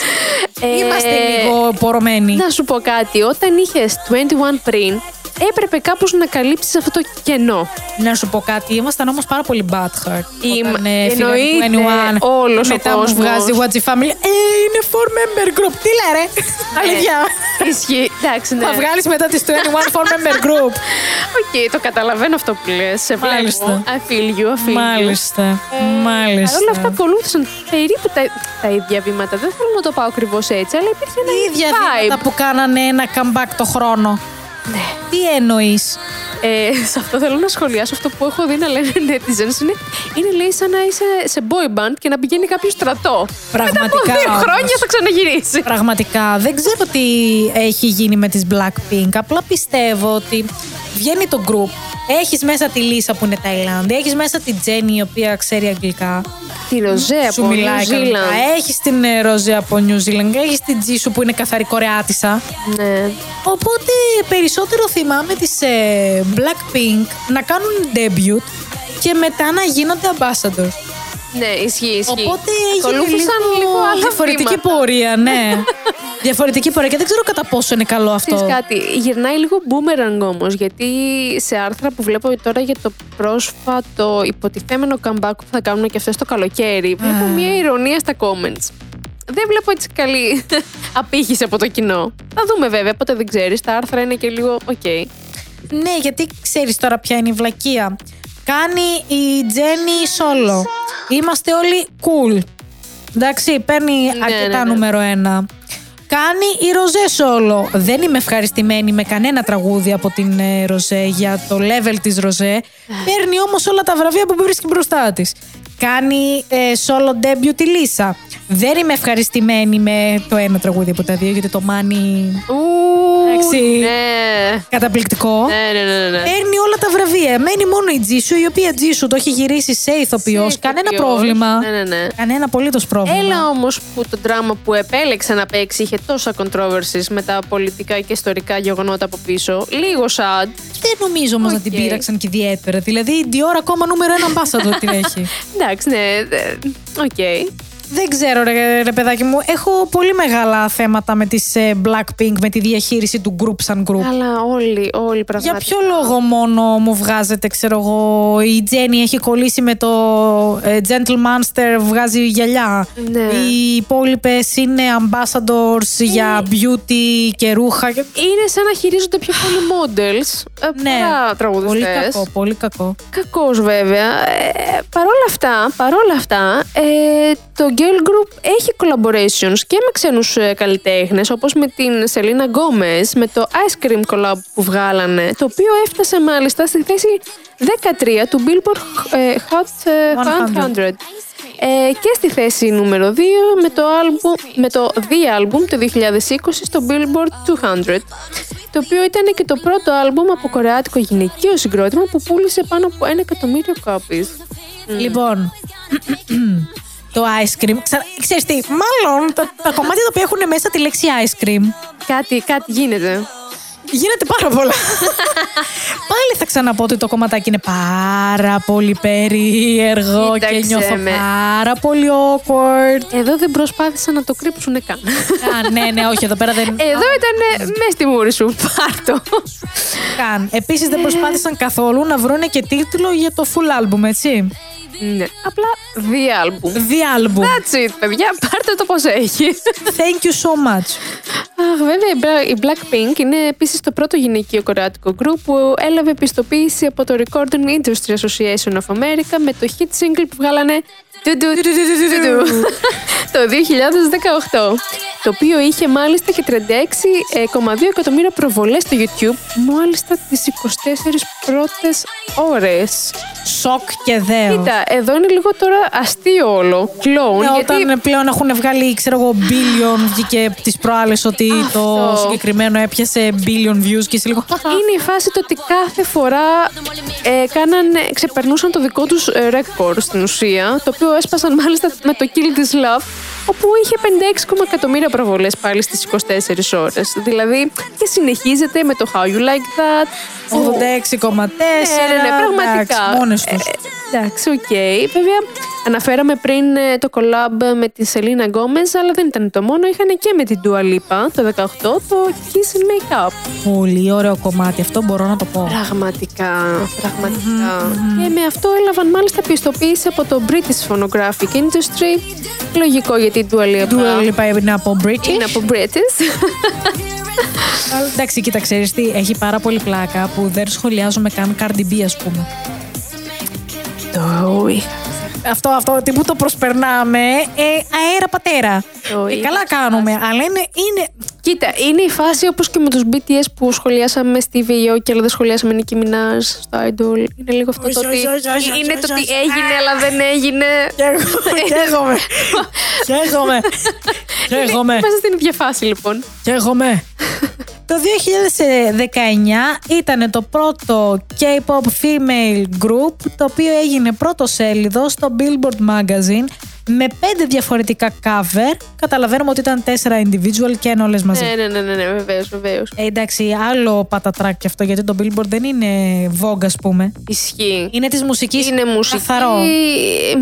Ε, Είμαστε λίγο πορωμένοι. να σου πω κάτι, όταν είχες 21 πριν, έπρεπε κάπως να καλύψεις αυτό το κενό. Να σου πω κάτι, ήμασταν όμως πάρα πολύ butthurt. Είμαι- Όταν ε, φύγανε εννοείται, 21, όλος ο μετά μου κόσμος. βγάζει What's the Family. Ε, είναι four member group. Τι λέρε. Αλήθεια. Ε, Ισχύει, εντάξει, ναι. Θα βγάλεις μετά τις 21 four member group. Οκ, το καταλαβαίνω αυτό που λες. Σε βλέπω. Μάλιστα. I feel you, I feel you. Μάλιστα. Μάλιστα. Παρ' όλα αυτά ακολούθησαν περίπου τα, τα ίδια βήματα. Δεν θέλω να το πάω ακριβώς έτσι, αλλά υπήρχε ένα Η ίδια vibe. βήματα που κάνανε ένα comeback το χρόνο. Ναι. Τι εννοείς; Ε, σε αυτό θέλω να σχολιάσω αυτό που έχω δει να λένε netizens. Είναι, είναι λέει σαν να είσαι σε boy band και να πηγαίνει κάποιος στρατό. Πραγματικά. Μετά από δύο όμως. χρόνια θα ξαναγυρίσει. Πραγματικά δεν ξέρω τι έχει γίνει με τις Blackpink. Απλά πιστεύω ότι βγαίνει το group. Έχεις μέσα τη Λίσα που είναι Ταϊλάνδη. Έχεις μέσα τη Τζέννη η οποία ξέρει αγγλικά. Τη Ροζέ Σου από New μιλάει κανονικά. Zealand. Έχεις την ε, Ροζέ από New Zealand. Έχεις την Τζίσου που είναι καθαρή Κορεάτισσα. Ναι. Οπότε περισσότερο θυμάμαι τις ε, Blackpink να κάνουν debut και μετά να γίνονται ambassadors. Ναι, ισχύει, ισχύει. Οπότε έγινε Ακολούθησαν λίγο, λίγο άλλα διαφορετική βήματα. πορεία, ναι. διαφορετική πορεία και δεν ξέρω κατά πόσο είναι καλό αυτό. Ξέρεις κάτι, γυρνάει λίγο boomerang όμως, γιατί σε άρθρα που βλέπω τώρα για το πρόσφατο υποτιθέμενο comeback που θα κάνουν και αυτές το καλοκαίρι, βλέπω μια ειρωνεία στα comments. Δεν βλέπω έτσι καλή απήχηση από το κοινό. Θα δούμε βέβαια, ποτέ δεν ξέρεις. Τα άρθρα είναι και λίγο οκ. Ναι, γιατί ξέρεις τώρα ποια είναι η βλακεία. Κάνει η Τζέννη solo. Είμαστε όλοι cool. Εντάξει, παίρνει αρκετά ναι, ναι. νούμερο ένα. Κάνει η Ροζέ solo. Δεν είμαι ευχαριστημένη με κανένα τραγούδι από την ε, Ροζέ για το level της Ροζέ. Παίρνει όμως όλα τα βραβεία που βρίσκει μπροστά της. Κάνει ε, solo debut τη Λίσα. Δεν είμαι ευχαριστημένη με το ένα τραγούδι από τα δύο γιατί το Money Ου, Εντάξει. ναι. καταπληκτικό. Ναι, ναι, ναι, ναι, ναι. Παίρνει όλα τα βραβεία. Μένει μόνο η Τζίσου, η οποία Τζίσου το έχει γυρίσει σε ηθοποιό. Σε Κανένα ηθοποιός. πρόβλημα. Ναι, ναι, ναι. Κανένα απολύτως πρόβλημα. Έλα όμως που το δράμα που επέλεξε να παίξει είχε τόσα controversies με τα πολιτικά και ιστορικά γεγονότα από πίσω. Λίγο sad. Δεν νομίζω όμως να την Οκ. πείραξαν και ιδιαίτερα. Δηλαδή η Dior ακόμα νούμερο ένα ambassador την έχει. Εντάξει, ναι. δε- Οκ. Δεν ξέρω, ρε, ρε παιδάκι μου. Έχω πολύ μεγάλα θέματα με τις ε, Blackpink, με τη διαχείριση του group σαν group. Αλλά όλοι, όλοι Για πραγματικά. ποιο λόγο μόνο μου βγάζετε, ξέρω εγώ, η Τζέννη έχει κολλήσει με το ε, Gentle Monster, βγάζει γυαλιά; Ναι. Οι υπόλοιπες είναι ambassadors για beauty και ρούχα. και- Είναι σαν να χειρίζονται πιο πολύ models ε, Ναι, παρά τραγουδιστές. πολύ κακό, πολύ κακό. Κακός βέβαια. Ε, παρόλα αυτά, παρόλα αυτά ε, το Girl Group έχει collaborations και με ξένους ε, καλλιτέχνες όπως με την Selena Gomez με το Ice Cream collab που βγάλανε το οποίο έφτασε μάλιστα στη θέση 13 του Billboard ε, Hot ε, 100. Ε, και στη θέση νούμερο 2 με το, album, με το The Album το 2020 στο Billboard 200 το οποίο ήταν και το πρώτο άλμπουμ από κορεάτικο γυναικείο συγκρότημα που πούλησε πάνω από ένα εκατομμύριο copies. Λοιπόν, το ice cream. Ξα... Ξέρεις τι, μάλλον τα, τα κομμάτια τα οποία έχουν μέσα τη λέξη ice cream Κάτι, κάτι γίνεται. Γίνεται πάρα πολλά. Πάλι θα ξαναπώ ότι το κομματάκι είναι πάρα πολύ περίεργο και Κοίταξε νιώθω με. πάρα πολύ awkward. Εδώ δεν προσπάθησαν να το κρύψουν καν. Α, ναι, ναι, όχι, εδώ πέρα δεν Εδώ ήταν μέσα στη μούρη σου. Πάρτο. καν. Επίσης δεν προσπάθησαν καθόλου να βρούνε και τίτλο για το full album, έτσι. Ναι. Απλά The Album. The album. That's it, παιδιά. Πάρτε το πώς έχει. Thank you so much. Αχ, βέβαια, η Bla- η Blackpink είναι επίσης το πρώτο γυναικείο κορεάτικο group που έλαβε επιστοποίηση από το Recording Industry Association of America με το hit single που βγάλανε «Ντου-ντου, ντου-ντου», το 2018. Το οποίο είχε μάλιστα και 36,2 εκατομμύρια προβολές στο YouTube μάλιστα τις 24 πρώτες ώρες. Σοκ και δέο. Κοίτα, εδώ είναι λίγο τώρα αστείο όλο. Κλόουν, Ναι, γιατί όταν πλέον έχουν βγάλει, ξέρω εγώ, billion, βγήκε τις προάλλες ότι το Αυτό. συγκεκριμένο έπιασε billion views και είσαι λίγο. Είναι η φάση το ότι κάθε φορά ε, κάνανε, ξεπερνούσαν το δικό τους ε, record στην ουσία, το οποίο έσπασαν μάλιστα με το Kill This Love, όπου είχε 56 εκατομμύρια προβολές πάλι στις 24 ώρες. Δηλαδή, και συνεχίζεται με το How You Like That. που- 86,4. Ναι, ναι, ναι, πραγματικά. Μόνες τους. Ε, εντάξει, οκ. Βέβαια, αναφέραμε πριν ε, το collab με τη Selena Gomez, αλλά δεν ήταν το μόνο. Είχαν και με την Dua Lipa το 18 το Kiss and Make Up. Πολύ ωραίο κομμάτι, αυτό μπορώ να το πω. Πραγματικά, πραγματικά. Και με αυτό έλαβαν μάλιστα πιστοποίηση από το British Phonographic Industry. Λογικό γιατί η Dua Lipa Dua Lipa είναι από British. είναι από British. Εντάξει, κοίτα, ξέρεις τι, έχει πάρα πολύ πλάκα που δεν σχολιάζουμε καν Cardi B, ας πούμε. Το είχα. Αυτό, αυτό, τι που το προσπερνάμε, ε, αέρα πατέρα. Το Ε, είχα καλά κάνουμε, αλλά είναι, είναι, Κοίτα, είναι η φάση όπως και με τους BTS που σχολιάσαμε στη VO και αλλά δεν σχολιάσαμε Nicki Minaj στο Idol. Είναι λίγο αυτό Όχι, το ότι όχι, όχι, όχι, είναι όχι, το όχι, ότι όχι. έγινε αλλά δεν έγινε. Καίγομαι. Καίγομαι. Καίγομαι. Είμαστε στην ίδια φάση λοιπόν. Καίγομαι. Το 2019 ήταν το πρώτο K-pop female group το οποίο έγινε πρώτος σέλιδο στο Billboard Magazine με πέντε διαφορετικά cover. Καταλαβαίνουμε ότι ήταν τέσσερα individual και ένα όλες μαζί. Ναι, ναι, ναι, ναι, ναι βεβαίως, βεβαίως. Ε, εντάξει, άλλο πατατράκ και αυτό γιατί το Billboard δεν είναι Vogue ας πούμε. Ισχύει. Είναι της μουσικής Είναι μουσική, καθαρό.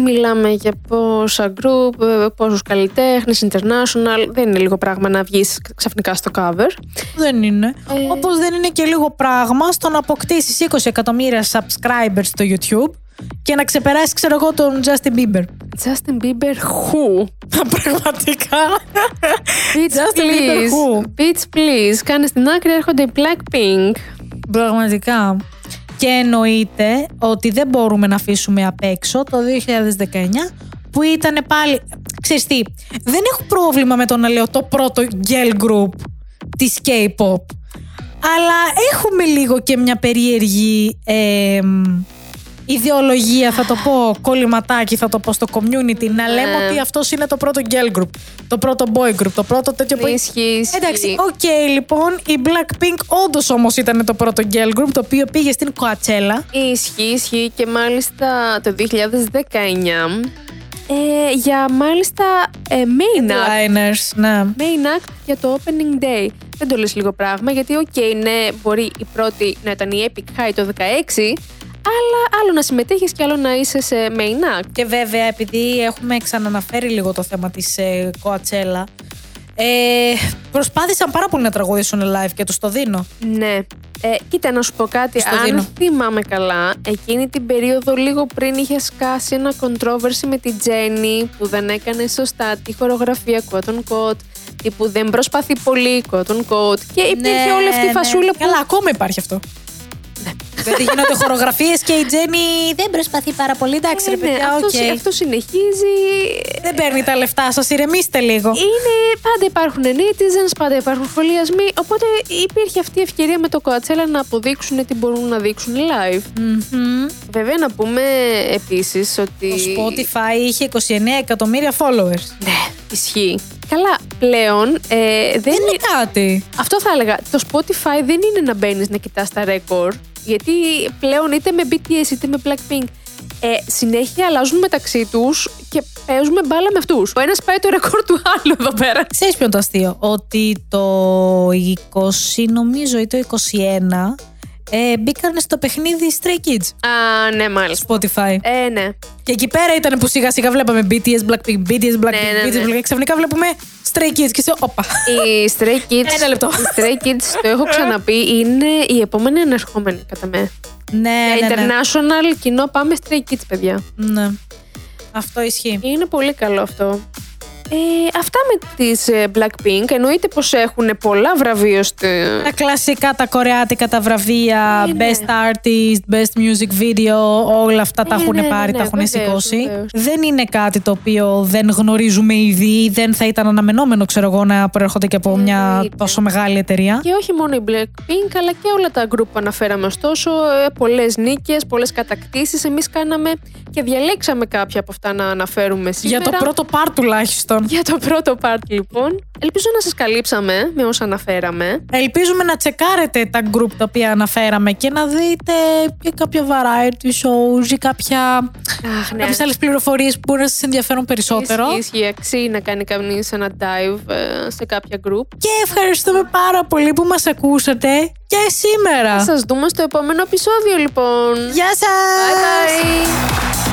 μιλάμε για πόσα group, ε, πόσους καλλιτέχνες, international. Δεν είναι λίγο πράγμα να βγεις ξαφνικά στο cover. Δεν είναι. Ε. Όπως δεν είναι και λίγο πράγμα στο να αποκτήσεις 20 εκατομμύρια subscribers στο YouTube και να ξεπεράσεις, ξέρω εγώ, τον Justin Bieber. Justin Bieber who? Πραγματικά. Bitch Justin Bieber please. who? Bitch please. Κάνε στην άκρη έρχονται οι Blackpink. Πραγματικά. Και εννοείται ότι δεν μπορούμε να αφήσουμε απ' έξω το 2019 που ήταν πάλι... Ξέρεις τι, δεν έχω πρόβλημα με το να λέω το πρώτο girl group της K-pop. Αλλά έχουμε λίγο και μια περίεργη εμ, ιδεολογία, θα το πω κολληματάκι, θα το πω στο community, να λέμε Ναι. ότι αυτός είναι το πρώτο girl group, το πρώτο boy group, το πρώτο τέτοιο που... Ισχύει, ισχύει. Εντάξει, οκ, λοιπόν, οι Blackpink όντως όμως ήταν το πρώτο girl group το οποίο πήγε στην Coachella. Ισχύει, ισχύει και μάλιστα το 2019 ε, για μάλιστα ε, main act. Liners, ναι. Main act για το opening day. Δεν το λες λίγο πράγμα γιατί οκ, ναι, μπορεί οι πρώτοι να ήταν οι Epik High το 16 αλλά άλλο να συμμετέχεις και άλλο να είσαι σε main act. Και βέβαια, επειδή έχουμε ξαναναφέρει λίγο το θέμα της ε, Coachella, ε, προσπάθησαν πάρα πολύ να τραγουδήσουν live και τους το δίνω. Ναι. Ε, κοίτα, να σου πω κάτι. Στο Αν δίνω. θυμάμαι καλά, εκείνη την περίοδο λίγο πριν είχε σκάσει ένα controversy με την Jennie που δεν έκανε σωστά τη χορογραφία quote unquote, τι που δεν προσπαθεί πολύ quote unquote και υπήρχε Ναι, όλη αυτή η ναι. φασούλα που. Καλά, ακόμα υπάρχει αυτό. Δηλαδή γίνονται χορογραφίες και η Jennie δεν προσπαθεί πάρα πολύ. Εντάξει, Ε, ρε ναι, παιδιά, αυτό, οκ. αυτός συνεχίζει. Δεν παίρνει τα λεφτά σας, ηρεμήστε λίγο. Είναι, πάντα υπάρχουν netizens, πάντα υπάρχουν σχολιασμοί. Οπότε υπήρχε αυτή η ευκαιρία με το Coachella να αποδείξουν τι μπορούν να δείξουν live. Μμμ. Βέβαια, να πούμε επίσης ότι. Το Spotify είχε 29 εκατομμύρια followers. Ναι, ισχύει. Καλά, πλέον ε, δεν Δεν είναι. είναι κάτι. Αυτό θα έλεγα. Το Spotify δεν είναι να μπαίνεις να κοιτάς τα ρεκόρ. Γιατί πλέον είτε με BTS είτε με Blackpink ε, συνέχεια αλλάζουν μεταξύ τους και παίζουμε μπάλα με αυτούς. Ο ένας πάει το ρεκόρ του άλλου εδώ πέρα. Ξέρεις ποιο είναι το αστείο, ότι το 20 νομίζω ή το 21 ε, μπήκαν στο παιχνίδι Stray Kids Α, ναι, μάλιστα. Spotify. Ε, ναι. Και εκεί πέρα ήταν που σιγά σιγά βλέπαμε BTS, Blackpink, BTS, Blackpink, Ναι, ναι, BTS, ναι. Blackpink. Ξαφνικά βλέπουμε Stray Kids και σε όπα. Οι Stray Kids. Ένα λεπτό. Οι Stray Kids, το έχω ξαναπεί, είναι η επόμενη ανερχόμενη κατά με. ναι, Για ναι, ναι. international κοινό πάμε Stray Kids, παιδιά. ναι. Αυτό ισχύει. Είναι πολύ καλό αυτό. Ε, αυτά με τις ε, Blackpink. Εννοείται πως έχουν πολλά βραβεία στο... Τα κλασικά, τα κορεάτικα, τα βραβεία, Ε, ναι. best artist, best music video, όλα αυτά τα Ε, έχουν ναι, ναι, πάρει, ναι, τα έχουν βεβαίως, σηκώσει. βεβαίως. Δεν είναι κάτι το οποίο δεν γνωρίζουμε ήδη, δεν θα ήταν αναμενόμενο, ξέρω εγώ, να προέρχονται και από μια Εννοείται. τόσο μεγάλη εταιρεία. Και όχι μόνο η Blackpink, αλλά και όλα τα group που αναφέραμε. Ωστόσο, ε, πολλές νίκες, πολλές κατακτήσεις. Εμείς κάναμε και διαλέξαμε κάποια από αυτά να αναφέρουμε σήμερα. Για το πρώτο part τουλάχιστον. Για το πρώτο part, λοιπόν. Ελπίζω να σας καλύψαμε με όσα αναφέραμε. Ελπίζουμε να τσεκάρετε τα group τα οποία αναφέραμε και να δείτε και κάποια variety shows ή κάποια, Αχ, ναι. κάποιες άλλες πληροφορίες που μπορεί να σας ενδιαφέρουν περισσότερο. Ισχύει, ισχύει. Αξίζει να κάνει κανείς ένα dive ε, σε κάποια group. Και ευχαριστούμε πάρα πολύ που μας ακούσατε και σήμερα. Θα σας δούμε στο επόμενο επεισόδιο, λοιπόν. Γεια σας! Bye bye!